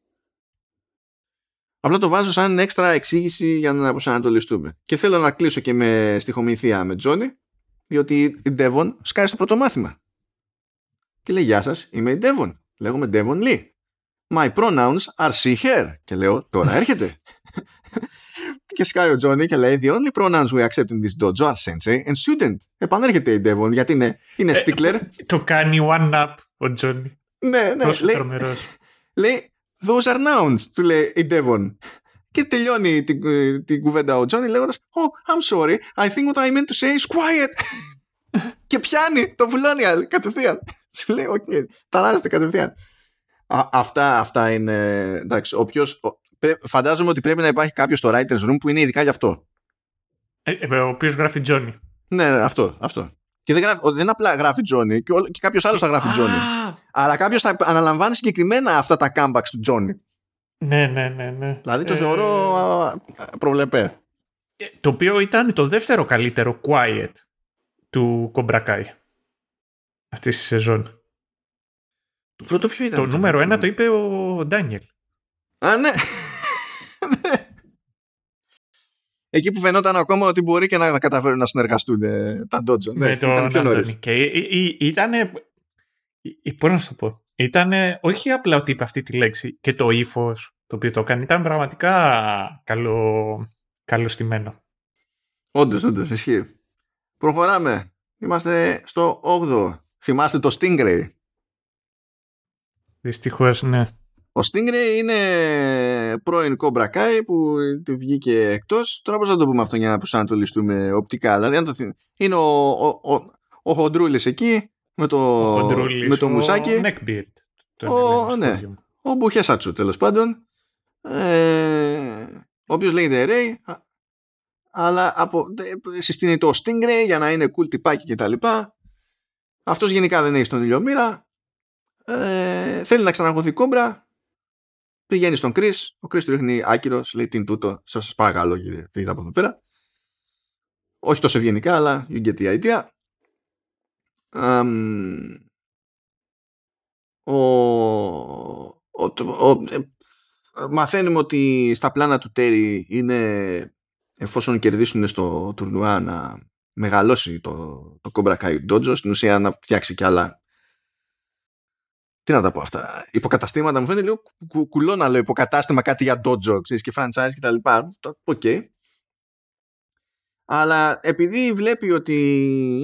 Απλά το βάζω σαν έξτρα εξήγηση για να προσανατολιστούμε. Και θέλω να κλείσω και με στοιχομηθεία με Τζόνι, διότι η Ντέβον σκάει στο πρώτο μάθημα και λέει «Γεια σας, είμαι η Devon. Λέγομαι Devon Lee. My pronouns are she, her». Και λέω «Τώρα έρχεται». και σκάει ο Τζόνι και λέει «The only pronouns we accept in this dojo are sensei and student». Επανέρχεται η Devon γιατί είναι, είναι ε, stickler. το κάνει one up ο Τζόνι. Ναι, ναι. Τόσο λέει, λέει «Those are nouns», του λέει η Devon. Και τελειώνει την, την κουβέντα ο Τζόνι λέγοντας «Oh, I'm sorry, I think what I meant to say is quiet». και πιάνει το bullying κατευθείαν. Σου λέει, ok, okay, ταράζεται κατευθείαν. Α, αυτά, αυτά είναι. Εντάξει, όποιος, φαντάζομαι ότι πρέπει να υπάρχει κάποιος στο writer's room που είναι ειδικά γι' αυτό. Ε, ε ο οποίος γράφει Τζόνι. Ναι, αυτό, αυτό. Και δεν, γράφει, δεν απλά γράφει Τζόνι, και, και κάποιος άλλος θα γράφει Τζόνι. Αλλά κάποιος θα αναλαμβάνει συγκεκριμένα αυτά τα comebacks του Τζόνι. Ναι, ναι, ναι, ναι. Δηλαδή το ε... θεωρώ προβλεπέ. Ε, το οποίο ήταν το δεύτερο καλύτερο quiet του Κομπρακάι αυτής της σεζόν. Το πρώτο ποιο ήταν. Το νούμερο ένα το είπε ο Ντάνιελ. Α, ναι. Εκεί που φαινόταν ακόμα ότι μπορεί και να καταφέρουν να συνεργαστούν ε, τα Dojo. Με Ναι, τον ήταν πιο νωρίς. Αντώνη. Και ήταν. Πώς να σου το πω; Ήταν όχι απλά ότι είπε αυτή τη λέξη και το ύφος το οποίο το έκανε. Ήταν πραγματικά καλό, καλωστημένο. Όντως, όντως, ισχύει. Προχωράμε. Είμαστε στο 8ο. Θυμάστε το Stingray; Δυστυχώς, ναι. Ο Stingray είναι πρώην Cobra Kai που του βγήκε εκτός. Τώρα πώς θα το πούμε αυτό για να προσανατολιστούμε οπτικά; Δηλαδή, αν το θυμ... είναι ο, ο, ο, ο Χοντρούλης εκεί με το, Ο Χοντρούλης, με το ο μουσάκι. Neckbeard. τον Ο- λένε στο ναι. ίδιο μου. Ο Μπουχέσατσου τέλος πάντων. Ε, ο οποίος λέγεται Ray. α- Αλλά από, ε, συστήνει το Stingray για να είναι cool τυπάκι κτλ. Αυτός γενικά δεν έχει στον ηλιομήρα. Ε, θέλει να ξαναγωθεί κόμπρα. Πηγαίνει στον Chris. Ο Chris του ρίχνει άκυρος. σου Λέει τι είναι τούτο. Σας σας παρακαλώ κύριε. Φύγετε από εδώ πέρα. Όχι τόσο ευγενικά αλλά you get the idea. Αμ, ο, ο, ο, ε, μαθαίνουμε ότι στα πλάνα του Τέρι είναι εφόσον κερδίσουν στο τουρνουά να μεγαλώσει το, το Cobra Kai Dojo στην ουσία να φτιάξει κι άλλα τι να τα πω αυτά. Υποκαταστήματα μου φαίνεται λίγο κου, κου, κουλό να λέω υποκατάστημα κάτι για dojo ξέρεις, και franchise και τα λοιπά. Οκ. Αλλά επειδή βλέπει ότι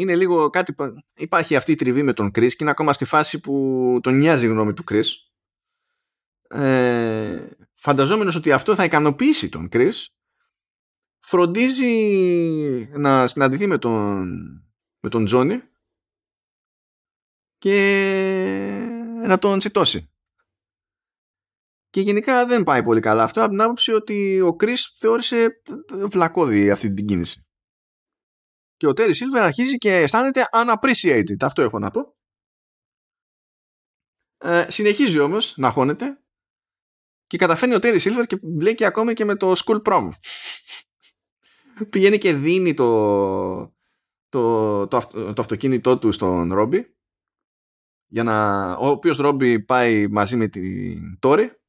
είναι λίγο κάτι που- υπάρχει αυτή η τριβή με τον Kreese και είναι ακόμα στη φάση που τον νοιάζει η γνώμη του Kreese ε, φανταζόμενος ότι αυτό θα ικανοποιήσει τον Kreese φροντίζει να συναντηθεί με τον με τον Τζόνι και να τον τσιτώσει. Και γενικά δεν πάει πολύ καλά αυτό από την άποψη ότι ο Chris θεώρησε βλακώδη αυτή την κίνηση. Και ο Terry Silver αρχίζει και αισθάνεται unappreciated. Αυτό έχω να πω. Ε, συνεχίζει όμως να χώνεται και καταφέρνει ο Terry Silver και μπλέκει ακόμα και με το school prom. Πηγαίνει και δίνει το, το, το, αυτο- το αυτοκίνητό του στον Ρόμπι για να, ο οποίος Ρόμπι πάει μαζί με την Τόρη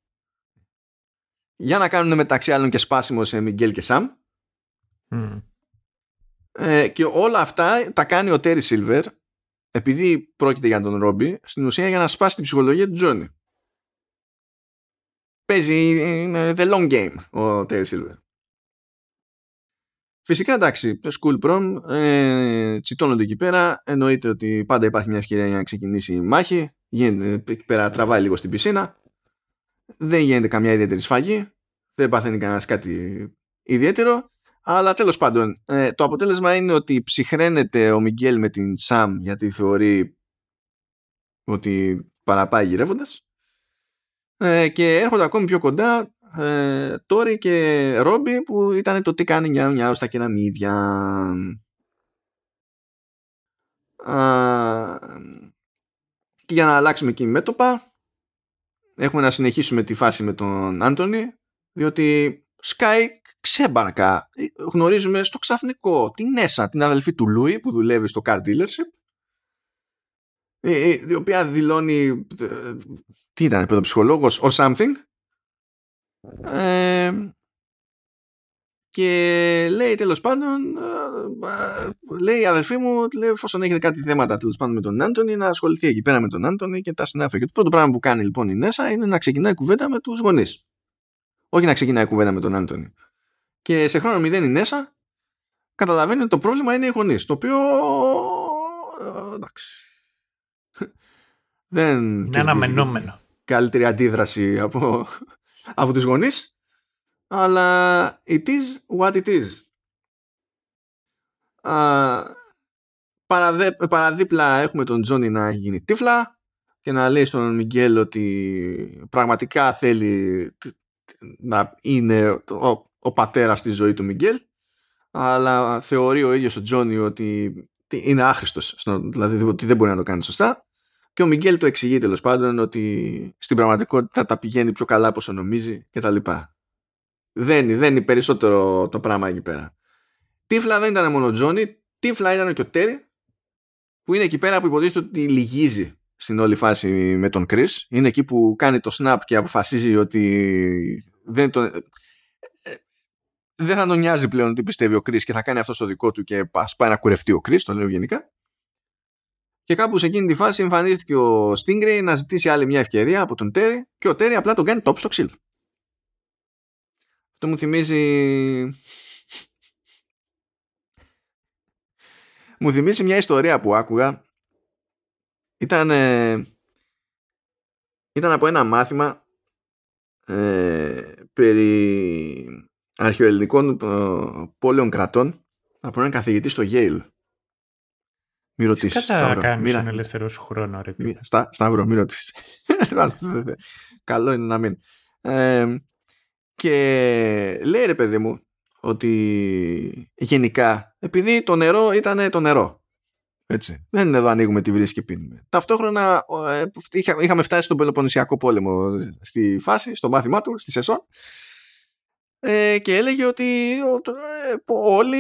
για να κάνουν μεταξύ άλλων και σπάσιμο σε Μιγγέλ και Σαμ. Μμ. ε, και όλα αυτά τα κάνει ο Τέρι Σίλβερ επειδή πρόκειται για τον Ρόμπι στην ουσία για να σπάσει την ψυχολογία του Τζόνι. Παίζει είναι the long game ο Τέρι Σίλβερ Φυσικά εντάξει, το school prom ε, τσιτώνονται εκεί πέρα. Εννοείται ότι πάντα υπάρχει μια ευκαιρία για να ξεκινήσει η μάχη. Γίνεται εκεί πέρα, τραβάει λίγο στην πισίνα. Δεν γίνεται καμιά ιδιαίτερη σφαγή. Δεν παθαίνει κανένας κάτι ιδιαίτερο. Αλλά τέλος πάντων, ε, το αποτέλεσμα είναι ότι ψυχραίνεται ο Μιγγέλ με την Σαμ γιατί θεωρεί ότι παραπάει γυρεύοντας. Ε, και έρχονται ακόμη πιο κοντά ε, Τόρι και Ρόμπι που ήταν το τι κάνει νιάου νιάου στα κεραμίδια. Α, και για να αλλάξουμε εκεί μέτωπα έχουμε να συνεχίσουμε τη φάση με τον Άντωνη διότι Sky ξέμπαρκα γνωρίζουμε στο ξαφνικό την Έσα, την αδελφή του Λούι που δουλεύει στο car dealership ε, ε, η οποία δηλώνει ε, τι ήταν, παιδοψυχολόγος or something ε, και λέει τέλος πάντων ε, ε, λέει η αδερφή μου λέει, εφόσον έχετε κάτι θέματα τέλος πάντων με τον Άντωνη να ασχοληθεί εκεί πέρα με τον Άντωνη και τα συνάφη και το πρώτο πράγμα που κάνει λοιπόν η Νέσα είναι να ξεκινάει κουβέντα με τους γονείς. Όχι να ξεκινάει κουβέντα με τον Άντωνη. Και σε χρόνο μηδέν η Νέσα καταλαβαίνει ότι το πρόβλημα είναι οι γονείς το οποίο ε, εντάξει δεν Είναι κερδίζει αναμενόμενο. καλύτερη αντίδραση από, από τους γονείς αλλά it is what it is. Α, παραδέ, παραδίπλα έχουμε τον Τζόνι να έχει γίνει τύφλα και να λέει στον Μιγγέλ ότι πραγματικά θέλει τ- να είναι ο, ο πατέρας στη ζωή του Μιγγέλ αλλά θεωρεί ο ίδιος ο Τζόνι ότι είναι άχρηστος στο- δηλαδή ότι δεν μπορεί να το κάνει σωστά και ο Μιγγέλ το εξηγεί τέλος πάντων ότι στην πραγματικότητα τα πηγαίνει πιο καλά από όσο νομίζει και τα λοιπά. Δεν, δεν είναι περισσότερο το πράγμα εκεί πέρα. Τύφλα δεν ήταν μόνο ο Τζόνι, τύφλα ήταν και ο Τέρι, που είναι εκεί πέρα που υποτίθεται ότι λυγίζει στην όλη φάση με τον Chris. Είναι εκεί που κάνει το snap και αποφασίζει ότι δεν, τον, δεν θα τον νοιάζει πλέον ότι πιστεύει ο Chris και θα κάνει αυτό στο δικό του και ας πάει να κουρευτεί ο Chris, το λέω γενικά. Και κάπου σε εκείνη τη φάση εμφανίστηκε ο Stingray να ζητήσει άλλη μια ευκαιρία από τον Terry και ο Terry απλά τον κάνει top στο ξύλο. Αυτό μου θυμίζει... μου θυμίζει μια ιστορία που άκουγα. Ήταν, ήταν από ένα μάθημα ε, περί αρχαιοελληνικών ε, πόλεων κρατών από έναν καθηγητή στο Yale. Μη ρωτήσεις. Κατά κάνεις τον ελεύθερο σου χρόνο, ρε. Μη, στα, σταύρο, μη ρωτήσεις. Καλό είναι να μην. Ε, και λέει ρε παιδί μου ότι γενικά επειδή το νερό ήταν το νερό έτσι. Δεν είναι εδώ ανοίγουμε τη βρύση και πίνουμε. Ταυτόχρονα ε, είχαμε φτάσει στον Πελοποννησιακό πόλεμο στη φάση, στο μάθημά του, στη Σεσόν ε, και έλεγε ότι ε, όλοι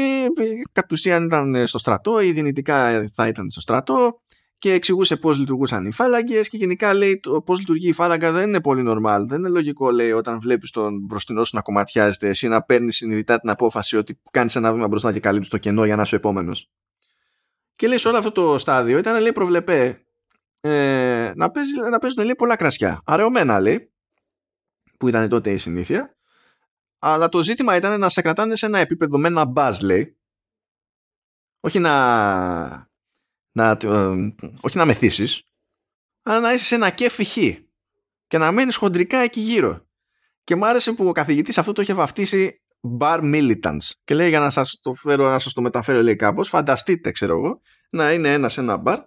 κατ' ουσίαν ήταν στο στρατό ή δυνητικά θα ήταν στο στρατό και εξηγούσε πώς λειτουργούσαν οι φάλαγγες και γενικά λέει πώς λειτουργεί η φάλαγγα δεν είναι πολύ normal. Δεν είναι λογικό λέει όταν βλέπεις τον μπροστινό σου να κομματιάζεται εσύ να παίρνεις συνειδητά την απόφαση ότι κάνεις ένα βήμα μπροστά και καλύπτεις το κενό για να είσαι ο επόμενος. Και λέει σε όλο αυτό το στάδιο ήταν λέει προβλεπέ ε, να, παίζει, να παίζουν λέει πολλά κρασιά. Αραιωμένα λέει που ήταν τότε η συνήθεια αλλά το ζήτημα ήταν να σε κρατάνε σε ένα επίπεδο με ένα μπάζ, λέει. Όχι να, να, ε, όχι να μεθύσεις, αλλά να είσαι σε ένα κέφι χ και να μένεις χοντρικά εκεί γύρω. Και μου άρεσε που ο καθηγητής αυτό το είχε βαφτίσει bar militants. Και λέει για να σας το, φέρω, να σας το μεταφέρω λέει κάπως, φανταστείτε ξέρω εγώ, να είναι ένας σε ένα μπαρ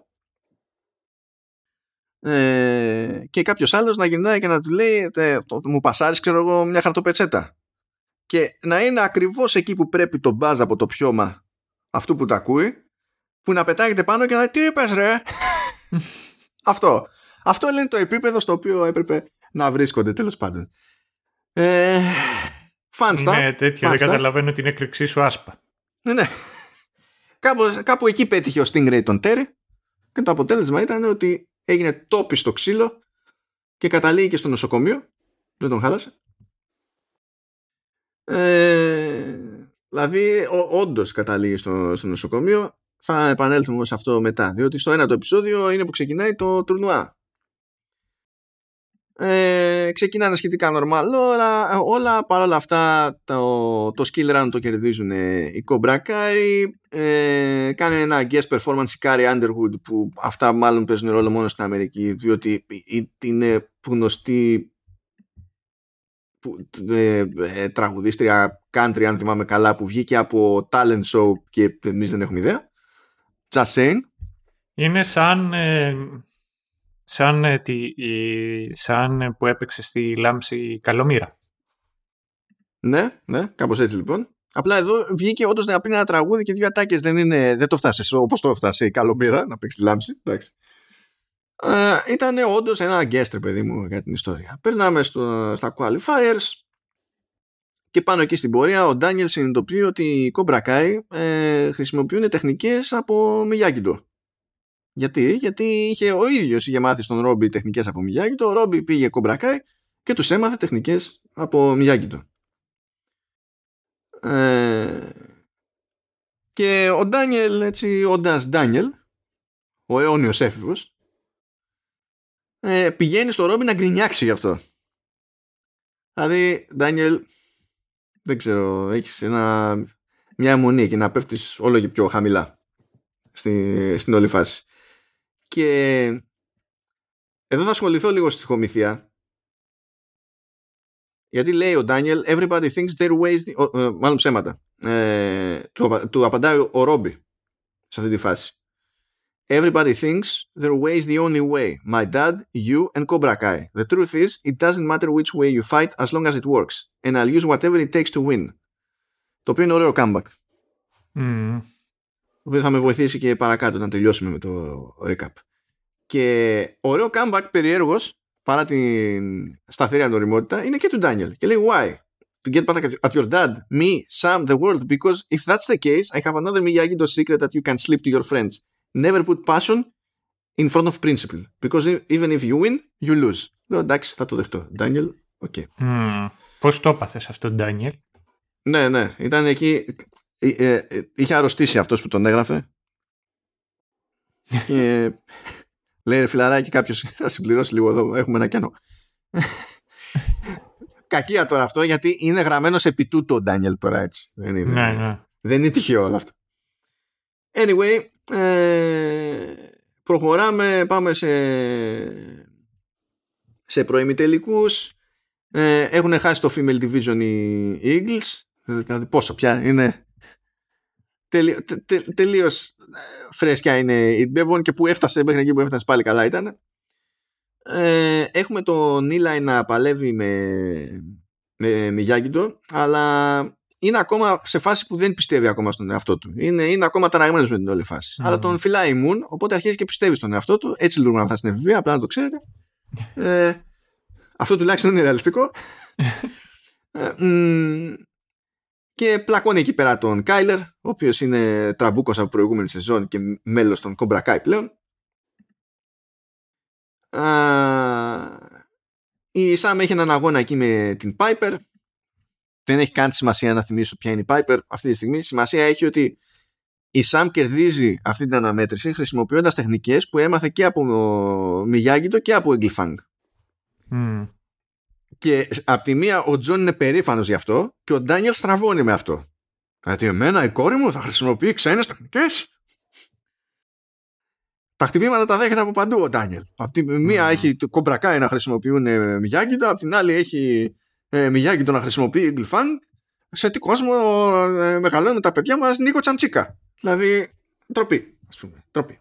ε, και κάποιος άλλος να γυρνάει και να του λέει μου πασάρεις ξέρω εγώ μια χαρτοπετσέτα και να είναι ακριβώς εκεί που πρέπει το μπάζ από το πιώμα αυτού που τα ακούει που να πετάγεται πάνω και να λέει τι είπες ρε; Αυτό. Αυτό λένε το επίπεδο στο οποίο έπρεπε να βρίσκονται τέλος πάντων. Ε, φάνστα είναι τέτοιο δεν καταλαβαίνω την έκρηξή σου άσπα. Ναι. Ναι κάπου, κάπου εκεί πέτυχε ο Stingray τον Τέρι και το αποτέλεσμα ήταν ότι έγινε τόπι στο ξύλο και καταλήγει και στο νοσοκομείο. Δεν τον χάλασε ε, δηλαδή, όντως καταλήγει στο, στο νοσοκομείο. Θα επανέλθουμε σε αυτό μετά. Διότι στο ένα το επεισόδιο είναι που ξεκινάει το τουρνουά. Ε, ξεκινάνε σχετικά normal όλα, όλα παρόλα αυτά το, το skill run το κερδίζουν οι Cobra Kai ε, κάνει ένα guest performance η Carrie Underwood που αυτά μάλλον παίζουν ρόλο μόνο στην Αμερική διότι είναι γνωστή ε, ε, τραγουδίστρια country αν θυμάμαι καλά που βγήκε από talent show και εμείς δεν έχουμε ιδέα just saying είναι σαν ε, σαν, ε, τη, σαν που έπαιξε στη Λάμψη Καλομήρα ναι, ναι, κάπως έτσι λοιπόν Απλά εδώ βγήκε όντως να πει ένα τραγούδι και δύο ατάκες. Δεν, είναι, δεν το φτάσει όπως το φτάσει η Καλομήρα να παίξει τη λάμψη. Εντάξει ε, ήταν όντως ένα guest ρε παιδί μου για την ιστορία. Περνάμε στο, στα qualifiers και πάνω εκεί στην πορεία ο Ντάνιελ συνειδητοποιεί ότι οι Cobra Kai ε, χρησιμοποιούν τεχνικές από Miyagi Γιατί, γιατί είχε, ο ίδιος είχε μάθει στον Ρόμπι τεχνικές από Miyagi Ο Ρόμπι πήγε Cobra Kai και τους έμαθε τεχνικές από Miyagi ε, και ο Ντάνιελ έτσι όντας Ντάνιελ ο αιώνιος έφηβος ε, πηγαίνει στο Ρόμπι να γκρινιάξει γι' αυτό. Δηλαδή, Ντάνιελ, δεν ξέρω, έχεις ένα, μια αιμονή και να πέφτεις όλο και πιο χαμηλά στη, στην όλη φάση. Και εδώ θα ασχοληθώ λίγο στη χομηθεία γιατί λέει ο Ντάνιελ everybody thinks their ways the... μάλλον ψέματα ε, του, του απαντάει ο Ρόμπι σε αυτή τη φάση Everybody thinks their way is the only way. My dad, you, and Cobra Kai. The truth is, it doesn't matter which way you fight as long as it works. And I'll use whatever it takes to win. Το οποίο είναι ωραίο comeback. Mm. Το οποίο θα με βοηθήσει και παρακάτω να τελειώσουμε με το recap. Και ωραίο comeback περιέργως παρά την σταθερή ανοριμότητα είναι και του Daniel. Και λέει why? To get back at your dad, me, Sam, the world, because if that's the case, I have another Miyagi secret that you can slip to your friends. Never put passion in front of principle. Because even if you win, you lose. Λέω εντάξει, θα το δεχτώ. Daniel, okay. Mm. Πώς το έπαθες αυτό, Ντάνιελ; Ναι, ναι. Ήταν εκεί. Ε, ε, ε, είχε αρρωστήσει αυτός που τον έγραφε. και λέει ρε φιλαράκι κάποιος θα συμπληρώσει λίγο εδώ. Έχουμε ένα κενό. Κακία τώρα αυτό γιατί είναι γραμμένος επί τούτο ο Ντάνιελ τώρα έτσι. Δεν είναι, Ναι, ναι. δεν είναι τυχαίο όλο αυτό. Anyway, ε, προχωράμε, πάμε σε, σε προημιτελικούς. Ε, έχουν χάσει το Female Division οι Eagles. Δηλαδή πόσο πια είναι τελείω, τε, τε, τελείως ε, φρέσκια είναι η Devon και που έφτασε μέχρι εκεί που έφτασε πάλι καλά ήταν. Ε, έχουμε τον Eli να παλεύει με, με, με Γιάγκητο, αλλά είναι ακόμα σε φάση που δεν πιστεύει ακόμα στον εαυτό του. Είναι, είναι ακόμα ταραγμένος με την όλη φάση. Mm. Αλλά τον φιλάει η Moon, οπότε αρχίζει και πιστεύει στον εαυτό του. Έτσι λειτουργούν αυτά στην εφηβεία, απλά να το ξέρετε. Ε, αυτό τουλάχιστον είναι ρεαλιστικό. ε, μ, και πλακώνει εκεί πέρα τον Κάιλερ, ο οποίος είναι τραμπούκος από προηγούμενη σεζόν και μέλος των Cobra Kai πλέον. Α, η Σάμ έχει έναν αγώνα εκεί με την Piper. Δεν έχει καν σημασία να θυμίσω ποια είναι η Piper αυτή τη στιγμή. Σημασία έχει ότι η Σάμ κερδίζει αυτή την αναμέτρηση χρησιμοποιώντας τεχνικές που έμαθε και από Miyagi-Do και από Eagle Fang. Mm. Και απ' τη μία ο Τζον είναι περήφανος γι' αυτό και ο Ντάνιελ στραβώνει με αυτό. Γιατί εμένα η κόρη μου θα χρησιμοποιεί ξένες τεχνικές; Τα χτυπήματα τα δέχεται από παντού ο Ντάνιελ. Απ' τη μία Mm. έχει το Cobra Kai να χρησιμοποιούν ε, Miyagi-Do, απ' την άλλη έχει ε, Miyagi-Do να χρησιμοποιεί Eagle Fang. Σε τι κόσμο ε, μεγαλώνουν τα παιδιά μας Νίκο Τσαντσίκα. Δηλαδή, ντροπή, ας πούμε. Ντροπή.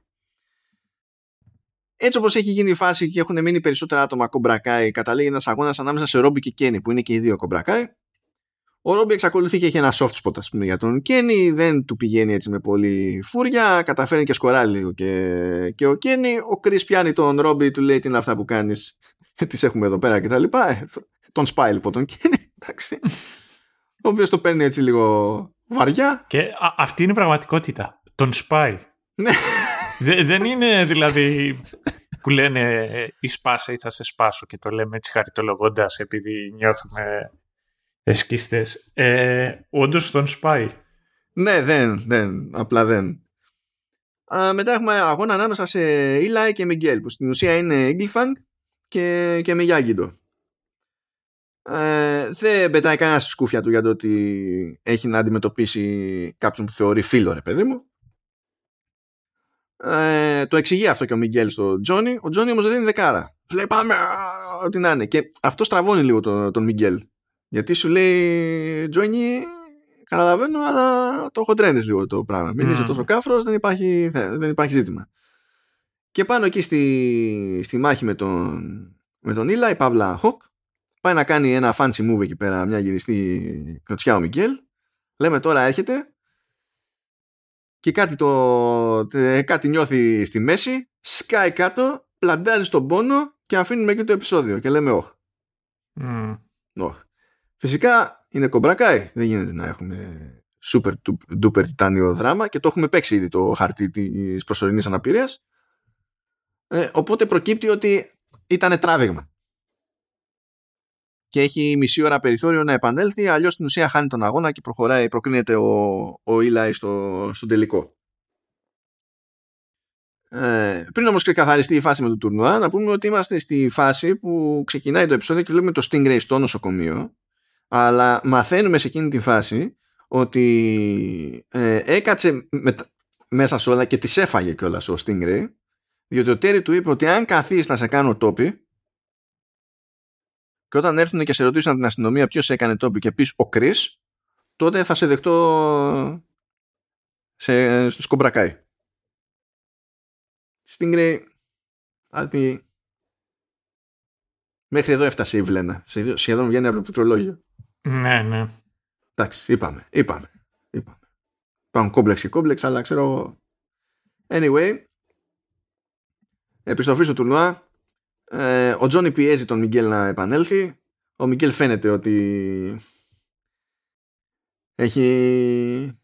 Έτσι όπως έχει γίνει η φάση και έχουν μείνει περισσότερα άτομα Cobra Kai, καταλήγει ένας αγώνας ανάμεσα σε Ρόμπι και Κένι, που είναι και οι δύο Cobra Kai. Ο Ρόμπι εξακολουθεί και έχει ένα soft spot ας πούμε, για τον Κένι, δεν του πηγαίνει έτσι με πολύ φούρια, καταφέρνει και σκοράρει λίγο και, και ο Κένι. Ο Κρις πιάνει τον Ρόμπι, του λέει τι είναι αυτά που κάνεις, τις έχουμε εδώ πέρα κτλ. Ε, τον σπάει λοιπόν τον Κένι, εντάξει. Ο οποίος το παίρνει έτσι λίγο βαριά. Και α, αυτή είναι η πραγματικότητα. Τον σπάει. Ναι. Δε- δεν είναι δηλαδή που λένε ε, ή σπάσε ή θα σε σπάσω και το λέμε έτσι χαριτολογώντας επειδή νιώθουμε εσκίστες. Ε, όντως τον σπάει. Ναι, δεν, δεν, απλά δεν. Α, μετά έχουμε αγώνα ανάμεσα σε Eli και Miguel, που στην ουσία είναι Igglefang και, και Miyagi-Do. Ε, δεν πετάει κανένα στη σκούφια του για το ότι έχει να αντιμετωπίσει κάποιον που θεωρεί φίλο, ρε παιδί μου. Ε, το εξηγεί αυτό και ο Μιγγέλ στο Τζόνι. Ο Τζόνι όμως δεν είναι δεκάρα. Σου λέει πάμε, α, ό,τι να είναι. Και αυτό στραβώνει λίγο τον, τον Μιγγέλ. Γιατί σου λέει Τζόνι, καταλαβαίνω, αλλά το έχω τρένες λίγο το πράγμα. Μην Μμμ. είσαι τόσο κάφρος, δεν υπάρχει, θε- δεν υπάρχει ζήτημα. Και πάνω εκεί στη, στη μάχη με τον, με τον Ήλα, η Παύλα Χοκ, πάει να κάνει ένα fancy move εκεί πέρα, μια γυριστή κλωτσιά ο Μιγγέλ. Λέμε τώρα έρχεται και κάτι, το, τε- κάτι νιώθει στη μέση, σκάει κάτω, πλαντάζει στον πόνο και αφήνουμε εκεί το επεισόδιο και λέμε όχ. Μμ. όχ. Φυσικά είναι κομπρακάι, δεν γίνεται να έχουμε super duper τιτάνιο δράμα και το έχουμε παίξει ήδη το χαρτί της προσωρινής αναπηρίας. Ε, οπότε προκύπτει ότι ήταν τράβηγμα. Και έχει μισή ώρα περιθώριο να επανέλθει, αλλιώς στην ουσία χάνει τον αγώνα και προχωράει, προκρίνεται ο, ο Eli στο, στον τελικό. Ε, πριν όμως ξεκαθαριστεί η φάση με το τουρνουά, να πούμε ότι είμαστε στη φάση που ξεκινάει το επεισόδιο και βλέπουμε το Stingray στο νοσοκομείο, αλλά μαθαίνουμε σε εκείνη τη φάση ότι ε, έκατσε με, μέσα σε όλα και τις έφαγε κιόλας ο Stingray, διότι ο Τέρι του είπε ότι αν καθίσεις να σε κάνω τόπι, και όταν έρθουν και σε ρωτήσουν από την αστυνομία ποιος έκανε τόπι και πεις ο Κρι, τότε θα σε δεχτώ σε, στους κομπρακάι. Stingray, δηλαδή μέχρι εδώ έφτασε η Βλένα. Σχεδόν- Σχεδόν βγαίνει από το πληκτρολόγιο. Ναι, ναι. Εντάξει, είπαμε, είπαμε, είπαμε. Υπάρχουν κόμπλεξ και κόμπλεξ, αλλά ξέρω εγώ. Anyway, επιστροφή στο τουρνουά. Ε, ο Τζόνι πιέζει τον Μιγγέλ να επανέλθει. Ο Μιγγέλ φαίνεται ότι έχει,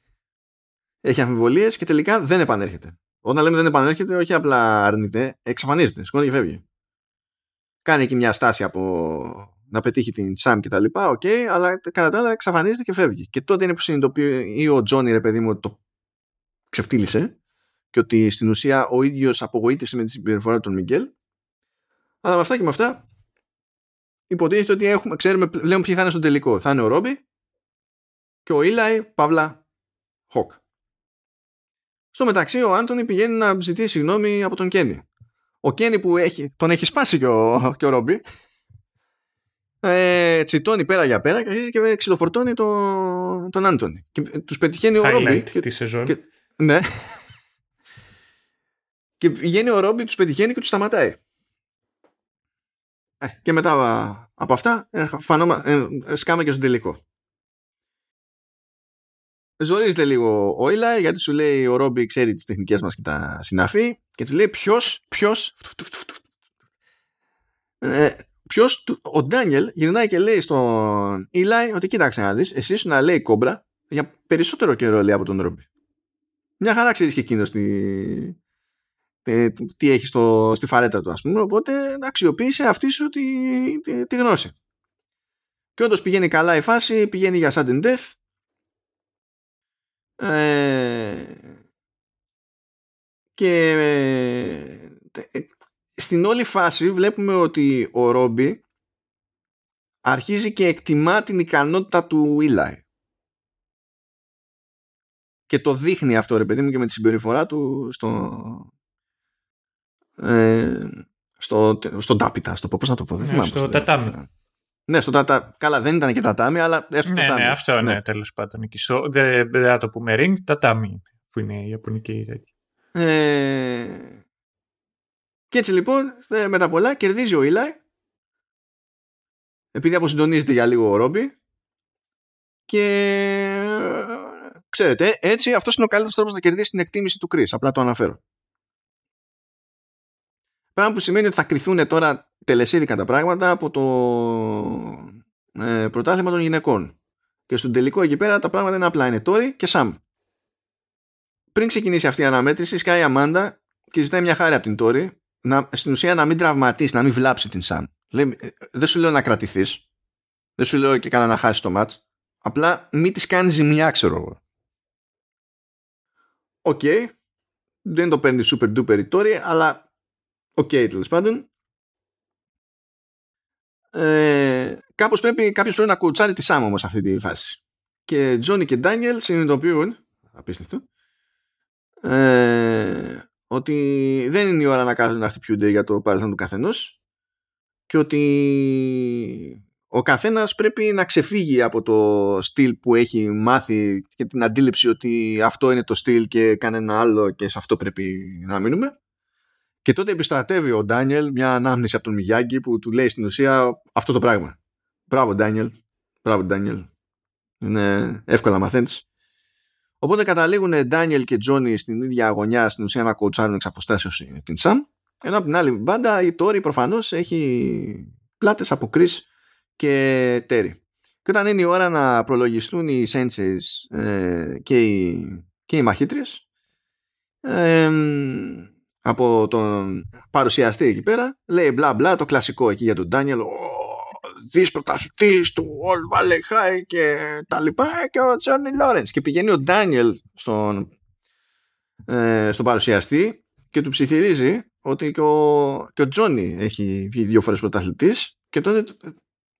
έχει αμφιβολίες και τελικά δεν επανέρχεται. Όταν λέμε δεν επανέρχεται, όχι απλά αρνείται, εξαφανίζεται, σκόνη και φεύγει. Κάνει εκεί μια στάση από να πετύχει την Σαμ και τα λοιπά, OK, okay, αλλά κατά τα άλλα εξαφανίζεται και φεύγει. Και τότε είναι που συνειδητοποιεί ο Τζόνι, ρε παιδί μου, ότι το ξεφτύλισε και ότι στην ουσία ο ίδιος απογοήτευσε με τη συμπεριφορά του Μιγκέλ. Αλλά με αυτά και με αυτά υποτίθεται ότι έχουμε, ξέρουμε πλέον ποιοι θα είναι στο τελικό. Θα είναι ο Ρόμπι και ο Ήλαϊ παύλα Χοκ. Στο μεταξύ ο Άντονι πηγαίνει να ζητήσει συγγνώμη από τον Κένι. Ο Κένι που έχει, τον έχει σπάσει και ο, και ο Ρόμπι ε, τσιτώνει πέρα για πέρα και αρχίζει και ξυλοφορτώνει τον, τον Άντωνη. Και τους πετυχαίνει ο Ρόμπι. της σεζόν. Και, ναι. και βγαίνει ο Ρόμπι, τους πετυχαίνει και τους σταματάει. Ε, και μετά από αυτά ε, φανόμα, ε, σκάμε και στον τελικό. Ζορίζεται λίγο ο Ήλα γιατί σου λέει ο Ρόμπι ξέρει τις τεχνικές μας και τα συναφή και του λέει ποιος, ποιος ε, ποιος, ο Ντάνιελ γυρνάει και λέει στον Ήλα ότι κοίταξε να δεις εσύ σου να λέει κόμπρα για περισσότερο καιρό λέει από τον Ρόμπι. Μια χαρά ξέρεις και εκείνος τι, τι έχει στο, στη φαρέτρα του ας πούμε. Οπότε αξιοποίησε αυτή σου τη, τη, τη γνώση. Και όντως πηγαίνει καλά η φάση πηγαίνει για sudden death. Ε, και ε, στην όλη φάση βλέπουμε ότι ο Ρόμπι αρχίζει και εκτιμά την ικανότητα του Eli. Και το δείχνει αυτό ρε παιδί μου και με τη συμπεριφορά του στο, ε, στο, στο τάπιτα, στο πώς να το πω. Δεν ναι, στο τατάμι. Ναι, στο τατά... Καλά, δεν ήταν και τατάμι, αλλά έστω ναι, τατάμι. Ναι, αυτό ναι, ναι τέλος πάντων. Δεν, δεν θα το πούμε ring, τατάμι, που είναι η Ιαπωνική ε... Και έτσι λοιπόν, ε, με τα πολλά, κερδίζει ο Ήλαϊ, επειδή αποσυντονίζεται για λίγο ο Ρόμπι, και ξέρετε, έτσι αυτός είναι ο καλύτερος τρόπος να κερδίσει την εκτίμηση του Chris. Απλά το αναφέρω. Πράγμα που σημαίνει ότι θα κρυθούν τώρα τελεσίδικα τα πράγματα από το ε, πρωτάθλημα των γυναικών. Και στον τελικό εκεί πέρα τα πράγματα είναι απλά. Είναι Τόρι και Σαμ. Πριν ξεκινήσει αυτή η αναμέτρηση, σκάει η Αμάντα και ζητάει μια χάρη από την Τόρι να, στην ουσία να μην τραυματίσει, να μην βλάψει την Σαμ. Λέει, ε, δεν σου λέω να κρατηθείς. Δεν σου λέω και κανένα να χάσεις το ματς. Απλά μην της κάνεις ζημιά, ξέρω εγώ. OK. Okay. Δεν το παίρνει super duper η Τόρι, αλλά OK, okay, τέλος πάντων. Ε, κάπως πρέπει, κάποιος πρέπει να κουτσάρει τη Σάμ όμως αυτή τη φάση. Και Τζόνι και Ντάνιελ συνειδητοποιούν, απίστευτο, ε, ότι δεν είναι η ώρα να κάθονται να χτυπιούνται για το παρελθόν του καθενός και ότι ο καθένας πρέπει να ξεφύγει από το στυλ που έχει μάθει και την αντίληψη ότι αυτό είναι το στυλ και κανένα άλλο και σε αυτό πρέπει να μείνουμε και τότε επιστρατεύει ο Ντάνιελ μια ανάμνηση από τον Μιγιάγκι που του λέει στην ουσία αυτό το πράγμα. Μπράβο Ντάνιελ. Μπράβο Ντάνιελ. Είναι εύκολα μαθαίνεις. Οπότε καταλήγουν Ντάνιελ και Τζόνι στην ίδια γωνιά στην ουσία να κοουτσάρουν εξ αποστάσεως την Σαμ. Ενώ από την άλλη μπάντα η Τόρι προφανώς έχει πλάτες από Κρι και Τέρι. Και όταν είναι η ώρα να προλογιστούν οι σενσέις ε, και οι, και οι μαχήτριες ε, από τον παρουσιαστή εκεί πέρα λέει μπλα μπλα το κλασικό εκεί για τον Ντάνιελ ο δις πρωταθλητής του All Valley High και τα λοιπά και ο Τζόνι Λόρενς. Και πηγαίνει ο Ντάνιελ στον, ε, στον παρουσιαστή και του ψιθυρίζει ότι και ο, και ο Τζόνι έχει βγει δύο φορές πρωταθλητής και τότε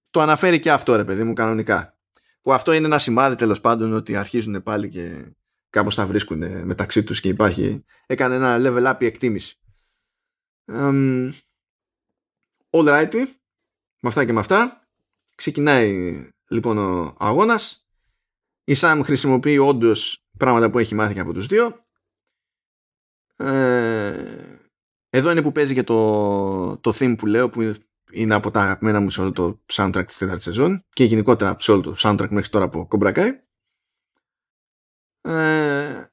το αναφέρει και αυτό ρε παιδί μου κανονικά. Που αυτό είναι ένα σημάδι τέλος πάντων ότι αρχίζουν πάλι και κάπως θα βρίσκουν μεταξύ τους και υπάρχει. Έκανε ένα level up η εκτίμηση. Um, all righty. Με αυτά και με αυτά ξεκινάει λοιπόν ο αγώνας. Η Σαμ χρησιμοποιεί όντως πράγματα που έχει μάθει και από τους δύο. Ε, εδώ είναι που παίζει και το, το theme που λέω που είναι από τα αγαπημένα μου σε όλο το soundtrack της τέταρτης σεζόν και γενικότερα σε όλο το soundtrack μέχρι τώρα από Cobra Kai ε,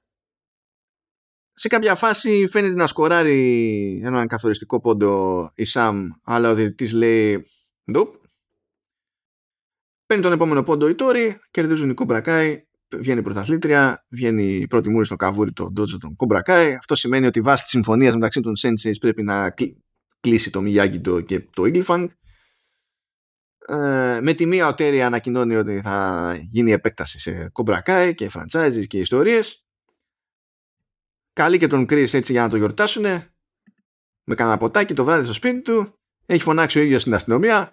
σε κάποια φάση φαίνεται να σκοράρει έναν καθοριστικό πόντο η Σαμ αλλά ο διαιτητής λέει Nope. Παίρνει τον επόμενο πόντο η Τόρι, κερδίζουν οι Κομπρακάι βγαίνει πρωταθλήτρια, βγαίνει η πρώτη μούρη στο καβούρι το Ντότζο των Κομπρακάι. Αυτό σημαίνει ότι βάσει της συμφωνίας μεταξύ των Senseis πρέπει να κλείσει το Miyagi και το Eagle Ε, με τη μία ο Τέρι ανακοινώνει ότι θα γίνει επέκταση σε Κομπρακάι και franchises και ιστορίες. Καλεί και τον Chris έτσι για να το γιορτάσουν με κανένα ποτάκι το βράδυ στο σπίτι του. Έχει φωνάξει ο ίδιος στην αστυνομία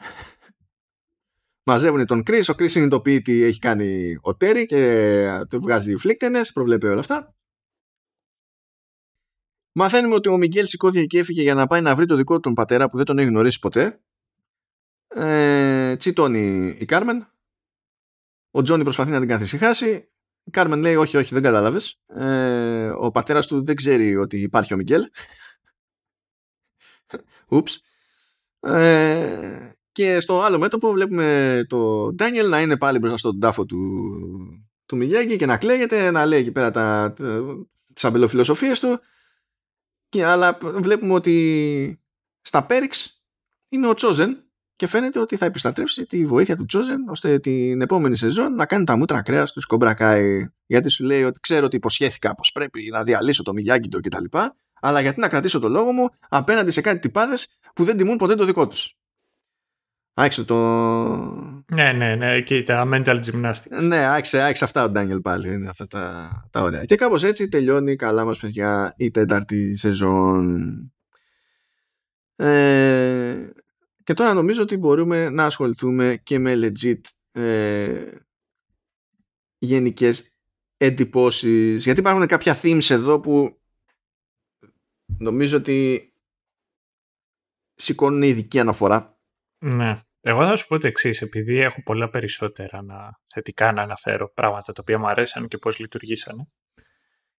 μαζεύουν τον Chris, ο Chris συνειδητοποιεί τι έχει κάνει ο Τέρι και του βγάζει φλίκτενες, προβλέπει όλα αυτά. Μαθαίνουμε ότι ο Μιγγέλ σηκώθηκε και έφυγε για να πάει να βρει το δικό του τον πατέρα που δεν τον έχει γνωρίσει ποτέ. Ε, τσιτώνει η Κάρμεν. Ο Τζόνι προσπαθεί να την καθησυχάσει. Η Κάρμεν λέει όχι, όχι, δεν κατάλαβες. Ε, ο πατέρας του δεν ξέρει ότι υπάρχει ο Μιγγέλ. Ούψ. Ε, και στο άλλο μέτωπο βλέπουμε το Ντάνιελ να είναι πάλι μπροστά στον τάφο του, του Μιγιάγκη και να κλαίγεται, να λέει εκεί πέρα τα, τα, τις αμπελοφιλοσοφίες του. Και, αλλά βλέπουμε ότι στα Πέριξ είναι ο Τσόζεν και φαίνεται ότι θα επιστατρέψει τη βοήθεια του Τσόζεν ώστε την επόμενη σεζόν να κάνει τα μούτρα κρέας του Κομπρακάι. Γιατί σου λέει ότι ξέρω ότι υποσχέθηκα πως πρέπει να διαλύσω το Μιγιάγκη του κτλ. Αλλά γιατί να κρατήσω το λόγο μου απέναντι σε κάτι τυπάδες που δεν τιμούν ποτέ το δικό τους. Άξε το. Ναι, ναι, ναι, και τα mental gymnastics. Ναι, άξε, άξε αυτά ο Ντάνιελ πάλι. Είναι αυτά τα, τα ωραία. Και κάπως έτσι τελειώνει καλά μας παιδιά η τέταρτη σεζόν. Ε, και τώρα νομίζω ότι μπορούμε να ασχοληθούμε και με legit ε, γενικές εντυπώσεις. Γιατί υπάρχουν κάποια themes εδώ που νομίζω ότι σηκώνουν ειδική αναφορά ναι. Εγώ θα σου πω το εξής, επειδή έχω πολλά περισσότερα να, θετικά να αναφέρω πράγματα τα οποία μου αρέσαν και πώς λειτουργήσανε.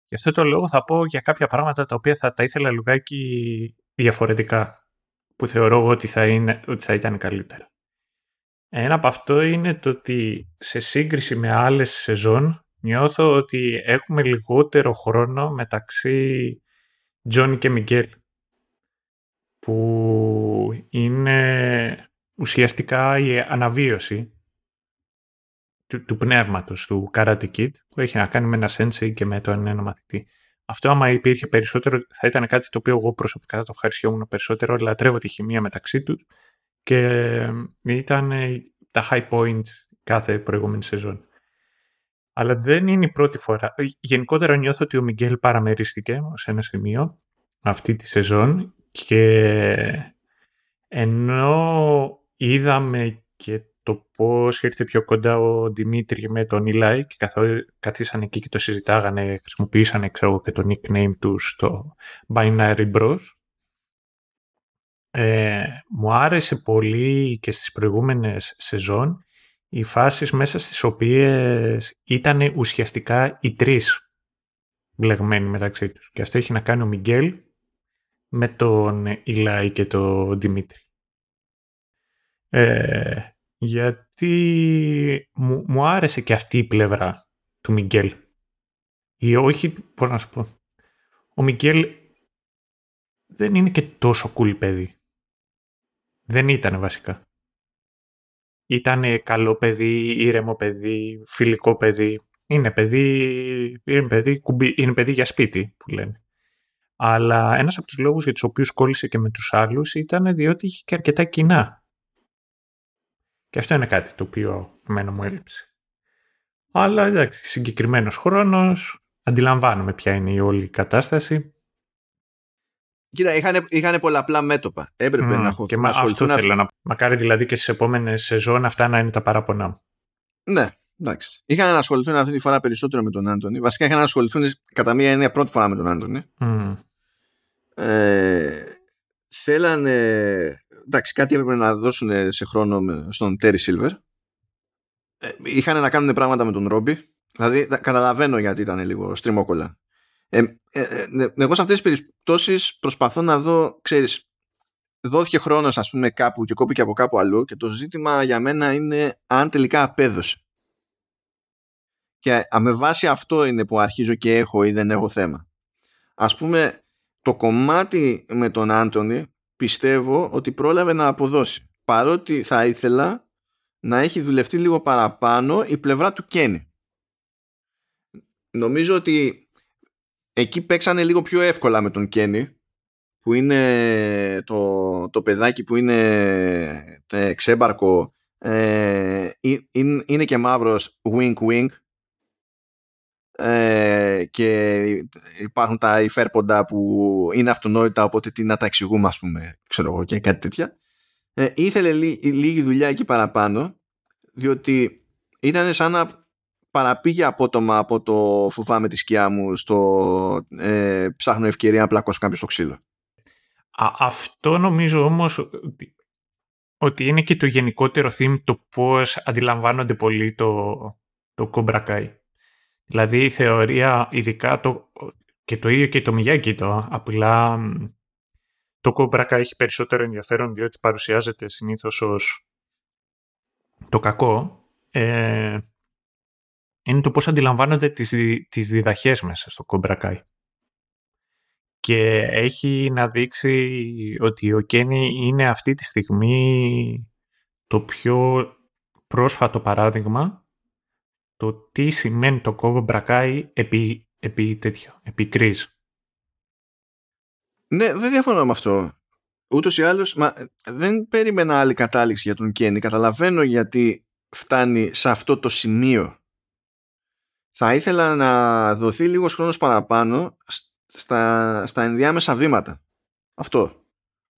Γι' αυτό το λόγο θα πω για κάποια πράγματα τα οποία θα τα ήθελα λιγάκι διαφορετικά, που θεωρώ ότι θα, είναι, ότι θα ήταν καλύτερα. Ένα από αυτό είναι το ότι σε σύγκριση με άλλες σεζόν νιώθω ότι έχουμε λιγότερο χρόνο μεταξύ Τζόνι και Μιγγέλ που είναι ουσιαστικά η αναβίωση του, του πνεύματος του Karate Kid που έχει να κάνει με ένα sensei και με τον ένα μαθητή. Αυτό άμα υπήρχε περισσότερο θα ήταν κάτι το οποίο εγώ προσωπικά θα το ευχαριστιόμουν περισσότερο, λατρεύω τη χημεία μεταξύ τους και ήταν τα high point κάθε προηγούμενη σεζόν. Αλλά δεν είναι η πρώτη φορά. Γενικότερα νιώθω ότι ο Μιγγέλ παραμερίστηκε σε ένα σημείο αυτή τη σεζόν και ενώ είδαμε και το πώς ήρθε πιο κοντά ο Δημήτρη με τον Ιλάη και καθώς καθίσανε εκεί και το συζητάγανε, χρησιμοποιήσανε ξέρω, και το nickname τους στο Binary Bros. Ε, μου άρεσε πολύ και στις προηγούμενες σεζόν οι φάσεις μέσα στις οποίες ήταν ουσιαστικά οι τρεις μπλεγμένοι μεταξύ τους. Και αυτό έχει να κάνει ο Μιγγέλ με τον Ηλάη και τον Δημήτρη. Ε, γιατί μου, μου άρεσε και αυτή η πλευρά του Μιγγέλ. Ή όχι, πώς να σου πω. Ο Μιγγέλ δεν είναι και τόσο cool παιδί. Δεν ήταν βασικά. Ήταν καλό παιδί, ήρεμο παιδί, φιλικό παιδί. Είναι παιδί, είναι παιδί, είναι παιδί για σπίτι που λένε. Αλλά ένας από τους λόγους για τους οποίους κόλλησε και με τους άλλους ήταν διότι είχε και αρκετά κοινά. Και αυτό είναι κάτι το οποίο εμένα μου έλειψε. Αλλά εντάξει, συγκεκριμένος χρόνος, αντιλαμβάνομαι ποια είναι η όλη κατάσταση. Κοίτα, είχαν, είχαν πολλαπλά μέτωπα. Έπρεπε mm, να έχω και να αυτό θέλω να... Μακάρι δηλαδή και στις επόμενες σεζόν αυτά να είναι τα παράπονά μου. Ναι, εντάξει. Είχαν να ασχοληθούν αυτή τη φορά περισσότερο με τον Άντωνη. Βασικά είχαν να ασχοληθούν κατά μία έννοια πρώτη φορά με τον Άντωνη. Mm. Ε, θέλανε εντάξει κάτι έπρεπε να δώσουν σε χρόνο στον Τέρι Σίλβερ ε, είχαν να κάνουν πράγματα με τον Ρόμπι. Δηλαδή καταλαβαίνω γιατί ήταν λίγο στριμόκολα ε, ε, ε, ναι, εγώ σε αυτές τις περιπτώσεις προσπαθώ να δω ξέρεις δόθηκε χρόνος ας πούμε κάπου και κόπηκε από κάπου αλλού και το ζήτημα για μένα είναι αν τελικά απέδωσε. Και με βάση αυτό είναι που αρχίζω και έχω ή δεν έχω θέμα. Ας πούμε το κομμάτι με τον Άντωνη πιστεύω ότι πρόλαβε να αποδώσει. Παρότι θα ήθελα να έχει δουλευτεί λίγο παραπάνω η πλευρά του Κένι. νομίζω ότι εκεί παίξανε λίγο πιο εύκολα με τον Κένι που είναι το, το παιδάκι που είναι ε, ξέμπαρκο ε, είναι και μαύρος wink wink ε, και υπάρχουν τα υφέρποντα που είναι αυτονόητα οπότε τι να τα εξηγούμε ας πούμε ξέρω εγώ και κάτι τέτοια ε, ήθελε λίγη δουλειά εκεί παραπάνω διότι ήταν σαν να παραπήγε απότομα από το φοβάμαι τη σκιά μου στο ε, ψάχνω ευκαιρία να πλακώσω κάποιο στο ξύλο. Α, αυτό νομίζω όμως ότι, ότι είναι και το γενικότερο theme το πώς αντιλαμβάνονται πολύ το, το Cobra Δηλαδή η θεωρία ειδικά το, και το ίδιο και το Miyagi το απλά το Cobra έχει περισσότερο ενδιαφέρον διότι παρουσιάζεται συνήθως ως το κακό. Ε, είναι το πώς αντιλαμβάνονται τις, τις διδαχές μέσα στο Cobra Και έχει να δείξει ότι ο Κένι είναι αυτή τη στιγμή το πιο πρόσφατο παράδειγμα το τι σημαίνει το Cobra επί, επί τέτοιο, επί κρίς. Ναι, δεν διαφωνώ με αυτό. Ούτως ή άλλως, δεν περίμενα άλλη κατάληξη για τον Κένι. Καταλαβαίνω γιατί φτάνει σε αυτό το σημείο θα ήθελα να δοθεί λίγος χρόνος παραπάνω στα, στα ενδιάμεσα βήματα. Αυτό.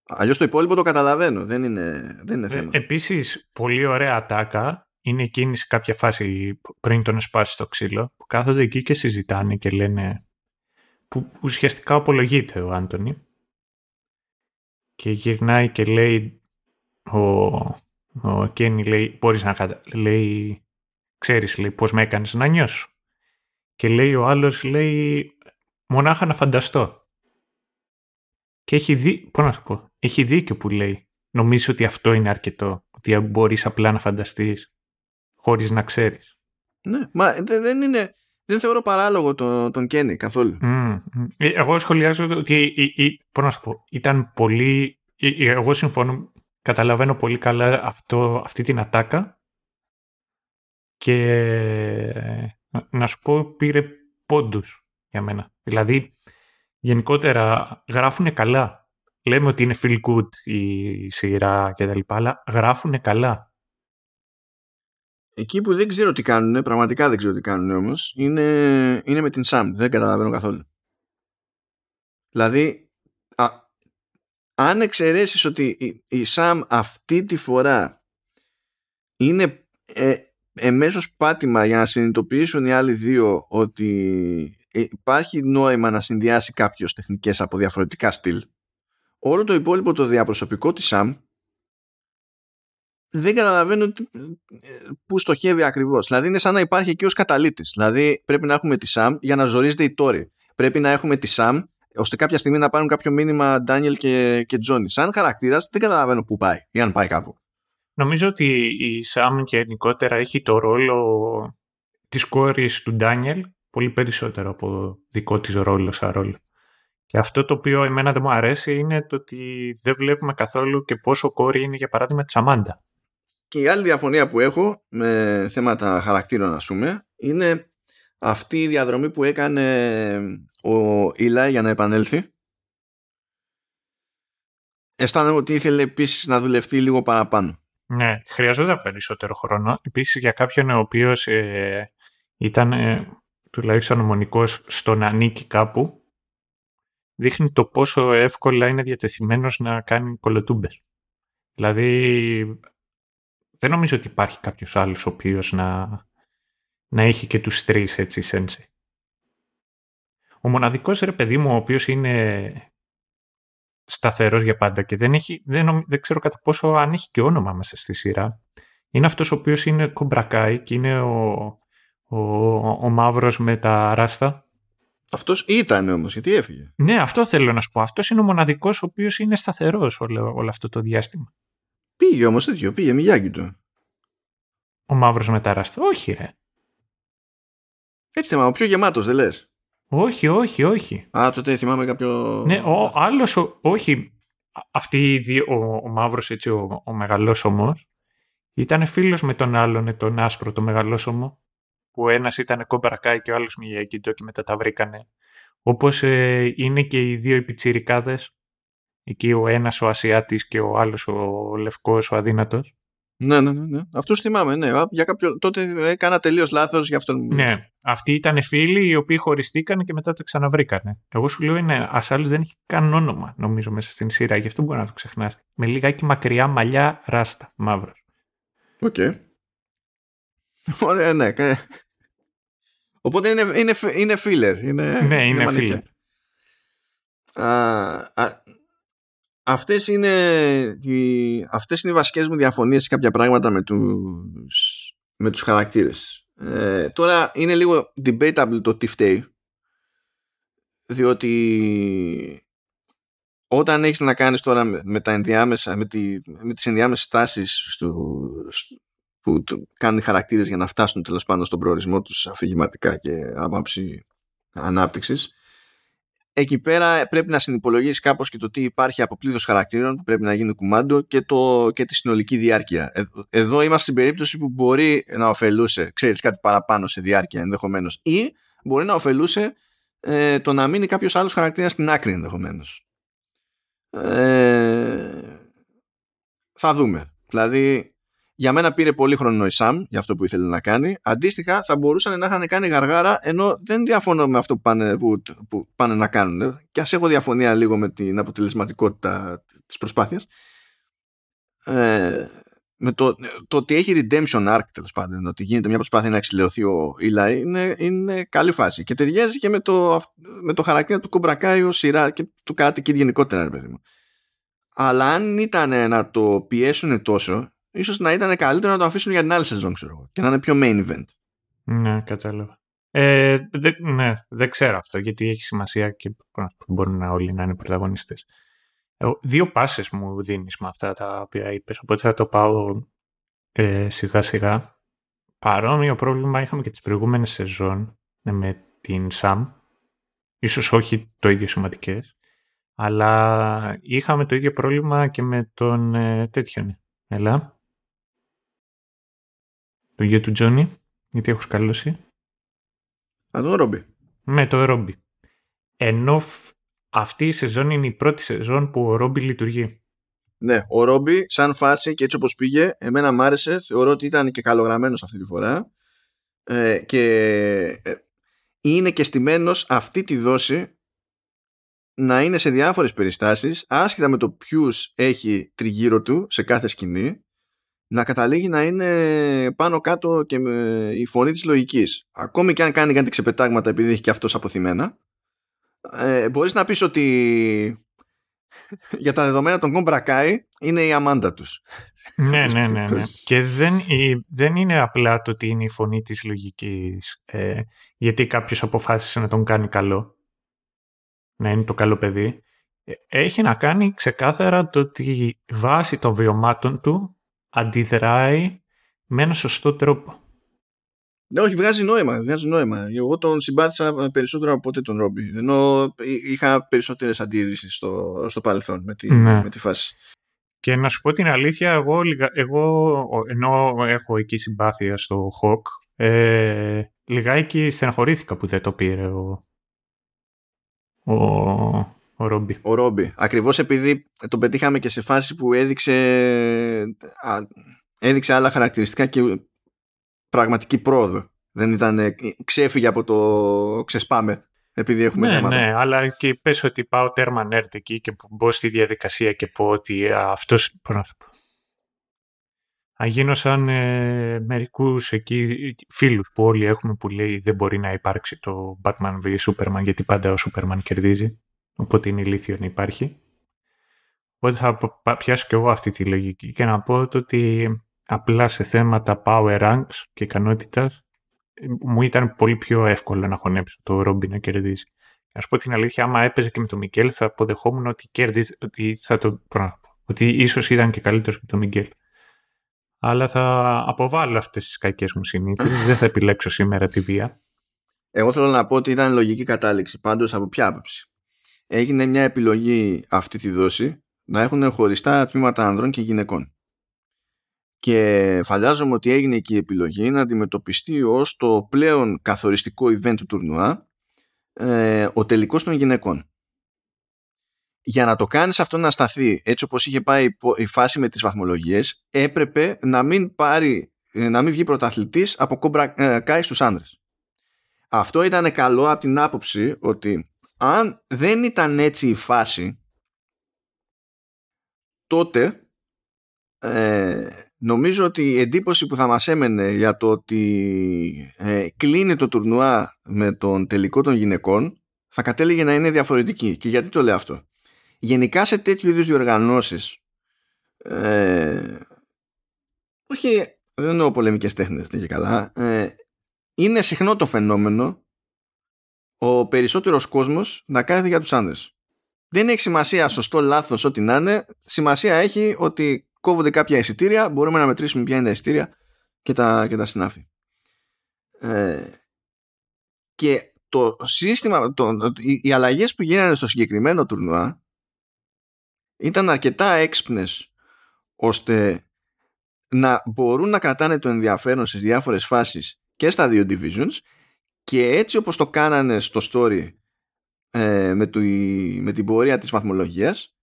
Αλλιώς το υπόλοιπο το καταλαβαίνω. Δεν είναι, δεν είναι ε, θέμα. Επίσης, πολύ ωραία ατάκα είναι εκείνη σε κάποια φάση πριν τον σπάσει στο ξύλο που κάθονται εκεί και συζητάνε και λένε που ουσιαστικά απολογείται ο Άντωνη και γυρνάει και λέει ο, ο Κένι λέει μπορείς να κατα... λέει ξέρεις λέει πώς με έκανες να νιώσω και λέει ο άλλος, λέει, μονάχα να φανταστώ. Και έχει, δει, πώς να σου πω, έχει δίκιο που λέει. Νομίζω ότι αυτό είναι αρκετό. Ότι μπορείς απλά να φανταστείς χωρίς να ξέρεις. Ναι, μα δεν είναι... Δεν θεωρώ παράλογο τον, τον Κένι καθόλου. Mm, Εγώ σχολιάζω ότι, πώς να σου πω, ήταν πολύ... Εγώ συμφωνώ, καταλαβαίνω πολύ καλά αυτό, αυτή την ατάκα και να σου πω, πήρε πόντους για μένα. Δηλαδή, γενικότερα γράφουν καλά. Λέμε ότι είναι feel good η σειρά και τα λοιπά, αλλά γράφουν καλά. Εκεί που δεν ξέρω τι κάνουν, πραγματικά δεν ξέρω τι κάνουν όμως, είναι, είναι με την Sam. Δεν καταλαβαίνω καθόλου. Δηλαδή, αν εξαιρέσεις ότι η, η Sam αυτή τη φορά είναι ε, εμέσως πάτημα για να συνειδητοποιήσουν οι άλλοι δύο ότι υπάρχει νόημα να συνδυάσει κάποιος τεχνικές από διαφορετικά στυλ όλο το υπόλοιπο το διαπροσωπικό της Sam δεν καταλαβαίνω πού στοχεύει ακριβώς. Δηλαδή είναι σαν να υπάρχει εκεί ως καταλήτης. Δηλαδή πρέπει να έχουμε τη Sam για να ζορίζεται η Tori. Πρέπει να έχουμε τη Sam ώστε κάποια στιγμή να πάρουν κάποιο μήνυμα Daniel και, και Johnny. Σαν χαρακτήρας δεν καταλαβαίνω πού πάει ή αν πάει κάπου. Νομίζω ότι η Σάμ και γενικότερα έχει το ρόλο της κόρης του Ντάνιελ πολύ περισσότερο από δικό της ρόλο σαν ρόλο. Και αυτό το οποίο εμένα δεν μου αρέσει είναι το ότι δεν βλέπουμε καθόλου και πόσο κόρη είναι για παράδειγμα της Αμάντα. Και η άλλη διαφωνία που έχω με θέματα χαρακτήρων ας πούμε είναι αυτή η διαδρομή που έκανε ο Ιλάι για να επανέλθει. Αισθάνομαι ότι ήθελε επίσης να δουλευτεί λίγο παραπάνω. Ναι, χρειαζόταν περισσότερο χρόνο. Επίσης για κάποιον ο οποίος ε, ήταν ε, τουλάχιστον μονικό στο να ανήκει κάπου, δείχνει το πόσο εύκολα είναι διατεθειμένος να κάνει κολοτούμπες. Δηλαδή, δεν νομίζω ότι υπάρχει κάποιος άλλος ο οποίος να, να έχει και τους τρεις έτσι σένσε. Ο μοναδικός ρε παιδί μου, ο οποίος είναι σταθερός για πάντα και δεν, έχει, δεν, δεν ξέρω κατά πόσο αν έχει και όνομα μέσα στη σειρά. Είναι αυτός ο οποίος είναι κομπρακάι και είναι ο, ο, ο, μαύρος με τα ράστα. Αυτός ήταν όμως, γιατί έφυγε. Ναι, αυτό θέλω να σου πω. Αυτός είναι ο μοναδικός ο οποίος είναι σταθερός όλο, όλο αυτό το διάστημα. Πήγε όμως τέτοιο, πήγε μηγιάκι του. Ο μαύρος με τα ράστα. Όχι ρε. Έτσι, μα ο πιο γεμάτος δεν λες; Όχι, όχι, όχι. Α, τότε θυμάμαι κάποιο. Ναι, ο άλλος, όχι. Αυτή η δύο, ο, ο μαύρος, έτσι, ο, ο μεγαλόσωμο, ήταν φίλος με τον άλλον, τον άσπρο, το μεγαλόσωμο, που ο ένας ήταν κόμπρακάι και ο άλλος Μιγιακίτο και μετά τα βρήκανε. Όπως ε, είναι και οι δύο επιτσιρικάδες, εκεί ο ένας ο Ασιάτης και ο άλλος ο Λευκός, ο Αδύνατος. Ναι, ναι, ναι. ναι. Αυτό θυμάμαι, ναι. Για κάποιο... Τότε έκανα τελείως λάθος γι' αυτό. Ναι. Αυτοί ήταν φίλοι οι οποίοι χωριστήκαν και μετά το ξαναβρήκανε. Εγώ σου λέω είναι Ασάλη δεν έχει καν όνομα, νομίζω, μέσα στην σειρά. Γι' αυτό μπορεί να το ξεχνάς. Με λιγάκι μακριά μαλλιά ράστα, μαύρος. OK. Okay. Ωραία, ναι. Οπότε είναι, είναι, είναι filler. Είναι, ναι, είναι, είναι filler. Α, αυτές είναι, οι, αυτές είναι οι βασικές μου διαφωνίες σε κάποια πράγματα με τους, με τους χαρακτήρες. Ε, τώρα είναι λίγο debatable το τι φταίει διότι όταν έχεις να κάνεις τώρα με, τα ενδιάμεσα με, τη, με τις ενδιάμεσες στάσεις στο, που κάνουν οι χαρακτήρες για να φτάσουν τέλος πάντων στον προορισμό τους αφηγηματικά και άποψη ανάπτυξης εκεί πέρα πρέπει να συνυπολογίσεις κάπως και το τι υπάρχει από πλήθος χαρακτήρων που πρέπει να γίνει κουμάντο και, το, και τη συνολική διάρκεια. Ε, εδώ είμαστε στην περίπτωση που μπορεί να ωφελούσε, ξέρεις, κάτι παραπάνω σε διάρκεια ενδεχομένως ή μπορεί να ωφελούσε ε, το να μείνει κάποιος άλλος χαρακτήρας στην άκρη ενδεχομένως. Ε, θα δούμε. Δηλαδή για μένα πήρε πολύ χρόνο η Σαμ για αυτό που ήθελε να κάνει. Αντίστοιχα, θα μπορούσαν να είχαν κάνει γαργάρα, ενώ δεν διαφωνώ με αυτό που πάνε, που, που πάνε να κάνουν. Και ας έχω διαφωνία λίγο με την αποτελεσματικότητα της προσπάθειας. Ε, με το, το ότι έχει redemption arc τέλος πάντων, ότι γίνεται μια προσπάθεια να εξηλαιωθεί ο Ιλάι, είναι, είναι καλή φάση. Και ταιριάζει και με το, με το χαρακτήρα του Κομπρακάι ως σειρά και του κάτι και γενικότερα, ρε παιδί μου. Αλλά αν ήταν να το πιέσουν τόσο, ίσως να ήταν καλύτερο να το αφήσουν για την άλλη σεζόν, ξέρω εγώ, και να είναι πιο main event. Ναι, κατάλαβα. Ε, δε, ναι, δεν ξέρω αυτό, γιατί έχει σημασία και μπορούν να όλοι να είναι πρωταγωνιστές. δύο πάσες μου δίνεις με αυτά τα οποία είπες, οπότε θα το πάω ε, σιγά σιγά. Παρόμοιο πρόβλημα είχαμε και τις προηγούμενες σεζόν ε, με την Sam, ίσως όχι το ίδιο σημαντικές, αλλά είχαμε το ίδιο πρόβλημα και με τον ε, τέτοιον. Έλα. Το γιο του Τζόνι, γιατί έχω σκαλώσει. Α, τον Ρόμπι. Με το Ρόμπι. Ενώ αυτή η σεζόν είναι η πρώτη σεζόν που ο Ρόμπι λειτουργεί. Ναι, ο Ρόμπι σαν φάση και έτσι όπως πήγε, εμένα μ' άρεσε, θεωρώ ότι ήταν και καλογραμμένος αυτή τη φορά ε, και ε, είναι και στημένος αυτή τη δόση να είναι σε διάφορες περιστάσεις άσχετα με το ποιους έχει τριγύρω του σε κάθε σκηνή να καταλήγει να είναι πάνω κάτω και με η φωνή της λογικής. Ακόμη και αν κάνει κάτι ξεπετάγματα επειδή έχει και αυτός αποθυμένα, ε, μπορείς να πεις ότι για τα δεδομένα των Κομπρακάι είναι η αμάντα τους. Ναι, ναι, ναι. ναι. και δεν, δεν είναι απλά το ότι είναι η φωνή της λογικής ε, γιατί κάποιος αποφάσισε να τον κάνει καλό. Να είναι το καλό παιδί. Ε, έχει να κάνει ξεκάθαρα το ότι βάσει των βιωμάτων του αντιδράει με ένα σωστό τρόπο. Ναι, όχι, βγάζει νόημα, βγάζει νόημα. Εγώ τον συμπάθησα περισσότερο από ποτέ τον Ρόμπι. Ενώ είχα περισσότερες αντίρρησεις στο, στο παρελθόν με τη, ναι. με τη φάση. Και να σου πω την αλήθεια, εγώ, εγώ ενώ έχω εκεί συμπάθεια στο Hawk, ε, λιγάκι στεναχωρήθηκα που δεν το πήρε ο, ο, ο Ρόμπι. Ο Ρόμπι. Ακριβώς επειδή τον πετύχαμε και σε φάση που έδειξε, έδειξε άλλα χαρακτηριστικά και πραγματική πρόοδο. Δεν ήταν, ξέφυγε από το ξεσπάμε επειδή έχουμε ναι, θέματα. Ναι, αλλά και πες ότι πάω τέρμα νέρτ εκεί και μπω στη διαδικασία και πω ότι αυτός... Αγίνω σαν ε, μερικούς εκεί φίλους που όλοι έχουμε που λέει δεν μπορεί να υπάρξει το Batman v Superman γιατί πάντα ο Superman κερδίζει. Οπότε είναι ηλίθιο να υπάρχει. Οπότε θα πιάσω και εγώ αυτή τη λογική και να πω ότι απλά σε θέματα power ranks και ικανότητας μου ήταν πολύ πιο εύκολο να χωνέψω το Ρόμπι να κερδίσει. Να σου πω την αλήθεια, άμα έπαιζε και με τον Μικέλ θα αποδεχόμουν ότι, κέρδιζε, ότι, θα το, ότι ίσως ήταν και καλύτερος και τον Μικέλ. Αλλά θα αποβάλω αυτές τις κακές μου συνήθειες. Δεν θα επιλέξω σήμερα τη βία. Εγώ θέλω να πω ότι ήταν λογική κατάληξη. Πάντως από ποια άποψη; Έγινε μια επιλογή αυτή τη δόση να έχουν χωριστά τμήματα ανδρών και γυναικών. και φαντάζομαι ότι έγινε και η επιλογή να αντιμετωπιστεί ως το πλέον καθοριστικό event του τουρνουά ε, ο τελικός των γυναικών. Για να το κάνεις αυτό να σταθεί έτσι όπως είχε πάει η φάση με τις βαθμολογίες έπρεπε να μην πάρει ε, να μην βγει πρωταθλητής από κόμπρα ε, κάι στους άνδρες. Αυτό ήταν καλό από την άποψη ότι αν δεν ήταν έτσι η φάση τότε ε, νομίζω ότι η εντύπωση που θα μας έμενε για το ότι ε, κλείνει το τουρνουά με τον τελικό των γυναικών θα κατέληγε να είναι διαφορετική. Και γιατί το λέω αυτό; Γενικά σε τέτοιου είδους διοργανώσεις ε, όχι, δεν εννοώ πολεμικές τέχνες, δεν καλά. Ε, είναι συχνό το φαινόμενο ο περισσότερος κόσμος να κάθεται για τους άνδρες. Δεν έχει σημασία σωστό, λάθος, ό,τι να είναι. Σημασία έχει ότι κόβονται κάποια εισιτήρια, μπορούμε να μετρήσουμε ποια είναι τα εισιτήρια και τα, και τα συνάφη. Ε, και το σύστημα, το, οι, οι αλλαγές που γίνανε στο συγκεκριμένο τουρνουά ήταν αρκετά έξυπνες ώστε να μπορούν να κρατάνε το ενδιαφέρον στις διάφορες φάσεις και στα δύο divisions και έτσι όπως το κάνανε στο story ε, με, το, με την πορεία της βαθμολογίας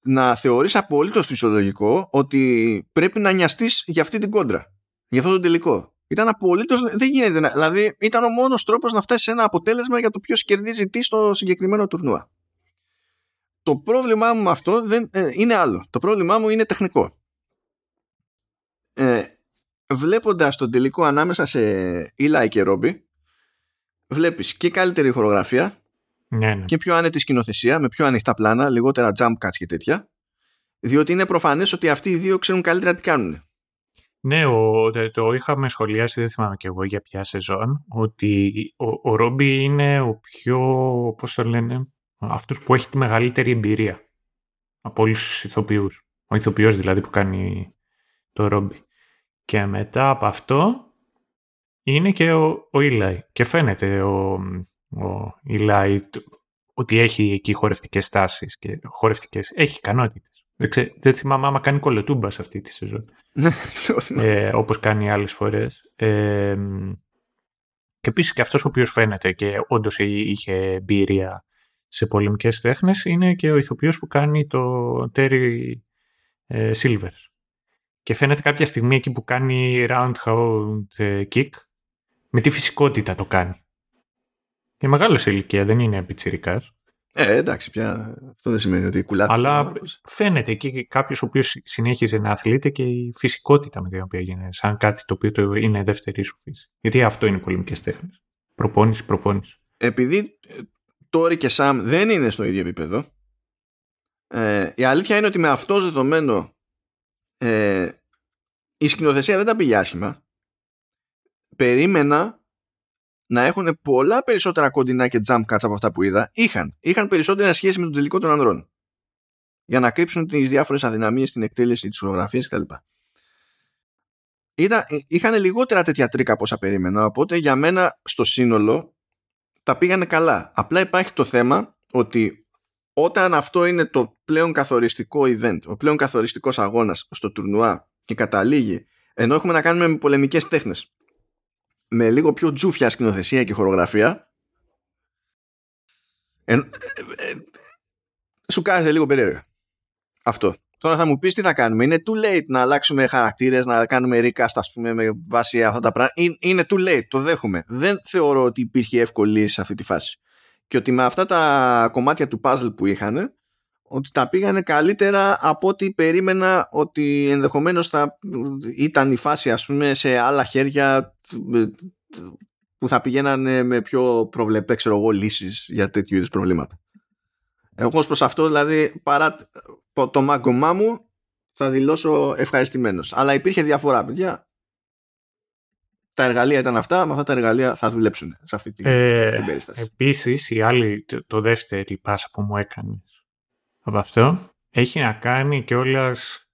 να θεωρείς απολύτως φυσιολογικό ότι πρέπει να νοιαστείς για αυτή την κόντρα. Για αυτό το τελικό. Ήταν απολύτως, δεν γίνεται. Δηλαδή ήταν ο μόνος τρόπος να φτάσεις σε ένα αποτέλεσμα για το ποιος κερδίζει τι στο συγκεκριμένο τουρνουά. Το πρόβλημά μου με αυτό δεν, ε, είναι άλλο. Το πρόβλημά μου είναι τεχνικό. Ε, βλέποντας τον τελικό ανάμεσα σε Eli και Ρόμπι βλέπεις και καλύτερη χορογραφία ναι, ναι. και πιο άνετη σκηνοθεσία, με πιο ανοιχτά πλάνα, λιγότερα jump cuts και τέτοια. Διότι είναι προφανές ότι αυτοί οι δύο ξέρουν καλύτερα τι κάνουν. Ναι, ο, το είχαμε σχολιάσει, δεν θυμάμαι και εγώ για ποια σεζόν, ότι ο, ο Ρόμπι είναι ο πιο, πώς το λένε, αυτός που έχει τη μεγαλύτερη εμπειρία από όλους τους ηθοποιούς. Ο ηθοποιός δηλαδή που κάνει το Ρόμπι. Και μετά από αυτό είναι και ο, ο Και φαίνεται ο, ο Eli ότι έχει εκεί χορευτικές τάσεις και χορευτικές, έχει ικανότητες. Δεν, δεν θυμάμαι άμα κάνει κολοτούμπα σε αυτή τη σεζόν. Ναι, ε, όπως κάνει άλλες φορές. Ε, και επίσης και αυτός ο οποίος φαίνεται και όντως είχε εμπειρία σε πολεμικές τέχνες είναι και ο ηθοποιός που κάνει το Terry ε, Silvers. Και φαίνεται κάποια στιγμή εκεί που κάνει roundhouse ε, kick με τι φυσικότητα το κάνει. Είναι μεγάλος σε ηλικία, δεν είναι πιτσιρικάς. Ε, εντάξει, πια αυτό δεν σημαίνει ότι κουλάθηκε. Αλλά φαίνεται εκεί κάποιος ο οποίος συνέχιζε να αθλείται και η φυσικότητα με την οποία γίνεται, σαν κάτι το οποίο το είναι δεύτερη σου φύση. Γιατί αυτό είναι οι πολεμικές τέχνες. Προπόνηση, προπόνηση. Επειδή ε, Τόρι και Σαμ δεν είναι στο ίδιο επίπεδο, ε, η αλήθεια είναι ότι με αυτό δεδομένο ε, η σκηνοθεσία δεν τα πήγε άσχημα. Περίμενα να έχουν πολλά περισσότερα κοντινά και jump cuts από αυτά που είδα. Είχαν. Είχαν περισσότερη σχέση με τον τελικό των ανδρών. Για να κρύψουν τις διάφορες αδυναμίες στην εκτέλεση της φωτογραφία κτλ. Ήταν, είχαν λιγότερα τέτοια τρίκα από όσα περίμενα. Οπότε για μένα στο σύνολο τα πήγανε καλά. Απλά υπάρχει το θέμα ότι όταν αυτό είναι το πλέον καθοριστικό event, ο πλέον καθοριστικός αγώνας στο τουρνουά και καταλήγει, ενώ έχουμε να κάνουμε με πολεμικές τέχνες, με λίγο πιο τζούφια σκηνοθεσία και χορογραφία ε, ε, σου κάνει λίγο περίεργα. Αυτό. Τώρα θα μου πεις τι θα κάνουμε. Είναι too late να αλλάξουμε χαρακτήρες, να κάνουμε recast ας πούμε με βάση αυτά τα πράγματα. Είναι too late, το δέχομαι. Δεν θεωρώ ότι υπήρχε εύκολη σε αυτή τη φάση. Και ότι με αυτά τα κομμάτια του puzzle που είχαν, ότι τα πήγανε καλύτερα από ό,τι περίμενα ότι ενδεχομένως θα ήταν η φάση ας πούμε σε άλλα χέρια που θα πηγαίνανε με πιο προβλεπέ ξέρω εγώ λύσεις για τέτοιου είδους προβλήματα. Εγώ ως προς αυτό δηλαδή παρά το μάγκωμά μου θα δηλώσω ευχαριστημένος. Αλλά υπήρχε διαφορά παιδιά. Τα εργαλεία ήταν αυτά, με αυτά τα εργαλεία θα δουλέψουν σε αυτή την, ε, την περίσταση. Επίσης, η άλλη, το, το δεύτερη πάσα που μου έκανες από αυτό έχει να κάνει και όλας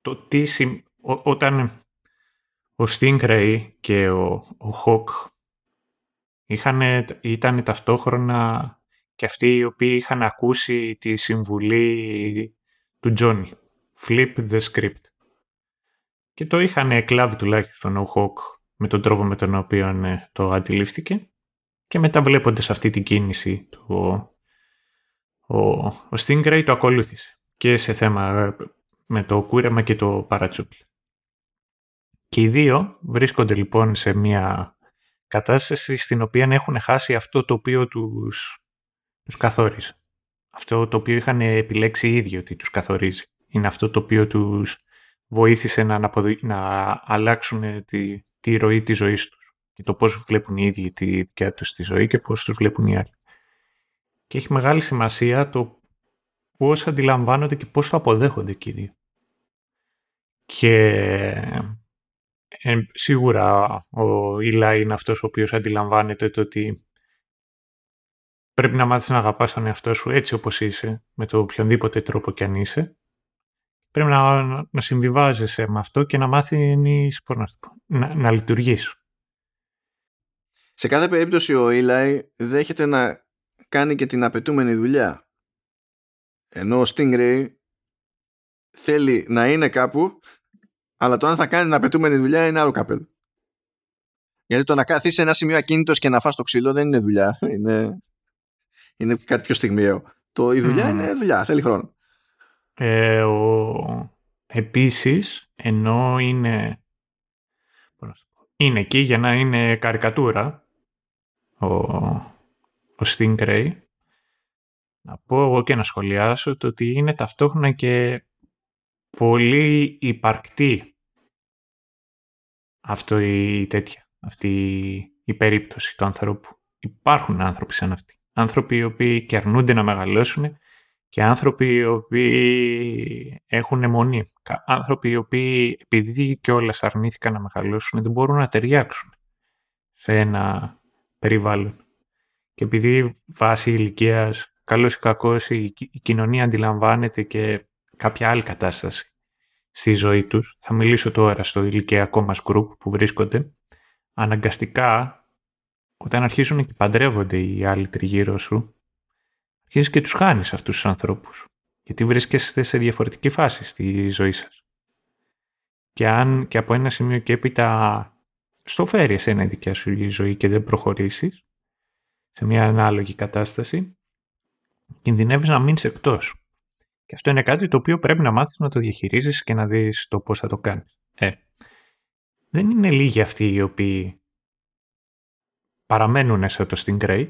το τι όταν ο Stingray και ο, ο Hawk ήταν ταυτόχρονα και αυτοί οι οποίοι είχαν ακούσει τη συμβουλή του Τζόνι. Flip the script. και το είχαν κλάβει τουλάχιστον ο Χοκ με τον τρόπο με τον οποίο ε, το αντιλήφθηκε και μετά βλέποντας αυτή την κίνηση του, ο, ο Stingray το ακολούθησε και σε θέμα ε, με το κούρεμα και το παρατσούκλι. Και οι δύο βρίσκονται λοιπόν σε μια κατάσταση στην οποία έχουν χάσει αυτό το οποίο τους, τους καθόριζε. Αυτό το οποίο είχαν επιλέξει οι ίδιοι ότι τους καθορίζει. Είναι αυτό το οποίο τους βοήθησε να, να αλλάξουν τη, τη ροή της ζωής τους και το πώς βλέπουν οι ίδιοι τη δικιά τους τη ζωή και πώς τους βλέπουν οι άλλοι. Και έχει μεγάλη σημασία το πώς αντιλαμβάνονται και πώς το αποδέχονται και οι δύο. Και ε, σίγουρα ο Ιλά είναι αυτός ο οποίος αντιλαμβάνεται το ότι πρέπει να μάθεις να αγαπάς τον εαυτό σου έτσι όπως είσαι, με το οποιονδήποτε τρόπο κι αν είσαι. Πρέπει να, να συμβιβάζεσαι με αυτό και να μάθεις πώς να, να, να λειτουργείς. Σε κάθε περίπτωση ο Ιλάι δέχεται να κάνει και την απαιτούμενη δουλειά. Ενώ ο Stingray θέλει να είναι κάπου αλλά το αν θα κάνει την απαιτούμενη δουλειά είναι άλλο καπέλο. Γιατί το να καθίσει σε ένα σημείο ακίνητος και να φας το ξύλο δεν είναι δουλειά. Είναι, είναι κάτι πιο στιγμιαίο. Το, η δουλειά είναι δουλειά, θέλει χρόνο. Ε, ο... Επίσης, ενώ είναι, είναι εκεί για να είναι καρικατούρα, ο, ο Stingray, να πω εγώ και να σχολιάσω το ότι είναι ταυτόχρονα και πολύ υπαρκτή αυτό η τέτοια, αυτή η περίπτωση του ανθρώπου. Υπάρχουν άνθρωποι σαν αυτοί. Άνθρωποι οι οποίοι και αρνούνται να μεγαλώσουν και άνθρωποι οι οποίοι έχουν αιμονή. Άνθρωποι οι οποίοι επειδή και όλα αρνήθηκαν να μεγαλώσουν δεν μπορούν να ταιριάξουν σε ένα περιβάλλον. Και επειδή βάσει ηλικίας, καλός ή κακός, η κοινωνία αντιλαμβάνεται και κάποια άλλη κατάσταση στη ζωή τους, θα μιλήσω τώρα στο ηλικιακό μας group που βρίσκονται, αναγκαστικά όταν αρχίζουν και παντρεύονται οι άλλοι τριγύρω σου, αρχίζεις και τους χάνεις αυτούς τους ανθρώπους. Γιατί βρίσκεστε σε διαφορετική φάση στη ζωή σας. Και αν και από ένα σημείο και έπειτα στο φέρεις εσένα η δικιά σου η ζωή και δεν προχωρήσεις σε μια ανάλογη κατάσταση, κινδυνεύεις να μείνεις εκτός. Και αυτό είναι κάτι το οποίο πρέπει να μάθεις να το διαχειρίζεις και να δεις το πώς θα το κάνεις. Ε, δεν είναι λίγοι αυτοί οι οποίοι παραμένουν σε το Stingray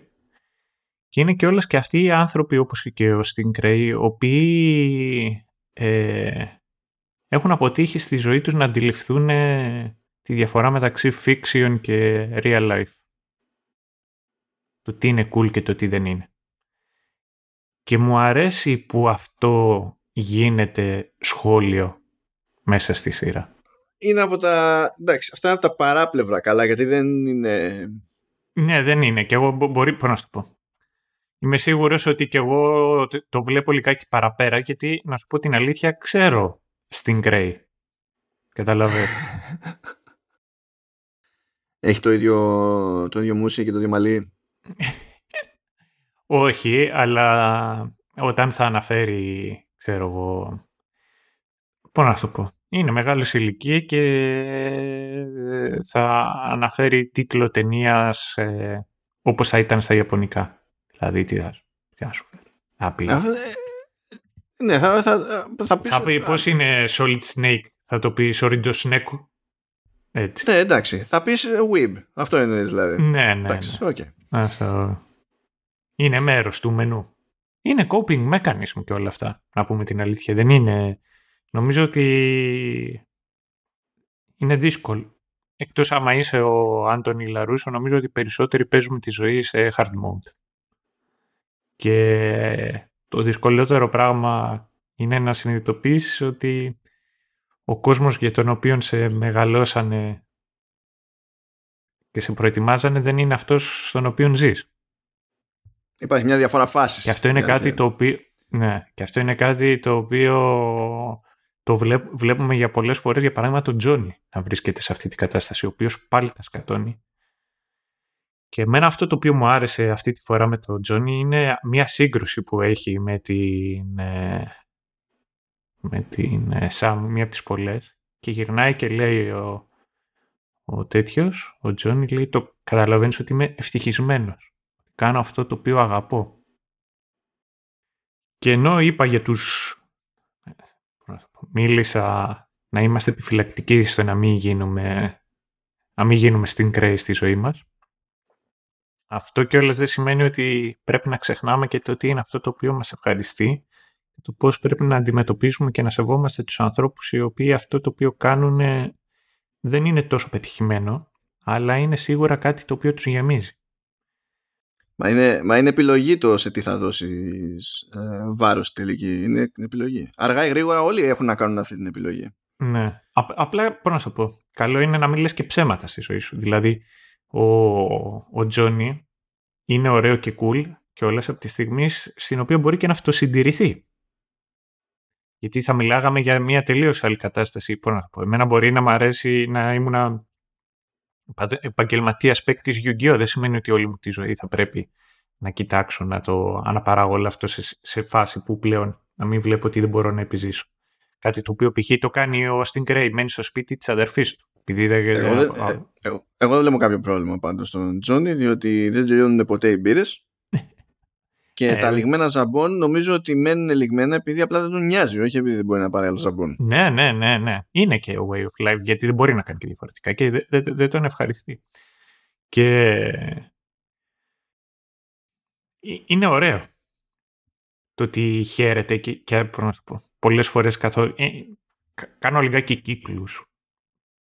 και είναι και όλες και αυτοί οι άνθρωποι όπως και ο Stingray οι οποίοι ε, έχουν αποτύχει στη ζωή τους να αντιληφθούν ε, τη διαφορά μεταξύ fiction και real life. Το τι είναι cool και το τι δεν είναι. Και μου αρέσει που αυτό γίνεται σχόλιο μέσα στη σειρά. Είναι από τα... Εντάξει, αυτά είναι από τα παράπλευρα καλά, γιατί δεν είναι... Ναι, δεν είναι. Και εγώ μπορεί... Πώς να σου το πω. Είμαι σίγουρος ότι και εγώ το βλέπω λιγάκι παραπέρα, γιατί να σου πω την αλήθεια, ξέρω στην Grey. Καταλαβαίνω. Έχει το ίδιο, το ίδιο μουσι και το ίδιο μαλλί. Όχι, αλλά όταν θα αναφέρει, ξέρω εγώ, πώς να το πω, είναι μεγάλης ηλικία και θα αναφέρει τίτλο ταινίας ε, όπως θα ήταν στα Ιαπωνικά. Δηλαδή, τι θα, σου φέρει. Θα πει. Ε, ναι, θα, θα, θα, θα πεις πώς είναι Solid Snake. Θα το πει Sorido Snake. Έτσι. Ναι, εντάξει. Θα πεις ε, Weeb. Αυτό είναι δηλαδή. Ναι, ναι. Εντάξει, ναι. Okay. Αυτό είναι μέρος του μενού. Είναι coping mechanism και όλα αυτά, να πούμε την αλήθεια. Δεν είναι... Νομίζω ότι είναι δύσκολο. Εκτός άμα είσαι ο Άντωνι Λαρούσο, νομίζω ότι περισσότεροι παίζουμε τη ζωή σε hard mode. Και το δυσκολότερο πράγμα είναι να συνειδητοποιήσεις ότι ο κόσμος για τον οποίο σε μεγαλώσανε και σε προετοιμάζανε δεν είναι αυτός στον οποίο ζεις. Υπάρχει μια διαφορά φάσης. Και αυτό είναι κάτι το οποίο. Ναι, και αυτό είναι κάτι το οποίο το βλέπουμε για πολλές φορές, για παράδειγμα τον Τζόνι να βρίσκεται σε αυτή την κατάσταση, ο οποίος πάλι τα σκατώνει. Και εμένα αυτό το οποίο μου άρεσε αυτή τη φορά με τον Τζόνι είναι μια σύγκρουση που έχει με την, ε, με την Σάμ, ε, μία από τις πολλές. Και γυρνάει και λέει ο, ο τέτοιος, ο Τζόνι, λέει το καταλαβαίνεις ότι είμαι ευτυχισμένος. Κάνω αυτό το οποίο αγαπώ. Και ενώ είπα για τους... Μίλησα να είμαστε επιφυλακτικοί στο να μην γίνουμε, να μην γίνουμε στην κρέη στη ζωή μας. Αυτό κιόλας δεν σημαίνει ότι πρέπει να ξεχνάμε και το τι είναι αυτό το οποίο μας ευχαριστεί και το πώς πρέπει να αντιμετωπίσουμε και να σεβόμαστε τους ανθρώπους οι οποίοι αυτό το οποίο κάνουν δεν είναι τόσο πετυχημένο, αλλά είναι σίγουρα κάτι το οποίο τους γεμίζει. Μα είναι, μα είναι επιλογή το σε τι θα δώσεις ε, βάρος τελική. Είναι επιλογή. Αργά ή γρήγορα όλοι έχουν να κάνουν αυτή την επιλογή. Ναι. απλά, πώς να σου πω, καλό είναι να μην λες και ψέματα στη ζωή σου. Δηλαδή, ο, ο Τζόνι είναι ωραίο και cool και όλα από τη στιγμή στην οποία μπορεί και να αυτοσυντηρηθεί. Γιατί θα μιλάγαμε για μια τελείως άλλη κατάσταση. Πώς να πω, εμένα μπορεί να μου αρέσει να ήμουν επαγγελματίας παίκτης Yu-Gi-Oh! Δεν σημαίνει ότι όλη μου τη ζωή θα πρέπει να κοιτάξω να το αναπαράγω όλο αυτό σε, σε φάση που πλέον να μην βλέπω ότι δεν μπορώ να επιζήσω. Κάτι το οποίο π.χ. το κάνει ο Austin Gray, μένει στο σπίτι της αδερφής του. Επειδή δεν... Εγώ, δεν, εγώ, εγώ, εγώ δεν βλέπω κάποιο πρόβλημα πάντως στον Τζόνι, διότι δεν τελειώνουν ποτέ οι μπύρες. Και ε, τα λιγμένα ζαμπόν νομίζω ότι μένουν λιγμένα επειδή απλά δεν τον νοιάζει, όχι επειδή δεν μπορεί να πάρει άλλο ζαμπόν. Ναι, ναι, ναι, ναι. Είναι και ο way of life, γιατί δεν μπορεί να κάνει και διαφορετικά και δεν, δεν, δεν τον ευχαριστεί. Και είναι ωραίο το ότι χαίρεται και, και πολλές φορές καθόλου... Ε, κάνω λιγάκι κύκλους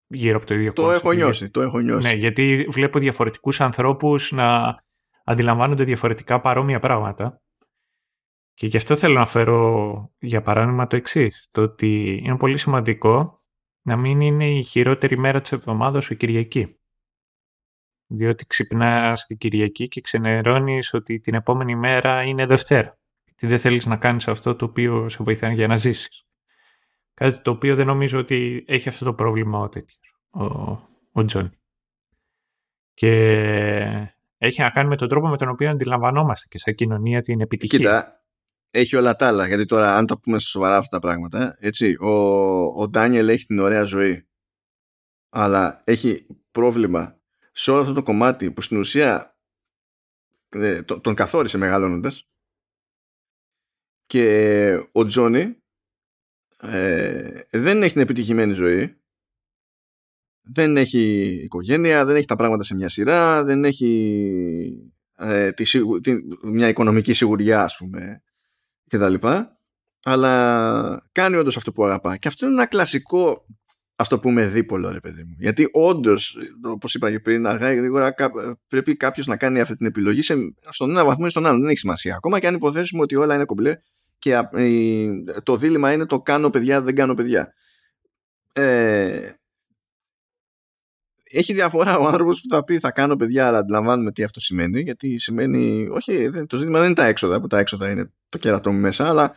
γύρω από το ίδιο Το έχω νιώσει, το έχω νιώσει. Ναι, γιατί βλέπω διαφορετικούς ανθρώπους να αντιλαμβάνονται διαφορετικά παρόμοια πράγματα. Και γι' αυτό θέλω να φέρω για παράδειγμα το εξής. Το ότι είναι πολύ σημαντικό να μην είναι η χειρότερη μέρα της εβδομάδας ο Κυριακή. Διότι ξυπνάς την Κυριακή και ξενερώνεις ότι την επόμενη μέρα είναι Δευτέρα. Γιατί δεν θέλεις να κάνεις αυτό το οποίο σε βοηθάει για να ζήσεις. Κάτι το οποίο δεν νομίζω ότι έχει αυτό το πρόβλημα ο τέτοιος, ο, ο Τζόνι. Και έχει να κάνει με τον τρόπο με τον οποίο αντιλαμβανόμαστε και σαν κοινωνία την επιτυχία. Κοίτα, έχει όλα τα άλλα. Γιατί τώρα, αν τα πούμε σε σοβαρά αυτά τα πράγματα, έτσι, ο, ο Ντάνιελ έχει την ωραία ζωή. Αλλά έχει πρόβλημα σε όλο αυτό το κομμάτι που στην ουσία ε, τον καθόρισε μεγαλώνοντας. Και ο Τζόνι ε, δεν έχει την επιτυχημένη ζωή δεν έχει οικογένεια, δεν έχει τα πράγματα σε μια σειρά, δεν έχει ε, τη, τη, μια οικονομική σιγουριά ας πούμε και τα λοιπά. Αλλά κάνει όντως αυτό που αγαπά. Και αυτό είναι ένα κλασικό ας το πούμε δίπολο ρε παιδί μου. Γιατί όντως, όπως είπα και πριν αργά ή γρήγορα πρέπει κάποιος να κάνει αυτή την επιλογή σε, στον ένα βαθμό ή στον άλλο δεν έχει σημασία. Ακόμα και αν υποθέσουμε ότι όλα είναι κομπλέ και το δίλημα είναι το κάνω παιδιά δεν κάνω παιδιά ε, έχει διαφορά ο άνθρωπος που θα πει θα κάνω παιδιά, αλλά αντιλαμβάνουμε τι αυτό σημαίνει. Γιατί σημαίνει, όχι, το ζήτημα δεν είναι τα έξοδα, που τα έξοδα είναι το κερατό μου μέσα, αλλά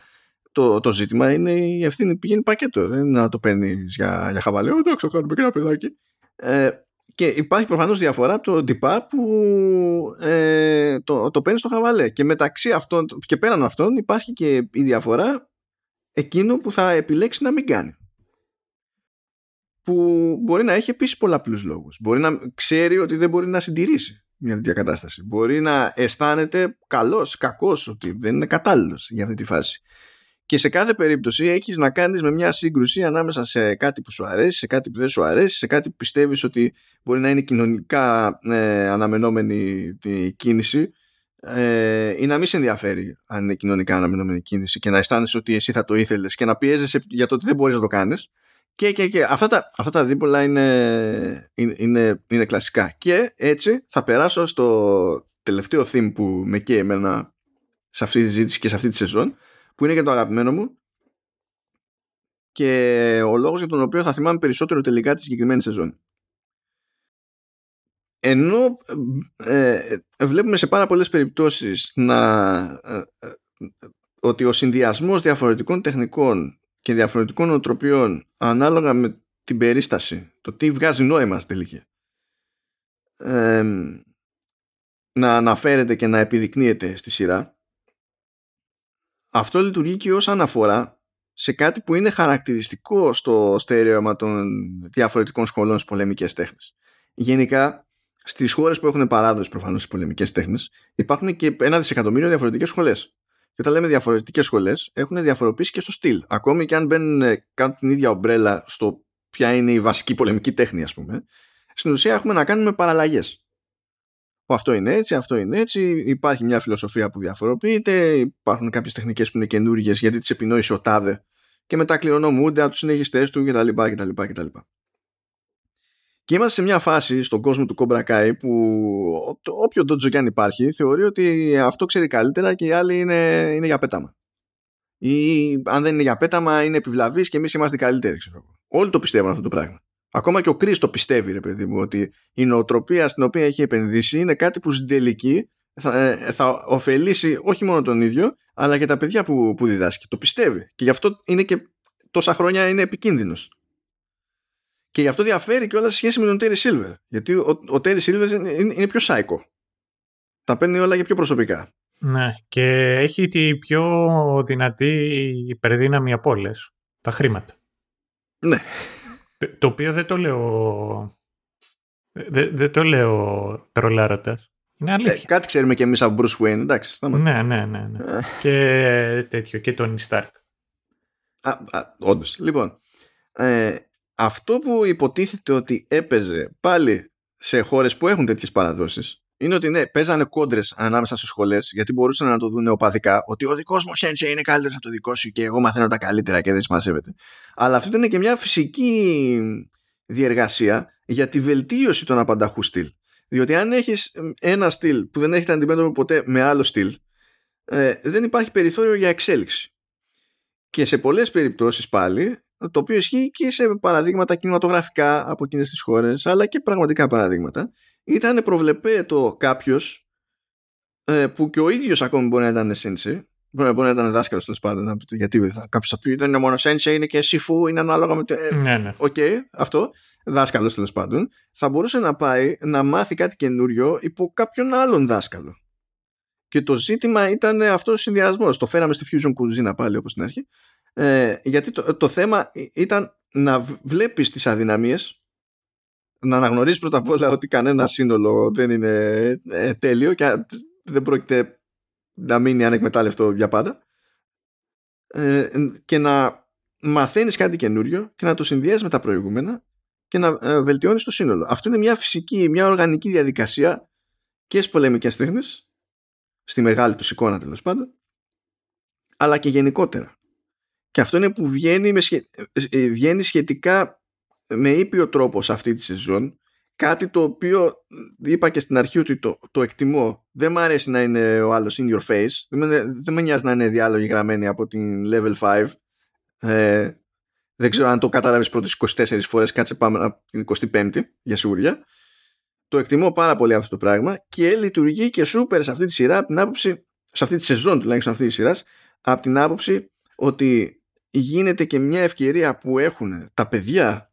το, το ζήτημα είναι η ευθύνη που πηγαίνει πακέτο. Δεν είναι να το παίρνεις για, για χαβαλέ. Εντάξει, το κάνουμε και ένα παιδάκι. Ε, και υπάρχει προφανώς διαφορά από το τυπά που ε, το, το παίρνεις στο χαβαλέ. Και μεταξύ αυτών και πέραν αυτών υπάρχει και η διαφορά εκείνο που θα επιλέξει να μην κάνει που μπορεί να έχει επίσης πολλαπλού λόγους. Μπορεί να ξέρει ότι δεν μπορεί να συντηρήσει μια τέτοια κατάσταση. Μπορεί να αισθάνεται καλός, κακός, ότι δεν είναι κατάλληλος για αυτή τη φάση. Και σε κάθε περίπτωση έχεις να κάνεις με μια σύγκρουση ανάμεσα σε κάτι που σου αρέσει, σε κάτι που δεν σου αρέσει, σε κάτι που πιστεύεις ότι μπορεί να είναι κοινωνικά ε, αναμενόμενη τη κίνηση ε, ή να μην σε ενδιαφέρει αν είναι κοινωνικά αναμενόμενη κίνηση και να αισθάνεσαι ότι εσύ θα το ήθελες και να πιέζεσαι για το ότι δεν μπορείς να το κάνεις και, και, και. Αυτά, τα, αυτά τα δίπολα είναι, είναι, είναι, κλασικά. Και έτσι θα περάσω στο τελευταίο theme που με καίει εμένα σε αυτή τη συζήτηση και σε αυτή τη σεζόν, που είναι για το αγαπημένο μου και ο λόγος για τον οποίο θα θυμάμαι περισσότερο τελικά τη συγκεκριμένη σεζόν. Ενώ ε, ε βλέπουμε σε πάρα πολλές περιπτώσεις να, ε, ε, ότι ο συνδυασμός διαφορετικών τεχνικών και διαφορετικών οτροπιών ανάλογα με την περίσταση, το τι βγάζει νόημα στη τελική, να αναφέρεται και να επιδεικνύεται στη σειρά, αυτό λειτουργεί και ως αναφορά σε κάτι που είναι χαρακτηριστικό στο στερέωμα των διαφορετικών σχολών στις πολεμικές τέχνες. Γενικά, στις χώρες που έχουν παράδοση προφανώς στις πολεμικές τέχνες, υπάρχουν και ένα δισεκατομμύριο διαφορετικές σχολές. Και όταν λέμε διαφορετικές σχολές, έχουν διαφοροποίηση και στο στυλ. Ακόμη και αν μπαίνουν κάτω την ίδια ομπρέλα στο ποια είναι η βασική πολεμική τέχνη, ας πούμε, στην ουσία έχουμε να κάνουμε παραλλαγές αυτό είναι έτσι, αυτό είναι έτσι, υπάρχει μια φιλοσοφία που διαφοροποιείται, υπάρχουν κάποιες τεχνικές που είναι καινούργιες γιατί τις επινόησε ο Τάδε και μετά κληρονομούνται από τους συνεχιστές του κτλ. κτλ, κτλ. Και είμαστε σε μια φάση στον κόσμο του Cobra Kai που όποιο ντότζο και αν υπάρχει θεωρεί ότι αυτό ξέρει καλύτερα και οι άλλοι είναι, είναι για πέταμα. Ή αν δεν είναι για πέταμα είναι επιβλαβής και εμείς είμαστε καλύτεροι. Ξέρω. Όλοι το πιστεύουν αυτό το πράγμα. Ακόμα και ο Κρι το πιστεύει, ρε παιδί μου, ότι η νοοτροπία στην οποία έχει επενδύσει είναι κάτι που στην τελική θα, ε, θα ωφελήσει όχι μόνο τον ίδιο, αλλά και τα παιδιά που, που διδάσκει. Το πιστεύει. Και γι' αυτό είναι και τόσα χρόνια είναι επικίνδυνος. Και γι' αυτό διαφέρει και όλα σε σχέση με τον Τέρι Σίλβερ. Γιατί ο, ο Τέρι Σίλβερ είναι, είναι πιο σάικο. Τα παίρνει όλα για πιο προσωπικά. Ναι, και έχει τη πιο δυνατή υπερδύναμη από όλες. Τα χρήματα. Ναι. Το οποίο δεν το λέω. Δεν, δεν το λέω τρολάροντας. Είναι αλήθεια. Ε, κάτι ξέρουμε και εμείς από Bruce Wayne, εντάξει. Ναι, ναι, ναι. ναι. Ε. και τέτοιο, και τον Stark. Α, Όντως. Λοιπόν, ε, αυτό που υποτίθεται ότι έπαιζε πάλι σε χώρες που έχουν τέτοιες παραδόσεις είναι ότι ναι, παίζανε κόντρες ανάμεσα στις σχολές, γιατί μπορούσαν να το δουν οπαδικά, ότι ο δικός μου σένσε είναι καλύτερος από το δικό σου και εγώ μαθαίνω τα καλύτερα και δεν συμμαζεύεται. Αλλά αυτό ήταν και μια φυσική διεργασία για τη βελτίωση των απανταχού στυλ. Διότι αν έχεις ένα στυλ που δεν έχετε αντιμέτωπο ποτέ με άλλο στυλ, ε, δεν υπάρχει περιθώριο για εξέλιξη. Και σε πολλές περιπτώσεις πάλι, το οποίο ισχύει και σε παραδείγματα κινηματογραφικά από εκείνες τις χώρες, αλλά και πραγματικά παραδείγματα, ήταν προβλεπέτο κάποιος ε, που και ο ίδιος ακόμη μπορεί να ήταν σένσε. Μπορεί, να ήταν δάσκαλος τέλος πάντων. Γιατί κάποιος θα πει δεν είναι μόνο σενσέι, είναι και σιφού, είναι ανάλογα με. Ε, ναι, ναι. OK, okay, αυτό. Δάσκαλος τέλος πάντων. Θα μπορούσε να πάει να μάθει κάτι καινούριο υπό κάποιον άλλον δάσκαλο. Και το ζήτημα ήταν αυτός ο συνδυασμός. Το φέραμε στη Fusion Cuisine πάλι όπως στην αρχή. Ε, γιατί το, το θέμα ήταν να βλέπεις τις αδυναμίες να αναγνωρίσει πρώτα απ' όλα ότι κανένα σύνολο δεν είναι ε, τέλειο και δεν πρόκειται να μείνει ανεκμετάλλευτο για πάντα ε, και να μαθαίνεις κάτι καινούριο και να το συνδυάζεις με τα προηγούμενα και να ε, βελτιώνεις το σύνολο. Αυτό είναι μια φυσική, μια οργανική διαδικασία και στις πολεμικές τέχνες στη μεγάλη τους εικόνα τέλος πάντων αλλά και γενικότερα. Και αυτό είναι που βγαίνει, με βγαίνει σχετικά με ήπιο τρόπο σε αυτή τη σεζόν. Κάτι το οποίο είπα και στην αρχή ότι το, το εκτιμώ. Δεν μου αρέσει να είναι ο άλλος in your face. Δεν με, δεν με νοιάζει να είναι διάλογοι γραμμένοι από την level 5 ε, δεν ξέρω αν το κατάλαβες πρώτες 24 φορές. Κάτσε πάμε από την 25η για σίγουρια το εκτιμώ πάρα πολύ αυτό το πράγμα και λειτουργεί και σούπερ σε αυτή τη σειρά από την άποψη σε αυτή τη σεζόν τουλάχιστον αυτή της σειράς από την άποψη ότι γίνεται και μια ευκαιρία που έχουν τα παιδιά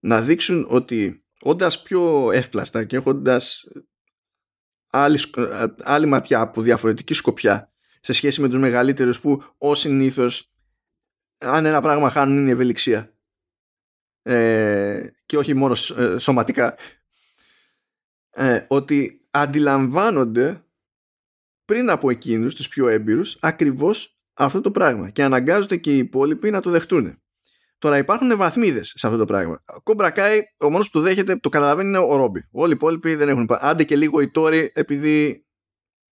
να δείξουν ότι όντας πιο εύπλαστα και έχοντας άλλη, άλλη ματιά από διαφορετική σκοπιά σε σχέση με τους μεγαλύτερους που ως συνήθως αν ένα πράγμα χάνουν είναι η ευελιξία. Ε, και όχι μόνο ε, σωματικά. Ε, ότι αντιλαμβάνονται πριν από εκείνους τους πιο έμπειρους ακριβώς αυτό το πράγμα και αναγκάζονται και οι υπόλοιποι να το δεχτούν Τώρα υπάρχουν βαθμίδες σε αυτό το πράγμα. Ο Κόμπρα ο μόνος που το δέχεται, το καταλαβαίνει είναι ο Ρόμπι. Όλοι οι υπόλοιποι δεν έχουν. Άντε και λίγο η Τόρη, επειδή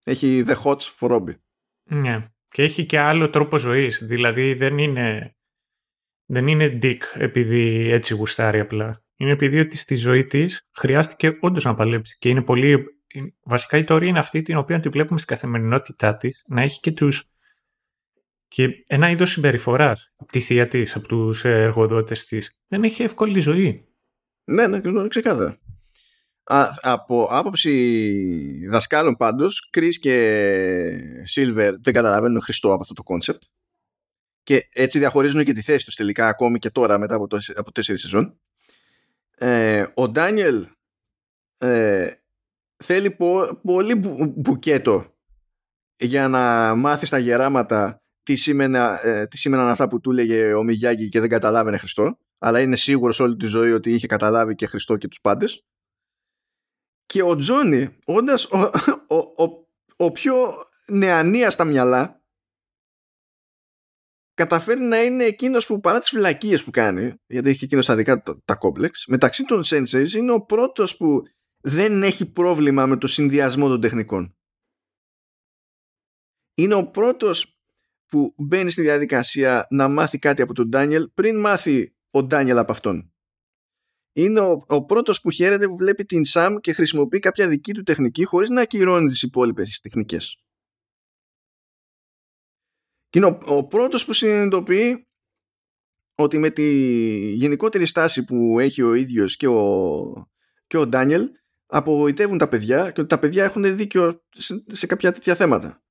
έχει the hots for Ρόμπι. Ναι. Και έχει και άλλο τρόπο ζωής. Δηλαδή δεν είναι. Δεν είναι dick επειδή έτσι γουστάρει απλά. Είναι επειδή ότι στη ζωή της χρειάστηκε όντως να παλέψει. Και είναι πολύ. Βασικά η Τόρη είναι αυτή την οποία τη βλέπουμε στην καθημερινότητά της να έχει και τους και ένα είδος συμπεριφοράς από τη θεία της, από τους εργοδότες της, δεν έχει εύκολη ζωή. Ναι, ναι, ξεκάθαρα. Α, από άποψη δασκάλων πάντως, Κρι και Σίλβερ δεν καταλαβαίνουν Χριστό από αυτό το κόνσεπτ. Και έτσι διαχωρίζουν και τη θέση τους τελικά ακόμη και τώρα μετά από, το, από τέσσερις σεζόν. Ε, ο Ντάνιελ ε, θέλει πολύ μπουκέτο για να μάθει στα γεράματα τι, σήμαινα, ε, τι σήμαιναν αυτά που του έλεγε ο Μιγιάγκη και δεν καταλάβαινε Χριστό αλλά είναι σίγουρος όλη τη ζωή ότι είχε καταλάβει και Χριστό και τους πάντες. Και ο Τζόνι όντας ο, ο, ο, ο πιο νεανία στα μυαλά καταφέρει να είναι εκείνος που παρά τις φυλακίες που κάνει γιατί έχει και εκείνος αδικά τα, τα κόμπλεξ μεταξύ των Senseis είναι ο πρώτος που δεν έχει πρόβλημα με το συνδυασμό των τεχνικών. Είναι ο πρώτος που μπαίνει στη διαδικασία να μάθει κάτι από τον Ντάνιελ πριν μάθει ο Ντάνιελ από αυτόν. Είναι ο, ο πρώτος που χαίρεται που βλέπει την Σαμ και χρησιμοποιεί κάποια δική του τεχνική χωρίς να ακυρώνει τις υπόλοιπες τεχνικές. Και είναι ο, ο πρώτος που συνειδητοποιεί ότι με τη γενικότερη στάση που έχει ο ίδιος και ο, και ο Ντάνιελ απογοητεύουν τα παιδιά και ότι τα παιδιά έχουν δίκιο σε, σε κάποια τέτοια θέματα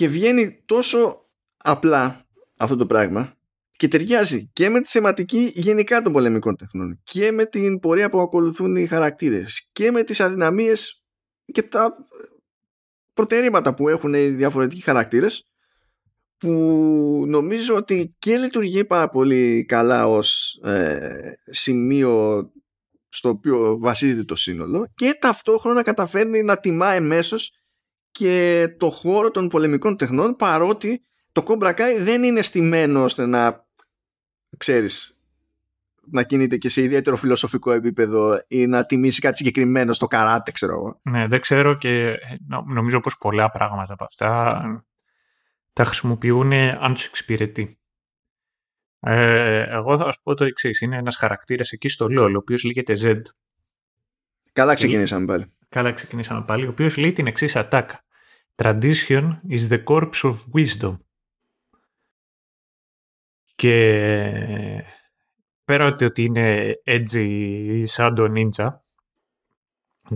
και βγαίνει τόσο απλά αυτό το πράγμα και ταιριάζει και με τη θεματική γενικά των πολεμικών τεχνών και με την πορεία που ακολουθούν οι χαρακτήρες και με τις αδυναμίες και τα προτερήματα που έχουν οι διαφορετικοί χαρακτήρες που νομίζω ότι και λειτουργεί πάρα πολύ καλά ως ε, σημείο στο οποίο βασίζεται το σύνολο και ταυτόχρονα καταφέρνει να τιμά εμέσως και το χώρο των πολεμικών τεχνών παρότι το Cobra Kai δεν είναι στημένο ώστε να ξέρεις να κινείται και σε ιδιαίτερο φιλοσοφικό επίπεδο ή να τιμήσει κάτι συγκεκριμένο στο καράτε, ξέρω εγώ. Ναι, δεν ξέρω και νομίζω πως πολλά πράγματα από αυτά τα χρησιμοποιούν αν τους εξυπηρετεί. Ε, εγώ θα σου πω το εξής. Είναι ένας χαρακτήρας εκεί στο LOL, ο οποίος λέγεται Z. Καλά ξεκινήσαμε πάλι. Καλά ξεκινήσαμε πάλι, ο οποίος λέει την εξής ατάκα. Tradition is the corpse of wisdom. Και πέρα ότι είναι edgy σαν το ninja,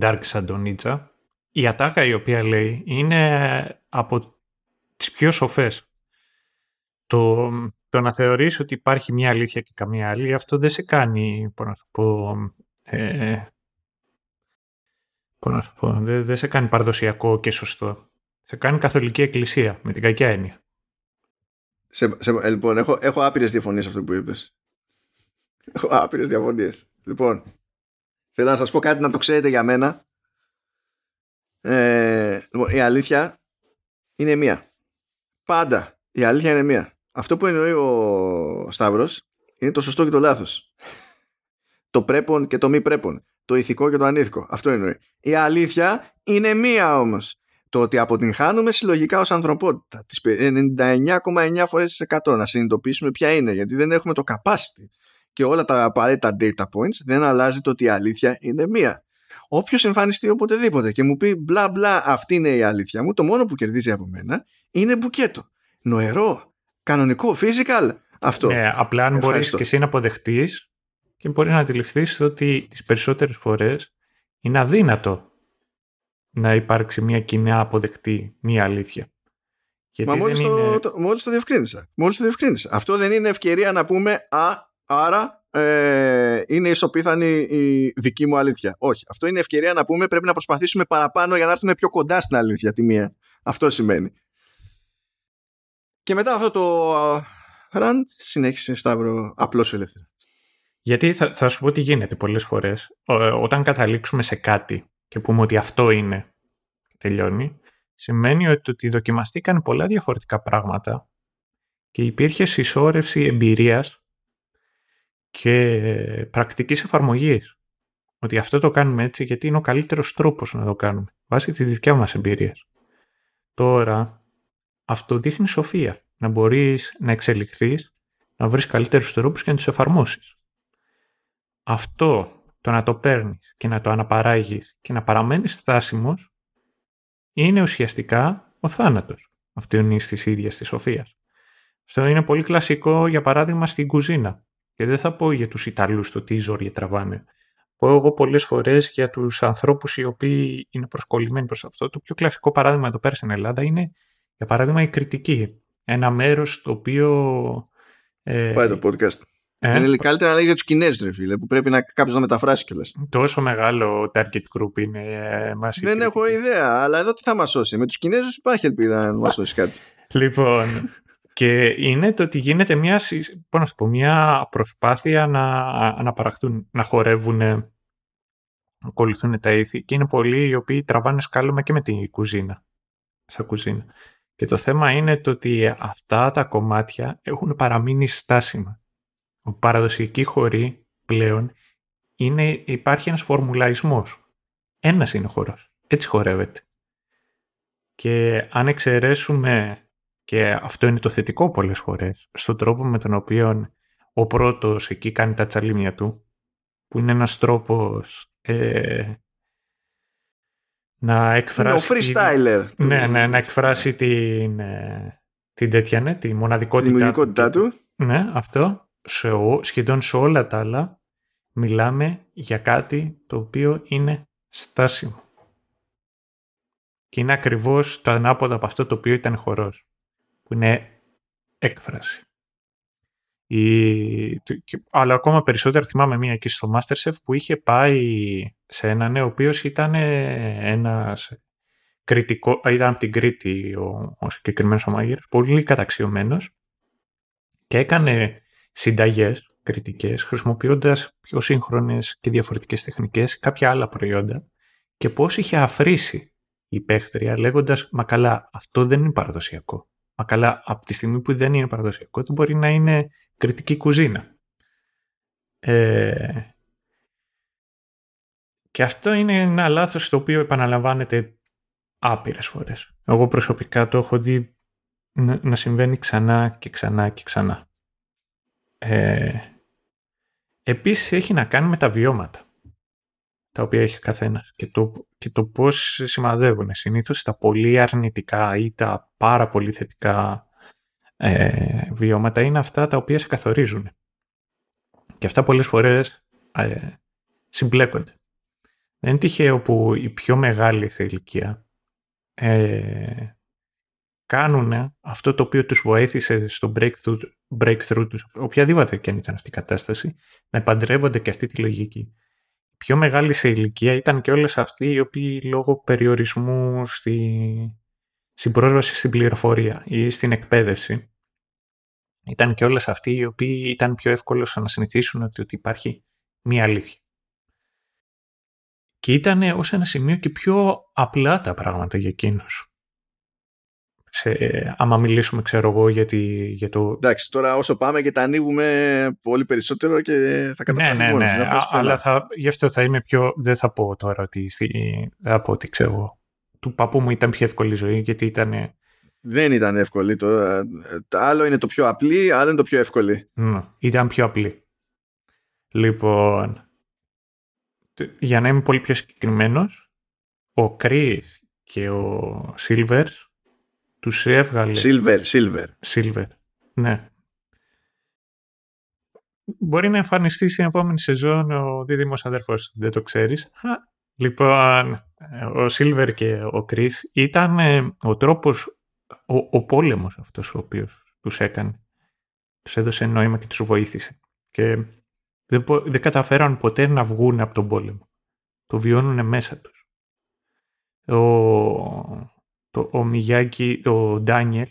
dark σαν το ninja, η ατάκα η οποία λέει είναι από τις πιο σοφές. Το, το να θεωρείς ότι υπάρχει μια αλήθεια και καμία άλλη, αυτό δεν σε κάνει, πώς να πω, ε, πώς να πω, δεν, δεν σε κάνει παραδοσιακό και σωστό. Σε κάνει καθολική εκκλησία, με την κακιά έννοια. Σε, σε, ε, λοιπόν, έχω, έχω άπειρες διαφωνίες αυτό που είπες. Έχω άπειρες διαφωνίες. Λοιπόν, θέλω να σας πω κάτι να το ξέρετε για μένα. Ε, λοιπόν, η αλήθεια είναι μία. Πάντα. Η αλήθεια είναι μία. Αυτό που εννοεί ο Σταύρος είναι το σωστό και το λάθος. το πρέπον και το μη πρέπον. Το ηθικό και το ανήθικο. Αυτό εννοεί. Η αλήθεια είναι μία όμως το ότι αποτυγχάνουμε συλλογικά ως ανθρωπότητα τις 99,9 φορές 100 να συνειδητοποιήσουμε ποια είναι γιατί δεν έχουμε το capacity και όλα τα απαραίτητα data points δεν αλλάζει το ότι η αλήθεια είναι μία. Όποιος εμφανιστεί οποτεδήποτε και μου πει μπλα μπλα αυτή είναι η αλήθεια μου, το μόνο που κερδίζει από μένα είναι μπουκέτο. Νοερό, κανονικό, physical, αυτό. Ναι, απλά αν μπορείς και εσύ να αποδεχτείς και μπορεί να αντιληφθείς ότι τις περισσότερες φορές είναι αδύνατο να υπάρξει μια κοινά αποδεκτή μια αλήθεια. Γιατί Μα μόλις, το, το, μόλις το διευκρίνησα. Μόλις το διευκρίνησα. Αυτό δεν είναι ευκαιρία να πούμε «Α, άρα ε, είναι ισοπίθανη η δική μου αλήθεια». Όχι. Αυτό είναι ευκαιρία να πούμε πρέπει να προσπαθήσουμε παραπάνω για να έρθουμε πιο κοντά στην αλήθεια τη μία. Αυτό σημαίνει. Και μετά αυτό το ραντ συνέχισε Σταύρο απλώς ελεύθερα. Γιατί θα, θα σου πω τι γίνεται πολλές φορές. όταν καταλήξουμε σε κάτι και πούμε ότι αυτό είναι και τελειώνει, σημαίνει ότι δοκιμαστήκαν πολλά διαφορετικά πράγματα και υπήρχε συσσόρευση εμπειρίας και πρακτικής εφαρμογής. Ότι αυτό το κάνουμε έτσι γιατί είναι ο καλύτερος τρόπος να το κάνουμε, βάσει της δικιάς μας εμπειρίας. Τώρα, αυτό δείχνει σοφία. Να μπορείς να εξελιχθείς, να βρεις καλύτερους τρόπους και να τους εφαρμόσεις. Αυτό το να το παίρνεις και να το αναπαράγεις και να παραμένεις στάσιμος είναι ουσιαστικά ο θάνατος. Αυτό είναι της ίδιας της σοφίας. Αυτό είναι πολύ κλασικό, για παράδειγμα, στην κουζίνα. Και δεν θα πω για τους Ιταλούς το τι ζόρια τραβάνε. Πω εγώ πολλές φορές για τους ανθρώπους οι οποίοι είναι προσκολλημένοι προς αυτό. Το πιο κλασικό παράδειγμα εδώ πέρα στην Ελλάδα είναι, για παράδειγμα, η κριτική. Ένα μέρος το οποίο... Ε, Πάει το podcast. Ε, είναι καλύτερα να λέει για τους Κινέζους, ρε φίλε, που πρέπει να κάποιος να μεταφράσει κιόλας. Τόσο μεγάλο target group είναι ε, Δεν έχω ιδέα, αλλά εδώ τι θα μας σώσει. Με τους Κινέζους υπάρχει ελπίδα να μας σώσει κάτι. λοιπόν, και είναι το ότι γίνεται μια, πώς να πω, μια προσπάθεια να αναπαραχθούν, να χορεύουν, να ακολουθούν τα ήθη και είναι πολλοί οι οποίοι τραβάνε σκάλωμα και με την κουζίνα, σαν κουζίνα. Και το θέμα είναι το ότι αυτά τα κομμάτια έχουν παραμείνει στάσιμα. Ο παραδοσιακή χωρί πλέον είναι, υπάρχει ένας φορμουλαϊσμός. Ένας είναι ο χορός. Έτσι χορεύεται. Και αν εξαιρέσουμε, και αυτό είναι το θετικό πολλές φορές, στον τρόπο με τον οποίο ο πρώτος εκεί κάνει τα τσαλίμια του, που είναι ένας τρόπος ε, να εκφράσει... ο freestyler. Ναι, ναι, να εκφράσει την, ε, την τέτοια, ναι, τη μοναδικότητά του. Ναι, αυτό. Σε, σχεδόν σε όλα τα άλλα μιλάμε για κάτι το οποίο είναι στάσιμο. Και είναι ακριβώς το ανάποδο από αυτό το οποίο ήταν χορός, που είναι έκφραση. Η... Αλλά ακόμα περισσότερο θυμάμαι μία εκεί στο Masterchef που είχε πάει σε έναν ο οποίος ήταν ένας κριτικό, ήταν από την Κρήτη ο, ο συγκεκριμένος ο πολύ καταξιωμένος και έκανε συνταγές κριτικές χρησιμοποιώντας πιο σύγχρονες και διαφορετικές τεχνικές, κάποια άλλα προϊόντα και πώς είχε αφρίσει η παίχτρια λέγοντας «Μα καλά, αυτό δεν είναι παραδοσιακό». Μα καλά, από τη στιγμή που δεν είναι παραδοσιακό, δεν μπορεί να είναι κριτική κουζίνα. Ε, και αυτό είναι ένα λάθος το οποίο επαναλαμβάνεται άπειρες φορές. Εγώ προσωπικά το έχω δει να, συμβαίνει ξανά και ξανά και ξανά. Ε, επίσης έχει να κάνει με τα βιώματα τα οποία έχει ο καθένας και το, και το πώς σημαδεύουν. Συνήθως τα πολύ αρνητικά ή τα πάρα πολύ θετικά ε, βιώματα είναι αυτά τα οποία σε καθορίζουν. Και αυτά πολλές φορές ε, συμπλέκονται. Δεν είναι τυχαίο που οι πιο μεγάλοι σε ηλικία ε, κάνουν αυτό το οποίο τους βοήθησε στο breakthrough, breakthrough τους, οποιαδήποτε και αν ήταν αυτή η κατάσταση, να επαντρεύονται και αυτή τη λογική. Πιο μεγάλη σε ηλικία ήταν και όλες αυτοί οι οποίοι λόγω περιορισμού στη, στην πρόσβαση στην πληροφορία ή στην εκπαίδευση ήταν και όλες αυτοί οι οποίοι ήταν πιο εύκολος να συνηθίσουν ότι, ότι υπάρχει μία αλήθεια. Και ήταν ως ένα σημείο και πιο απλά τα πράγματα για εκείνους σε, άμα μιλήσουμε, ξέρω εγώ, για, για το... Εντάξει, τώρα όσο πάμε και τα ανοίγουμε πολύ περισσότερο και θα καταστραφεί ναι, ναι, ναι, αλλά θα, γι' αυτό θα είμαι πιο... Δεν θα πω τώρα ότι... Στη, δεν θα πω ότι, ξέρω εγώ, του παππού μου ήταν πιο εύκολη ζωή, γιατί ήταν... Δεν ήταν εύκολη. Το, το άλλο είναι το πιο απλή, άλλο είναι το πιο εύκολη. Mm, ήταν πιο απλή. Λοιπόν, για να είμαι πολύ πιο συγκεκριμένος, ο Κρίς και ο Σίλβερς τους έβγαλε... Silver, Silver. Silver, ναι. Μπορεί να εμφανιστεί στην επόμενη σεζόν ο δίδυμος αδερφός δεν το ξέρεις. Λοιπόν, ο Silver και ο Chris ήταν ε, ο τρόπος, ο, ο πόλεμος αυτός ο οποίος τους έκανε. Τους έδωσε νόημα και τους βοήθησε. Και δεν, δεν καταφέραν ποτέ να βγουν από τον πόλεμο. Το βιώνουν μέσα τους. Ο, το, ο Μιγιάκη, ο Ντάνιελ,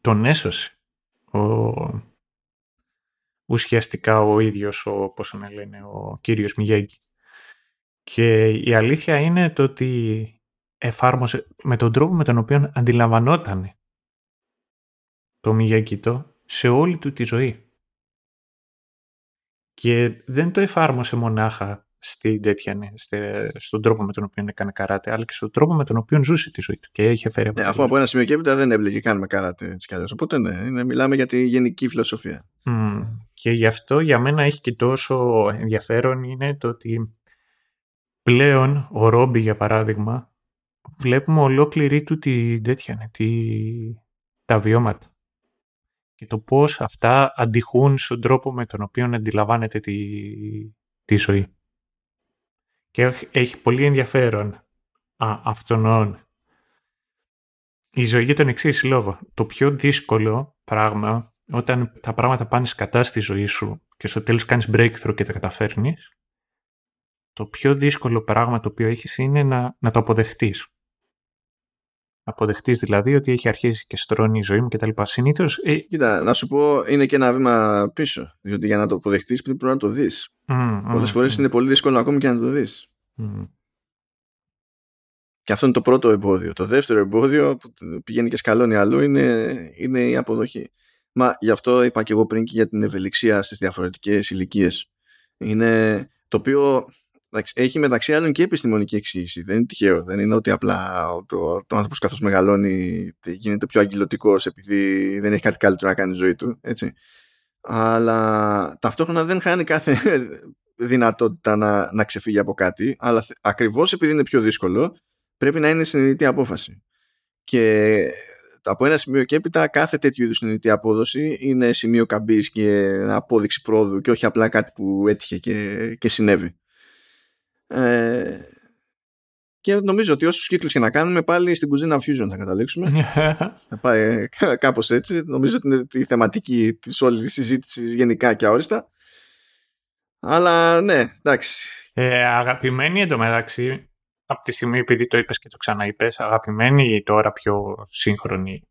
τον έσωσε. Ο, ουσιαστικά ο ίδιος, ο, πώς να λένε, ο κύριος Μιγιάκη. Και η αλήθεια είναι το ότι εφάρμοσε με τον τρόπο με τον οποίο αντιλαμβανόταν το το σε όλη του τη ζωή. Και δεν το εφάρμοσε μονάχα στην τέτοια, ναι, στον τρόπο με τον οποίο έκανε καράτε, αλλά και στον τρόπο με τον οποίο ζούσε τη ζωή του και είχε φέρει ναι, αφού από ένα σημείο και έπειτα δεν έβλεπε καν με καράτε έτσι κι αλλιώς. Οπότε ναι, είναι, μιλάμε για τη γενική φιλοσοφία. Mm. Και γι' αυτό για μένα έχει και τόσο ενδιαφέρον είναι το ότι πλέον ο Ρόμπι για παράδειγμα βλέπουμε ολόκληρη του τη τέτοια, ναι, τη, τα βιώματα και το πώς αυτά αντιχούν στον τρόπο με τον οποίο αντιλαμβάνεται τη, τη ζωή. Και έχει πολύ ενδιαφέρον α, αυτόν η ζωή για τον εξής λόγο. Το πιο δύσκολο πράγμα όταν τα πράγματα πάνε σκατά στη ζωή σου και στο τέλος κάνεις breakthrough και τα καταφέρνεις, το πιο δύσκολο πράγμα το οποίο έχεις είναι να, να το αποδεχτείς. αποδεχτείς δηλαδή ότι έχει αρχίσει και στρώνει η ζωή μου κτλ. Συνήθως. Ε... Κοίτα, να σου πω, είναι και ένα βήμα πίσω. Διότι για να το αποδεχτείς πρέπει να το δεις. Mm, Πολλές mm, φορές mm. είναι πολύ δύσκολο ακόμη και να το δεις. Mm. Και αυτό είναι το πρώτο εμπόδιο. Το δεύτερο εμπόδιο που πηγαίνει και σκαλώνει αλλού είναι, είναι η αποδοχή. Μα γι' αυτό είπα και εγώ πριν και για την ευελιξία στις διαφορετικές ηλικίες. Είναι το οποίο έχει μεταξύ άλλων και επιστημονική εξήγηση. Δεν είναι τυχαίο. Δεν είναι ότι απλά το, το άνθρωπος καθώς μεγαλώνει γίνεται πιο αγγελωτικός επειδή δεν έχει κάτι καλύτερο να κάνει η ζωή του. Έτσι. Αλλά ταυτόχρονα δεν χάνει κάθε δυνατότητα να, να ξεφύγει από κάτι. Αλλά ακριβώς επειδή είναι πιο δύσκολο, πρέπει να είναι συνειδητή απόφαση. Και από ένα σημείο και έπειτα κάθε τέτοιου είδους συνειδητή απόδοση είναι σημείο καμπής και απόδειξη πρόοδου και όχι απλά κάτι που έτυχε και, και συνέβη. Ε, και νομίζω ότι όσους κύκλους και να κάνουμε πάλι στην κουζίνα Fusion θα καταλήξουμε. θα πάει κάπως έτσι. Νομίζω ότι είναι η θεματική της όλης συζήτησης γενικά και αόριστα. Αλλά ναι, εντάξει. Ε, αγαπημένη εντωμεταξύ, από τη στιγμή επειδή το είπες και το ξαναείπες, αγαπημένη τώρα πιο σύγχρονη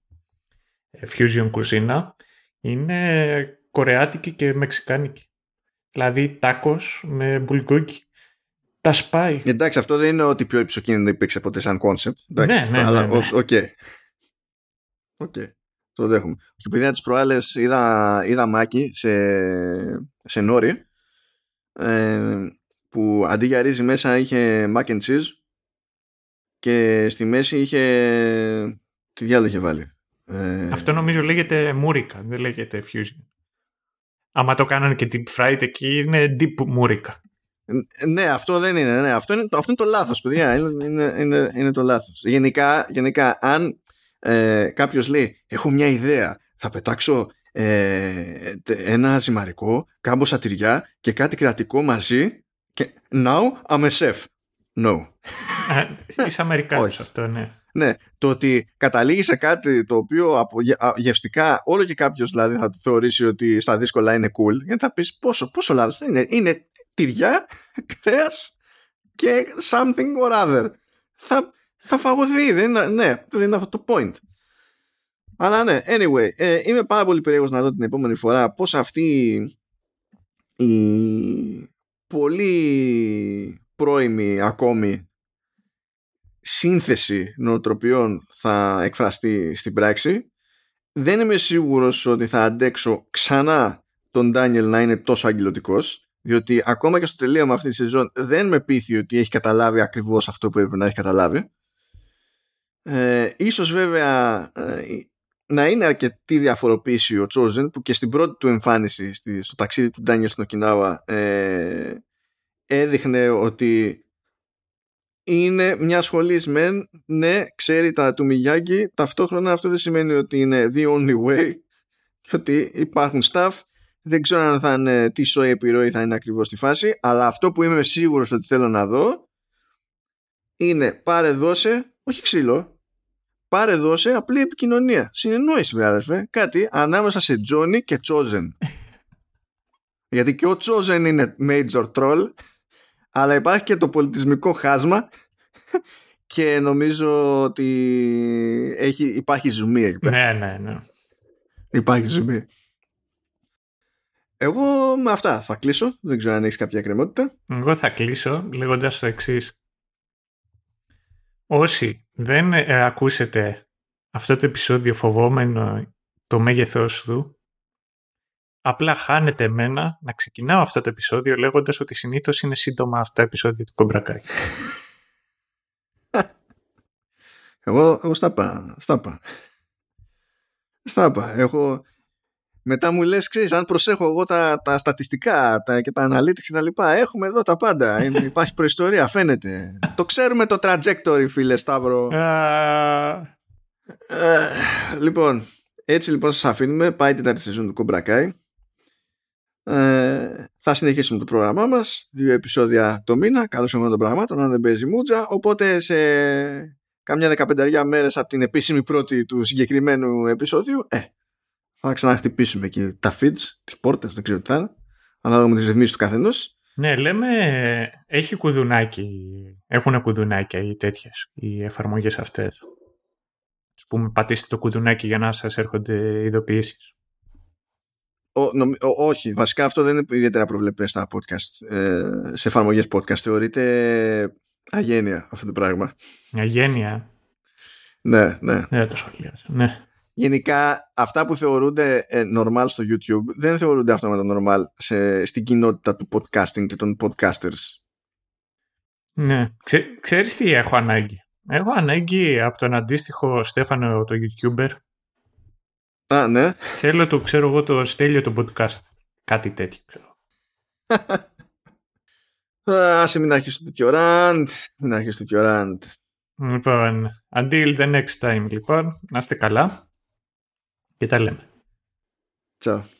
ε, Fusion κουζίνα είναι κορεάτικη και μεξικάνικη. Δηλαδή τάκος με μπουλγκόγκι τα σπάει. Εντάξει, αυτό δεν είναι ότι πιο ριψοκίνδυνο υπήρξε ποτέ σαν κόνσεπτ. Ναι, ναι, ναι, αλλά ναι, OK. OK. Το δέχομαι. Και επειδή τις προάλλες είδα, είδα μάκι σε, σε νόρι ε, που αντί για ρύζι μέσα είχε mac and cheese και στη μέση είχε τι διάολο είχε βάλει. Ε, αυτό νομίζω λέγεται 'Murica, δεν λέγεται fusion. Άμα το κάνανε και deep fried εκεί είναι deep μούρικα. Ναι, αυτό δεν είναι. Ναι. Αυτό, είναι αυτό είναι το λάθος, παιδιά. Είναι, είναι, είναι, το λάθος. Γενικά, γενικά, αν ε, κάποιος λέει: Έχω μια ιδέα, θα πετάξω ε, ένα ζυμαρικό, κάμποσα τυριά και κάτι κρατικό μαζί. Και now I'm a chef. No. Είσαι Αμερικάνος αυτό, ναι. Ναι, το ότι καταλήγεις σε κάτι το οποίο από γευστικά όλο και κάποιος δηλαδή θα το θεωρήσει ότι στα δύσκολα είναι cool, γιατί θα πεις πόσο, πόσο λάθος είναι. Είναι τυριά, κρέας και something or other. Θα, θα φαγωθεί, δεν είναι, ναι, δεν είναι αυτό το point. Αλλά ναι, anyway, ε, είμαι πάρα πολύ περίεργος να δω την επόμενη φορά πώς αυτή η πολύ πρώιμη ακόμη σύνθεση νοοτροπιών θα εκφραστεί στην πράξη. Δεν είμαι σίγουρος ότι θα αντέξω ξανά τον Ντάνιελ να είναι τόσο αγγελωτικός διότι ακόμα και στο τελείωμα αυτής της σεζόν δεν με πείθει ότι έχει καταλάβει ακριβώς αυτό που έπρεπε να έχει καταλάβει. Ε, ίσως βέβαια ε, να είναι αρκετή διαφοροποίηση ο Chosen που και στην πρώτη του εμφάνιση στη, στο ταξίδι του Ντάνιελ στην Οκινάουα ε, έδειχνε ότι είναι μια σχολή μεν, ναι, ξέρει τα του Μιγιάγκη, ταυτόχρονα αυτό δεν σημαίνει ότι είναι the only way και ότι υπάρχουν staff δεν ξέρω αν θα είναι τι σοϊ επιρροή θα είναι ακριβώς στη φάση, αλλά αυτό που είμαι σίγουρος ότι θέλω να δω είναι πάρε δώσε, όχι ξύλο, πάρε δώσε απλή επικοινωνία. Συνεννόηση, βρε αδερφέ, κάτι ανάμεσα σε Τζόνι και Τσόζεν. Γιατί και ο Τσόζεν είναι major troll, αλλά υπάρχει και το πολιτισμικό χάσμα και νομίζω ότι έχει, υπάρχει ζουμί εκεί πέρα. Ναι, ναι, ναι. Υπάρχει ζουμί. Εγώ με αυτά θα κλείσω. Δεν ξέρω αν έχεις κάποια κρεμότητα. Εγώ θα κλείσω λέγοντας το εξής. Όσοι δεν ε, ακούσετε αυτό το επεισόδιο φοβόμενο το μέγεθός του, απλά χάνετε εμένα να ξεκινάω αυτό το επεισόδιο λέγοντας ότι συνήθως είναι σύντομα αυτά τα επεισόδια του Κομπρακάκη. εγώ, εγώ στα πά. Στα πά. Στα πά. Έχω, μετά μου λες, ξέρεις, αν προσέχω εγώ τα, τα στατιστικά τα, και τα analytics και τα λοιπά, έχουμε εδώ τα πάντα. υπάρχει προϊστορία, φαίνεται. το ξέρουμε το trajectory, φίλε Σταύρο. Ε, λοιπόν, έτσι λοιπόν σας αφήνουμε. Πάει την τέταρτη σεζόν του Κομπρακάι. Ε, θα συνεχίσουμε το πρόγραμμά μας. Δύο επεισόδια το μήνα. Καλώς εγώ των πραγμάτων, αν δεν παίζει μούτζα. Οπότε σε καμιά δεκαπενταριά μέρες από την επίσημη πρώτη του συγκεκριμένου επεισόδιου, ε, θα ξαναχτυπήσουμε εκεί τα feeds, τις πόρτες, δεν ξέρω τι θα είναι, ανάλογα με τις ρυθμίσεις του καθενός. Ναι, λέμε, έχει κουδουνάκι, έχουν κουδουνάκια οι τέτοιες, οι εφαρμογές αυτές. Ας πούμε, πατήστε το κουδουνάκι για να σας έρχονται ειδοποιήσεις. Ο, νομ, ο, όχι, βασικά αυτό δεν είναι ιδιαίτερα προβλεπές στα podcast. Ε, σε εφαρμογές podcast θεωρείται αγένεια αυτό το πράγμα. Αγένεια. Ναι, ναι. Δεν το σχολιάζω. Ναι. Γενικά, αυτά που θεωρούνται ε, normal στο YouTube δεν θεωρούνται αυτόματα normal σε, στην κοινότητα του podcasting και των podcasters. Ναι. Ξέ, ξέρεις τι έχω ανάγκη; Έχω ανάγκη από τον αντίστοιχο Στέφανο, το YouTuber. Α, ναι. Θέλω το, ξέρω εγώ, το στέλιο το podcast. Κάτι τέτοιο, ξέρω. Άσε μην αρχίσει τέτοιο rant. Μην αρχίσει τέτοιο rant. Λοιπόν, until the next time, λοιπόν. Να είστε καλά. Και τα λέμε. Ciao.